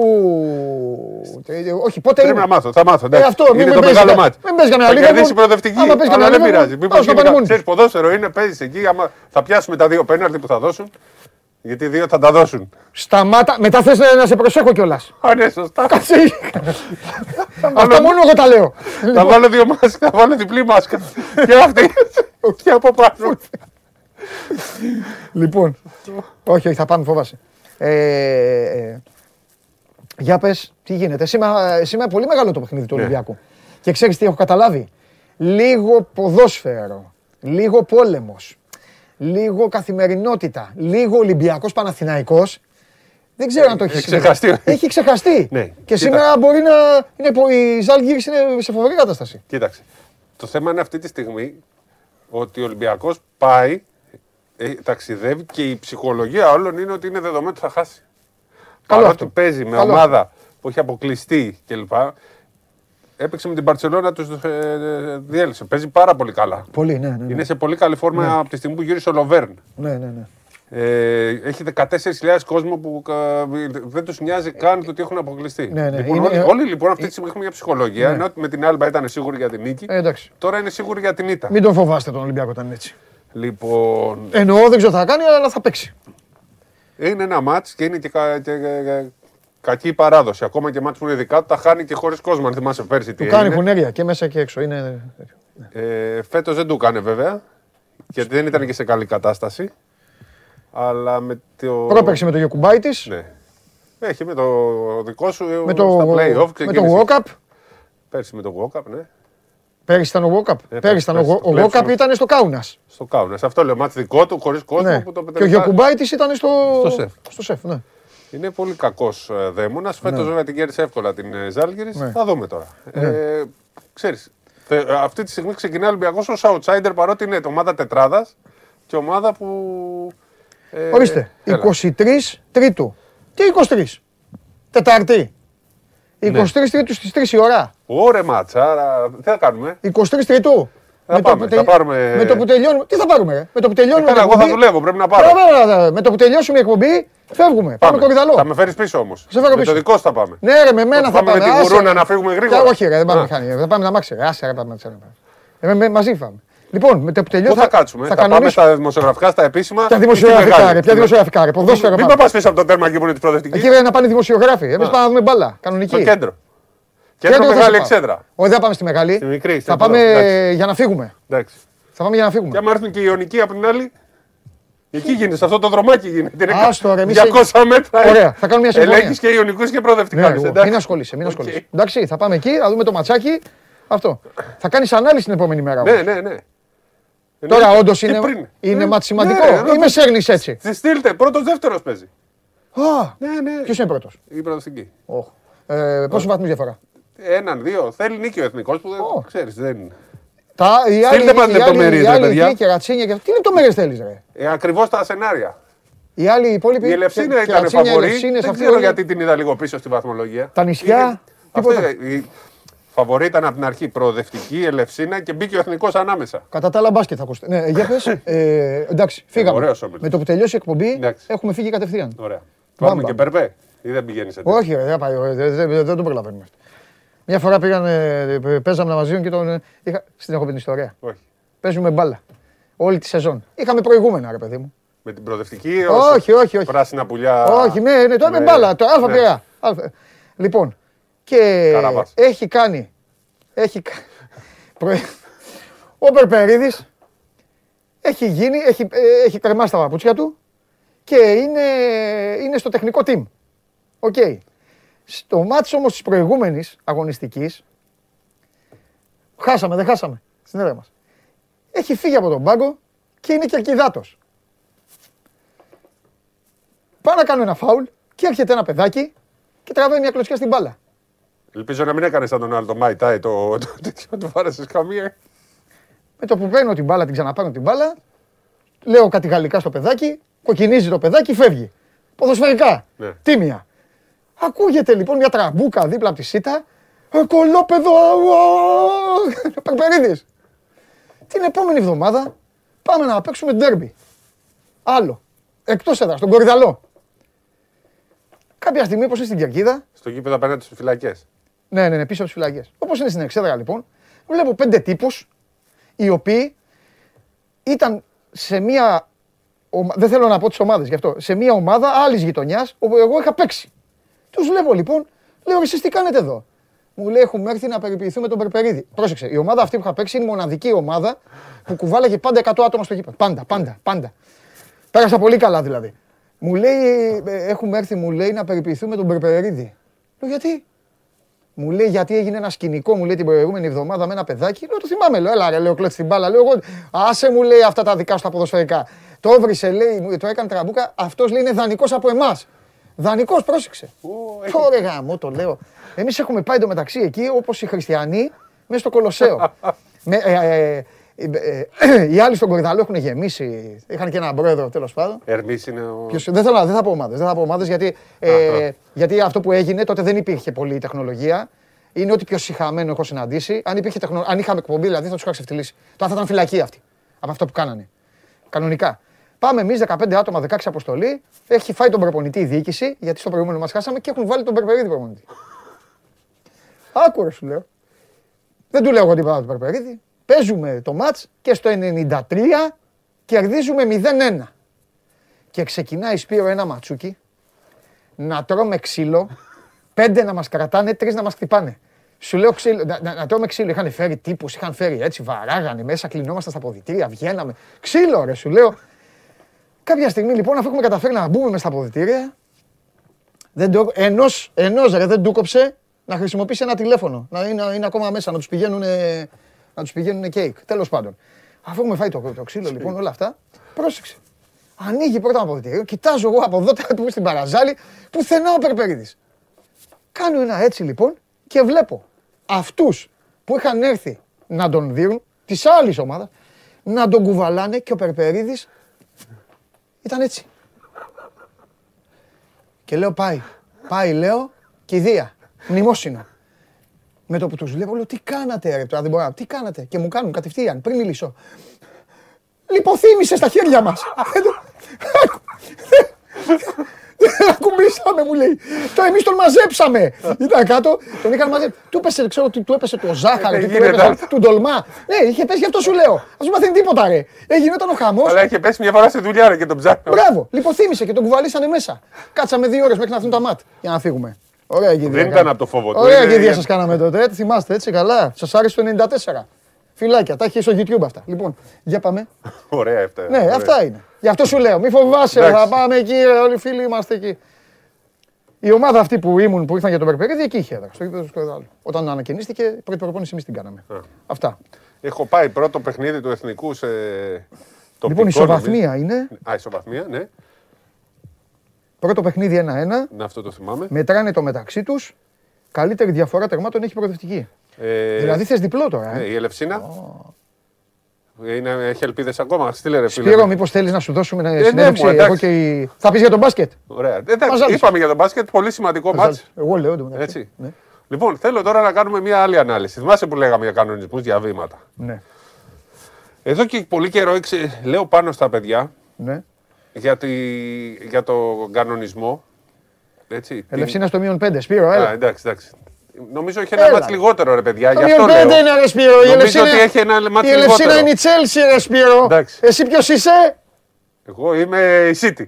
ε, Όχι, πότε Πρέπει είναι. να μάθω, θα μάθω. Ε, εντάξει. αυτό, μην είναι με το παίζεις μεγάλο κα- μάτι. μην παίζεις κανένα Θα Liverpool. κερδίσει η προοδευτική. Άμα παίζεις Αλλά κανένα δεν Liverpool, πειράζει. πάω Μήπως στο γίνει πάνε κα- μόνοι Ξέρεις, ποδόσφαιρο είναι, παίζεις εκεί. Άμα θα πιάσουμε τα δύο πέναλτι που θα δώσουν. Γιατί δύο θα τα δώσουν. Σταμάτα. Μετά θες να σε προσέχω κιόλας. Α, ναι, σωστά. Κάτσε. Αυτό μόνο εγώ τα λέω. Θα βάλω δύο μάσκα, θα βάλω διπλή μάσκα. Και αυτή. Και από πάνω. Λοιπόν. Όχι, όχι, θα πάμε, φοβάσαι. Ε, ε, για πες, τι γίνεται. Σήμερα, σήμερα πολύ μεγάλο το παιχνίδι του Ναι. Ολυμπιακού. Και ξέρεις τι έχω καταλάβει; Λίγο ποδόσφαιρο. Λίγο πόλεμος. Λίγο καθημερινότητα. Λίγο Ολυμπιακός Παναθηναϊκός. Δεν ξέρω αν το έχεις έχει ξεχαστεί. Έχει ξεχαστεί. Ναι, Και κοίτα. σήμερα μπορεί να. Είναι, πο- η Ζάλγκη είναι σε φοβερή κατάσταση. Κοίταξε. Το θέμα είναι αυτή τη στιγμή ότι ο Ολυμπιακός πάει, ε, ταξιδεύει και η ψυχολογία όλων είναι ότι είναι δεδομένο ότι θα χάσει. Καλό Παρότι αυτό. παίζει με Καλό ομάδα που έχει αποκλειστεί κλπ. Έπαιξε με την Παρσελόνα, του ε, ε, διέλυσε. Παίζει πάρα πολύ καλά. Πολύ, ναι, ναι. Ναι, Είναι σε πολύ καλή φόρμα από τη στιγμή που γύρισε ο Λοβέρν. ναι, ναι. ναι. Ε, έχει 14.000 κόσμο που ε, δεν τους νοιάζει καν το ότι έχουν αποκλειστεί. Ναι, ναι. Λοιπόν, Είναι- όλοι, όλοι λοιπόν αυτή τη στιγμή έχουν μια ψυχολογία. Ναι. Ενώ με την Άλμπα ήταν σίγουροι για την νίκη. Ε, εντάξει. Τώρα είναι σίγουροι για την ήττα. Μην τον φοβάστε τον Ολυμπιακό όταν είναι έτσι. Λοιπόν, Εννοώ, δεν ξέρω τι θα κάνει, αλλά θα παίξει. είναι ένα μάτς και είναι και, κα, και, και- και- κακή παράδοση. Ακόμα και μάτς που είναι δικά του τα χάνει και χωρίς κόσμο. Αν θυμάσαι πέρσι τι Του κάνει έγινε. κουνέρια και μέσα και έξω. Είναι... Ε, Φέτος δεν του έκανε βέβαια. Γιατί δεν ήταν και σε καλή κατάσταση. Αλλά με το. Πρόπερξη με το Γεκουμπάι της. Ναι. Έχει με το δικό σου Με το, στα play-off. με το ξεκίνησε. Walkup. Πέρσι με το Walkup, ναι. Πέρυσι ήταν ο Walkup. Ε, Πέρυσι ήταν ο πέρυσι, Γο- το ο κλέψιμο. Walkup ήταν στο Κάουνας. Στο Κάουνας. Αυτό λέω μάτς δικό του, χωρίς κόσμο. Ναι. Που το Και ο Γεκουμπάι της ήταν στο... Στο σεφ. Στο σεφ, ναι. Είναι πολύ κακός δαίμονας. Φέτος βέβαια την κέρδισε εύκολα την Ζάλγκηρη. Ναι. Θα δούμε τώρα. Ε, ξέρεις, θε- αυτή τη στιγμή ξεκινάει ο Ολυμπιακός ως outsider παρότι είναι το ομάδα τετράδας και ομάδα που. ε, Ορίστε, έλα. 23 Τρίτου. Τι 23. Τετάρτη. 23 Ναι. Τρίτους στις 3 η ώρα. Ωρε μάτσα, άρα τι θα κάνουμε; 23 Τρίτου. Θα Με το πάμε, που θα πάρουμε- Με το που τελειώνουμε. Τι θα πάρουμε, ρε; Με το που τελειώνουμε. Καλά, την εγώ θα εκπομπή- δουλεύω, πρέπει να πάρω. Βέβαια, βέβαια, Με το που τελειώσουμε η εκπομπή, φεύγουμε. Πάμε κορυδαλό. Θα με φέρεις πίσω όμως. Σε φέρω Με πίσω. το δικό σου θα πάμε. Ναι, ρε, με μένα Θα θα πάμε με πάμε. την Άσε, γουρούνα ρε. να φύγουμε γρήγορα. Κα- Όχι, ρε, δεν πάμε Α. μηχανή. Δεν πάμε να μάξε. ρε. Άσε, ρε, πάμε να ξέρουμε. Ε, με- μαζί πάμε. Λοιπόν, με το που Πού τελειώσει. θα κάτσουμε, θα, πάμε κανονίσω. στα δημοσιογραφικά, στα επίσημα. Ποια ή στη δημοσιογραφικά, μεγάλη; ρε, ποια δημοσιογραφικά, ρε. Ποδόσφαιρο Μην πάμε. με πα πίσω από το τέρμα εκεί που είναι της προοδευτικής. Εκεί ρε, να πάνε οι δημοσιογράφοι. Εμείς πάμε να δούμε μπάλα. Κανονική. Στο κέντρο. Κέντρο Κέντρο θα μεγάλη σε πάω. εξέδρα. Όχι, δεν θα πάμε στη μεγάλη. Στη μικρή, Θα στην πάμε εδώ, εντάξει. για να φύγουμε. Εντάξει. Θα πάμε για να Και φύγουμε. άμα έρθουν και οι Ιωνικοί από την άλλη. Εκεί γίνεται, σε αυτό το δρομάκι γίνεται. Είναι Άστο, ρε, εμείς 200 μέτρα. Ωραία, θα κάνουμε μια συμφωνία. Ελέγχεις και Ιωνικούς και Ναι, προοδευτικά. εγώ. εντάξει. Μην ασχολείσαι, μην Οκ. ασχολείσαι. Εντάξει, θα πάμε εκεί, θα δούμε το ματσάκι. Αυτό. Θα κάνεις ανάλυση την επόμενη μέρα. όμως. Ναι, ναι, ναι. Τώρα Εννοείται. όντως Και είναι, πριν. είναι Ναι, μάτι σημαντικό. ναι, ρε, Ή με σέρνει έτσι. Τη στείλτε, πρώτος δεύτερος παίζει. Α, Ναι, ναι. ποιος είναι πρώτος; Η προοδευτική. Ε, Πόσου βαθμού διαφορά; Έναν, δύο. Θέλει νίκη ο εθνικός που δεν Ω. ξέρεις. Δεν... Τα, οι άλλοι, Στείλτε μας οι άλλοι- λεπτομέρειες, οι ρε, άλλοι παιδιά. εκεί και ρατσίνια και Τι λεπτομέρειε θέλεις, ρε; Ε, Ακριβώς τα σενάρια. Οι άλλοι οι υπόλοιποι. Η Ελευσίνα και- ήταν Κερατσίνια, φαβορή. Ελευσίνες, Δεν αυτοί ξέρω όλοι. γιατί την είδα λίγο πίσω στη βαθμολογία. Τα νησιά, Είναι- τίποτα. Αυτή, η φαβορή ήταν από την αρχή προοδευτική, Ελευσίνα και μπήκε ο εθνικός ανάμεσα. Κατά τα άλλα μπάσκετ θα ακούσετε. Ναι, για πες. [laughs] Ε, εντάξει, φύγαμε. ωραίος όμιλος. Με το που τελειώσει η εκπομπή Εντάξει. έχουμε φύγει κατευθείαν. Ωραία. Μπαμπα. Πάμε και μπερμπέ. Ή δεν πηγαίνεις σε Όχι, ρε, δεν πάει, ρε, δεν, δεν, δεν το προλαβαίνουμε αυτό. Μια φορά πήγαν, ε, παίζαμε μαζί μου και τον. ε, Είχα, στην έχω πει την ιστορία. Όχι. Παίζουμε μπάλα. Όλη τη σεζόν. Είχαμε προηγούμενα, ρε παιδί μου. Με την προοδευτική. Όχι, όχι, όχι. Πράσινα πουλιά. Όχι, ναι, ναι, τώρα με Ναι. μπάλα. Το Α Ναι. πειρά. Α. Λοιπόν, και Καραβάς. έχει κάνει. Έχει κα- προ- Ο Περπερίδης έχει γίνει, έχει, ε, έχει κρεμάσει τα παπούτσια του και είναι, είναι στο τεχνικό team. Οκ. Στο ματς όμως της προηγούμενης αγωνιστικής, χάσαμε, δεν χάσαμε, στην έδρα μας. Έχει φύγει από τον πάγκο και είναι κερκιδάτος. Πάω να κάνω ένα φάουλ και έρχεται ένα παιδάκι και τραβάει μια κλωτσιά στην μπάλα. Ελπίζω να μην έκανες σαν τον άλλο το Μάι Τάι το το τέτοιο του βάρεσες καμία. Με το που παίρνω την μπάλα, την ξαναπάνω την μπάλα, λέω κάτι γαλλικά στο παιδάκι, κοκκινίζει το παιδάκι, φεύγει. Ποδοσφαιρικά. Ναι. Τίμια. Ακούγεται λοιπόν μια τραμπούκα δίπλα από τη σίτα. Ε, κολόπεδο! Περπερίδης. Την επόμενη εβδομάδα πάμε να παίξουμε ντέρμπι. Άλλο. Εκτός έδρας, στον Κορυδαλό. Κάποια στιγμή, όπως είναι στην Κερκίδα, Στο γήπεδο απέναντι στου φυλακές. ναι, ναι, ναι, πίσω από τις φυλακές. Όπως είναι στην Εξέδρα λοιπόν, βλέπω πέντε τύπους οι οποίοι ήταν σε μία. ομα- Δεν θέλω να πω τις ομάδες γι' αυτό. Σε μία ομάδα άλλης γειτονιάς όπου εγώ είχα παίξει. Τους βλέπω λοιπόν, λέω εσείς τι κάνετε εδώ; Μου λέει: Έχουμε έρθει να περιποιηθούμε τον Περπερίδη. Πρόσεξε, η ομάδα αυτή που είχα παίξει είναι η μοναδική ομάδα που κουβάλαγε πάντα 100 άτομα στο γήπεδο. Πάντα, πάντα, πάντα. Πέρασα πολύ καλά δηλαδή. Μου λέει: ε, Έχουμε έρθει, μου λέει, να περιποιηθούμε τον Περπερίδη. Λέω: Γιατί, μου λέει γιατί έγινε ένα σκηνικό, μου λέει την προηγούμενη εβδομάδα με ένα παιδάκι. Λέω το θυμάμαι, λέω, έλα ρε, λέω κλέτς την μπάλα. Λέω εγώ, άσε μου λέει αυτά τα δικά σου τα ποδοσφαιρικά. Το έβρισε, λέει, μου- το έκανε τραμπούκα. Αυτός λέει είναι δανεικός από εμάς. Δανεικός, πρόσεξε. Ωραία γάμο, το λέω. Εμείς έχουμε πάει το μεταξύ εκεί όπως οι χριστιανοί μέσα στο Κολοσσέο. [laughs] με, ε, ε, ε, ε, οι άλλοι στον Κορυδαλό έχουν γεμίσει. Είχαν και έναν πρόεδρο τέλος πάντων. Ερμής είναι ο. Ποιος, δεν, θέλω, δεν θα πω ομάδες, δεν θα πω ομάδες γιατί, ε, γιατί αυτό που έγινε τότε δεν υπήρχε πολλή τεχνολογία. Είναι ό,τι πιο συχαμένο έχω συναντήσει. Αν, υπήρχε τεχνο... Αν είχαμε εκπομπή, δηλαδή θα τους είχα ξεφτυλίσει. Τώρα θα ήταν φυλακή αυτή. Από αυτό που κάνανε. Κανονικά. Πάμε εμείς 15 άτομα, 16 αποστολή. Έχει φάει τον προπονητή η διοίκηση, γιατί στο προηγούμενο μας χάσαμε και έχουν βάλει τον Περπερίδη προπονητή. Άκουρε σου λέω. Δεν του λέω εγώ τίποτα του Περπερίδη. Παίζουμε το μάτς και στο 93 κερδίζουμε 0-1. Και ξεκινάει Σπύρο ένα ματσούκι να τρώμε ξύλο, πέντε να μας κρατάνε, τρεις να μας χτυπάνε. Σου λέω ξύλο, να, να, να τρώμε ξύλο. Είχαν φέρει τύπους, είχαν φέρει έτσι, βαράγανε μέσα, κλεινόμασταν στα ποδητήρια, βγαίναμε. Ξύλο ρε, σου λέω. Κάποια στιγμή λοιπόν, αφού έχουμε καταφέρει να μπούμε μες στα ποδητήρια, δεν το, ενός, ενός ρε, δεν του κόψε να χρησιμοποιήσει ένα τηλέφωνο. Να είναι, είναι ακόμα μέσα, να τους πηγαίνουν, να τους πηγαίνουν κέικ. Τέλος πάντων. Αφού έχουμε φάει το, το ξύλο λοιπόν όλα αυτά, πρόσεξε. Ανοίγει πρώτα ένα αποδητήριο, κοιτάζω εγώ από εδώ τώρα [laughs] που είμαι στην παραζάλη, πουθενά ο Περπερίδης. Κάνω ένα έτσι λοιπόν και βλέπω αυτούς που είχαν έρθει να τον δίνουν, της άλλης ομάδας, να τον κουβαλάνε και ο Περπερίδης ήταν έτσι. Και λέω πάει, πάει λέω, κηδεία, μνημόσυνο. Με το που τους βλέπω λέω τι κάνατε ρε τώρα δεν μπορώ, να- τι κάνατε και μου κάνουν κατευθείαν πριν μιλήσω. Λιποθύμησε στα χέρια μας. [laughs] [laughs] Δεν ακουμπήσαμε, μου λέει. Το εμείς τον μαζέψαμε. Ήταν κάτω, τον είχαν μαζέψει. Του έπεσε, ξέρω, του, του έπεσε το ζάχαρο, Δεν του, γίνεται έπεσε, αυτό. του ντολμά. Ναι, είχε πέσει, γι' αυτό σου λέω. Α μην μαθαίνει τίποτα, ρε. Έγινε ο χαμός. Αλλά είχε πέσει μια φορά στη δουλειά ρε, και τον ψάχνω. Μπράβο, λιποθύμησε και τον κουβαλήσανε μέσα. Κάτσαμε δύο ώρες μέχρι να έρθουν τα ματ για να φύγουμε. Ωραία κηδεία. Δεν ήταν από το φόβο του. Ωραία είναι- κηδεία σας κάναμε τότε. Ε, θυμάστε έτσι καλά. Σας άρεσε το 94. Φιλάκια, τα έχει στο YouTube αυτά. Λοιπόν, για πάμε. Ωραία αυτά. Ναι, ωραία. αυτά είναι. Γι' αυτό σου λέω, μη φοβάσαι, Εντάξει. θα πάμε εκεί, ρε, όλοι οι φίλοι είμαστε εκεί. Η ομάδα αυτή που ήμουν, που ήρθαν για τον Περπερίδη, εκεί είχε έδρα, στο γήπεδο του Σκορδάλου. Όταν ανακαινίστηκε, η πρώτη προπόνηση εμείς την κάναμε. Αυτά. Έχω πάει πρώτο παιχνίδι του εθνικού σε. τοπικό, Λοιπόν, η νομίζω. ισοβαθμία είναι Α, ισοβαθμία, ναι. πρώτο παιχνίδι 1-1. Ναι, αυτό το θυμάμαι. Μετράνε το μεταξύ τους. Καλύτερη διαφορά τερμάτων έχει η προοδευτική. Ε, Δηλαδή θες διπλό τώρα. ναι, Ε. η Ελευσίνα. Είναι, έχει ελπίδες ακόμα. Στείλε ρε φίλε. Σπύρο, μήπως θέλεις να σου δώσουμε ένα ναι, συνέντευξη; μου, εγώ εντάξει. και η- Θα πεις για τον μπάσκετ; Ωραία. Εντάξει, Μαζάλης. είπαμε για τον μπάσκετ, πολύ σημαντικό μάτς. Εγώ λέω εντωμεταξύ. Έτσι. Ναι. Λοιπόν, θέλω τώρα να κάνουμε μια άλλη ανάλυση. Θυμάσαι που λέγαμε για κανονισμούς, για βήματα. Ναι. Εδώ και πολύ καιρό εξε- λέω πάνω στα παιδιά ναι. για, τη, για το κανονισμό. Έτσι, την- Ελευσίνα στο μείον 5. Σπύρο, Α, έλα. εντάξει, εντάξει. Νομίζω έχει ένα Έλα. μάτς λιγότερο, ρε παιδιά. Το Γι' αυτό μείον 5 λέω. είναι ρε Σπύρο. Η Νομίζω Ελευσίνα, ότι έχει ένα μάτς η Ελευσίνα λιγότερο. είναι η Τσέλσι ρε Σπύρο. Εντάξει. Εσύ ποιος είσαι; Εγώ είμαι η City.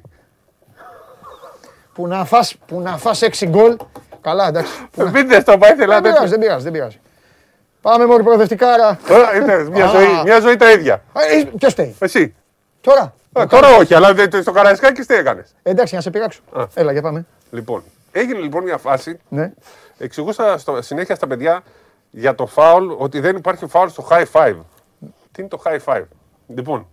Που να φας, που να φας 6 γκολ. Καλά, εντάξει. Που να- Πείτε στο πάει, Δεν θέλατε. πειράζει, δεν πειράζει, δεν πειράζει. Πάμε μόλι προοδευτικά. άρα. Α, είναι Μια Α. ζωή, μια ζωή τα ίδια. Α, ε, Ποιος φταίει; Εσύ. Τώρα. Α, Τώρα όχι, αλλά δε- στο Καραϊσκάκης τι έκανες; Εντάξει, να σε πειράξω. Α. Έλα, για πάμε. Λοιπόν, έγινε λοιπόν μια φάση. Ναι. Εξηγούσα στο, συνέχεια στα παιδιά για το foul ότι δεν υπάρχει foul στο high five. Τι είναι το high five; Λοιπόν,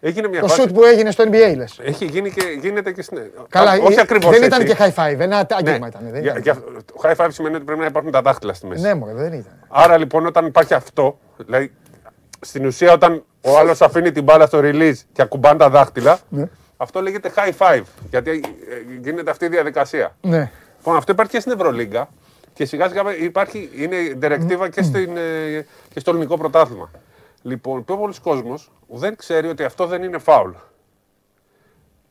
έγινε μια Το φάση. σουτ που έγινε στο NBA λες. Έχει γίνει και γίνεται και στην. Καλά, Α, όχι ε, ακριβώς δεν έτσι. ήταν και high five, ένα Ναι. άγγιγμα ήταν. δεν Για- ήταν. για- το high five σημαίνει ότι πρέπει να υπάρχουν τα δάχτυλα στη μέση. Ναι, μωρέ, δεν ήταν. Άρα λοιπόν όταν υπάρχει αυτό, δηλαδή στην ουσία όταν ο άλλος αφήνει την μπάλα στο release και ακουμπάνε τα δάχτυλα, Ναι. αυτό λέγεται high five. Γιατί ε, γίνεται αυτή η διαδικασία. Ναι. Λοιπόν, αυτό υπάρχει και στην Ευρωλίγκα και σιγά σιγά υπάρχει, είναι διρεκτίβα και, στην, ε, και στο ελληνικό πρωτάθλημα. Λοιπόν, πιο πολλοί κόσμος δεν ξέρει ότι αυτό δεν είναι φάουλ.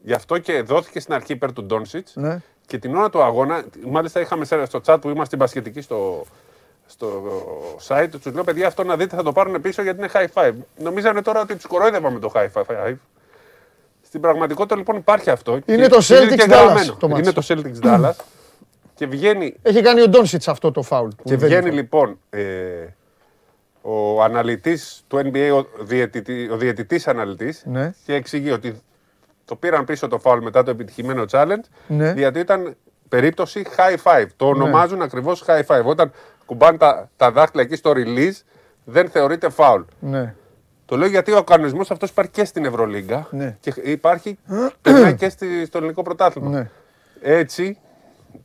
Γι' αυτό και δόθηκε στην αρχή υπέρ του Ντόνσιτς Ναι. και την ώρα του αγώνα, μάλιστα είχαμε σε- στο chat που είμαστε στην Πασχετική στο, στο site, τους λέω παιδιά αυτό να δείτε θα το πάρουν πίσω γιατί είναι high five. Νομίζανε τώρα ότι τους κορόιδευα με το high five. Στην πραγματικότητα λοιπόν υπάρχει αυτό. Είναι και- το και Celtics και Dallas γραμμένο. το μάτς. Είναι το Celtics Dallas και βγαίνει Έχει κάνει ο Ντόνσιτς αυτό το φάουλ. που και δεν βγαίνει είναι λοιπόν ε, ο αναλυτής του NBA, ο, διαιτητή, ο διαιτητής αναλυτής Ναι. και εξηγεί ότι το πήραν πίσω το φάουλ μετά το επιτυχημένο challenge Ναι. γιατί ήταν περίπτωση high five. Το ονομάζουν ακριβώς high five. Όταν ακουμπάνε τα, τα δάχτυλα εκεί στο release δεν θεωρείται φάουλ. Ναι. Το λέω γιατί ο κανονισμός αυτός υπάρχει και στην Ευρωλίγκα Ναι. και υπάρχει περνάει και στη, στο ελληνικό πρωτάθλημα. Ναι. Έτσι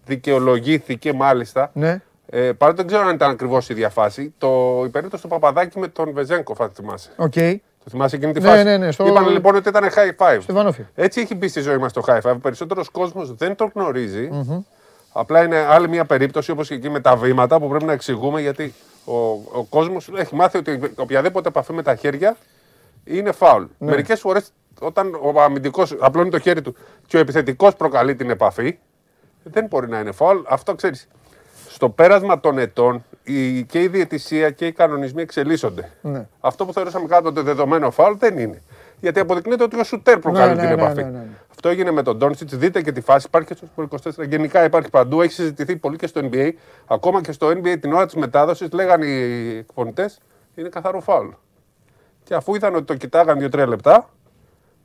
δικαιολογήθηκε μάλιστα. Ναι. Ε, παρότι δεν ξέρω αν ήταν ακριβώς η ίδια φάση, το, η περίπτωση του Παπαδάκη με τον Βεζέγκοφ, αν θυμάσαι. Οκ. Το θυμάσαι εκείνη τη Ναι, φάση; ναι, ναι, στο- Είπαν λοιπόν ότι ήταν high five. Στο Βανόφιο. Έτσι έχει μπει στη ζωή μας το high five. Ο περισσότερος κόσμος δεν το γνωριζει Απλά είναι άλλη μια περίπτωση όπως και εκεί με τα βήματα που πρέπει να εξηγούμε γιατί ο, ο κόσμος έχει μάθει ότι οποιαδήποτε επαφή με τα χέρια είναι φάουλ. Ναι. Μερικές φορές όταν ο αμυντικός απλώνει το χέρι του και ο επιθετικός προκαλεί την επαφή, δεν μπορεί να είναι φάουλ. Αυτό ξέρεις. Στο πέρασμα των ετών η, και η διαιτησία και οι κανονισμοί εξελίσσονται. Ναι. Αυτό που θεωρούσαμε κάποτε δεδομένο φάουλ δεν είναι. Γιατί αποδεικνύεται ότι ο Σουτέρ προκαλεί Ναι, την ναι, ναι, επαφή. ναι, ναι, ναι. Αυτό έγινε με τον Ντόνσιτς. Δείτε και τη φάση. Υπάρχει και στο 24. Γενικά υπάρχει παντού. Έχει συζητηθεί πολύ και στο NBA. Ακόμα και στο NBA την ώρα της μετάδοσης λέγανε οι εκπονητές είναι καθαρό φάουλ. Και αφού είδαν ότι το κοιτάγαν 2-3 λεπτά,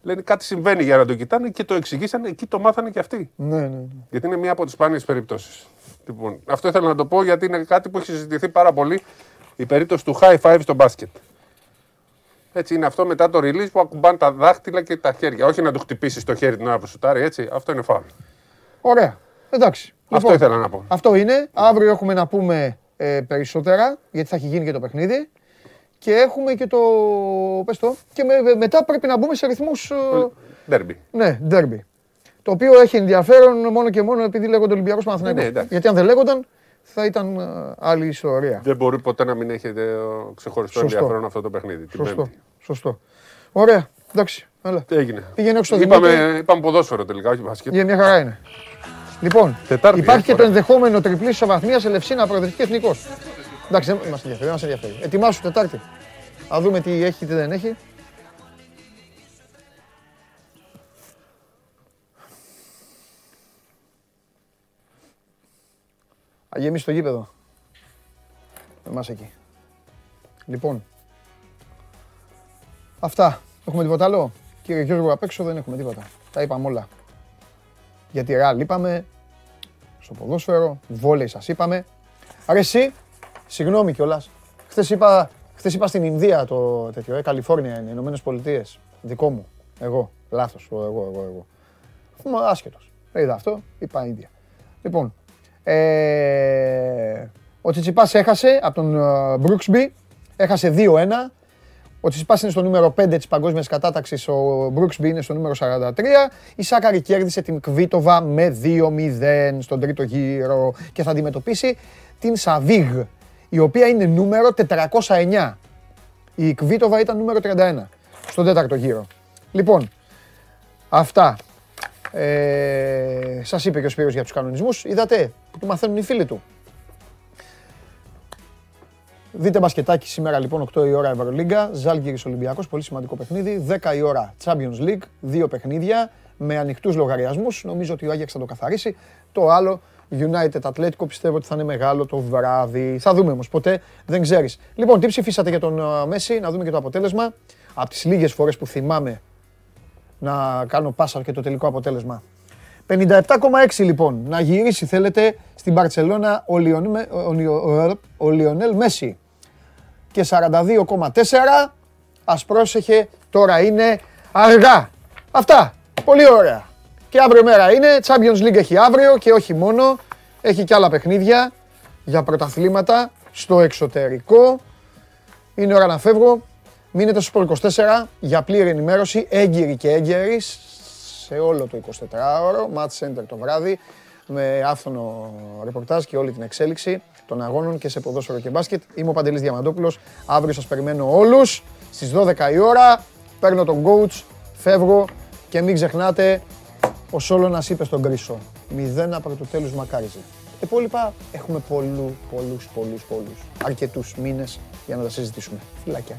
λένε κάτι συμβαίνει για να το κοιτάνε και το εξηγήσανε. Εκεί το μάθανε και αυτοί. Ναι, ναι, ναι. Γιατί είναι μία από τις σπάνιες περιπτώσεις. Λοιπόν, αυτό ήθελα να το πω γιατί είναι κάτι που έχει συζητηθεί πάρα πολύ η περίπτωση του high five στο μπάσκετ. Έτσι είναι αυτό μετά το release που ακουμπάνε τα δάχτυλα και τα χέρια. Όχι να του χτυπήσεις το χέρι την ώρα που σουτάρει, έτσι. Αυτό είναι φάουλ. Ωραία. Εντάξει. Αυτό ήθελα να πω. Αυτό είναι. Αύριο έχουμε να πούμε ε, περισσότερα, γιατί θα έχει γίνει και το παιχνίδι. Και έχουμε και το. Πες το. Και με- μετά πρέπει να μπούμε σε ρυθμούς... ε, Ντέρμπι. ναι, ντέρμπι. Το οποίο έχει ενδιαφέρον μόνο και μόνο επειδή λέγονται Ολυμπιακός Παναθηναϊκός. Ναι, εντάξει. γιατί αν δεν λέγονταν θα ήταν ε, άλλη ιστορία. Δεν μπορεί ποτέ να μην έχετε ε, ξεχωριστό Σωστό. ενδιαφέρον αυτό το παιχνίδι. την Σωστό. Πέμπτη. Σωστό. Ωραία. Εντάξει. Έλα. Τι έγινε. Πήγαινε έξω στο είπαμε, Δημήτρη. είπαμε ποδόσφαιρο τελικά, όχι μπάσκετ. Για μια χαρά είναι. Λοιπόν, Τετάρτη, υπάρχει ε, και το ωραία. ενδεχόμενο τριπλής ισοβαθμία σε Λευσίνα προοδευτική εθνικός. Εντάξει, δεν μας ενδιαφέρει. Δεν μας ενδιαφέρει. Ετοιμάσου Τετάρτη. Α δούμε τι έχει, τι δεν έχει. Α γεμίσει το γήπεδο. Εμάς εκεί. Λοιπόν. Αυτά. Έχουμε τίποτα άλλο; Κύριε Γιώργο, απ' έξω δεν έχουμε τίποτα. Τα είπαμε όλα. Για τη Ρεάλ είπαμε. Στο ποδόσφαιρο. Βόλεϊ σας είπαμε. Άρα εσύ, συγγνώμη κιόλας. Χθες είπα, χθες είπα στην Ινδία το τέτοιο, ε, Καλιφόρνια είναι, Ηνωμένες Πολιτείες. Δικό μου. Εγώ. Λάθος. Εγώ, εγώ, εγώ. εγώ. Αφού είμαι άσχετος. Είδα αυτό, είπα Ινδία. Λοιπόν, ε, ο Τσιτσιπάς έχασε από τον ε, Μπρούξμπι. Έχασε 2-1. Ο Τσιπάς είναι στο νούμερο 5 της παγκόσμιας κατάταξης, ο Μπρούξμπι είναι στο νούμερο 43. Η Σάκαρη κέρδισε την Κβίτοβα με 2-0 στον τρίτο γύρο και θα αντιμετωπίσει την Σαβίγ, η οποία είναι νούμερο 409. Η Κβίτοβα ήταν νούμερο 31 στον τέταρτο γύρο. Λοιπόν, αυτά. Ε, σας είπε και ο Σπύρος για τους κανονισμούς. Είδατε που του μαθαίνουν οι φίλοι του. Δείτε μπασκετάκι σήμερα λοιπόν 8 η ώρα Ευρωλίγκα, Ζάλγκυρης Ολυμπιακός, πολύ σημαντικό παιχνίδι. 10 η ώρα Champions League, δύο παιχνίδια με ανοιχτούς λογαριασμούς. Νομίζω ότι ο Άγιαξ θα το καθαρίσει. Το άλλο United Atletico πιστεύω ότι θα είναι μεγάλο το βράδυ. Θα δούμε όμως ποτέ, δεν ξέρεις. Λοιπόν, τι ψηφίσατε για τον Μέση, να δούμε και το αποτέλεσμα. Από τις λίγες φορές που θυμάμαι να κάνω πάσα και το τελικό αποτέλεσμα. 57,6 λοιπόν, να γυρίσει θέλετε στην Μπαρτσελώνα ο Λιονέλ Μέση. Και 42,4 ας πρόσεχε, τώρα είναι αργά. Αυτά, πολύ ωραία. Και αύριο μέρα είναι, Champions League έχει αύριο και όχι μόνο, έχει και άλλα παιχνίδια για πρωταθλήματα στο εξωτερικό. Είναι ώρα να φεύγω. Μείνετε στο 24 για πλήρη ενημέρωση, έγκυρη και έγκαιρη σε όλο το 24ωρο, Match Center το βράδυ, με άφθονο ρεπορτάζ και όλη την εξέλιξη των αγώνων και σε ποδόσφαιρο και μπάσκετ. Είμαι ο Παντελής Διαμαντόπουλος, αύριο σας περιμένω όλους, στις 12 η ώρα, παίρνω τον coach, φεύγω και μην ξεχνάτε, ο Σόλωνας είπε στον Κρίσο, μηδέν από το τέλος μακάριζε. Τα υπόλοιπα έχουμε πολλού, πολλούς, πολλούς, πολλούς, αρκετούς μήνες για να τα συζητήσουμε. Φιλάκια.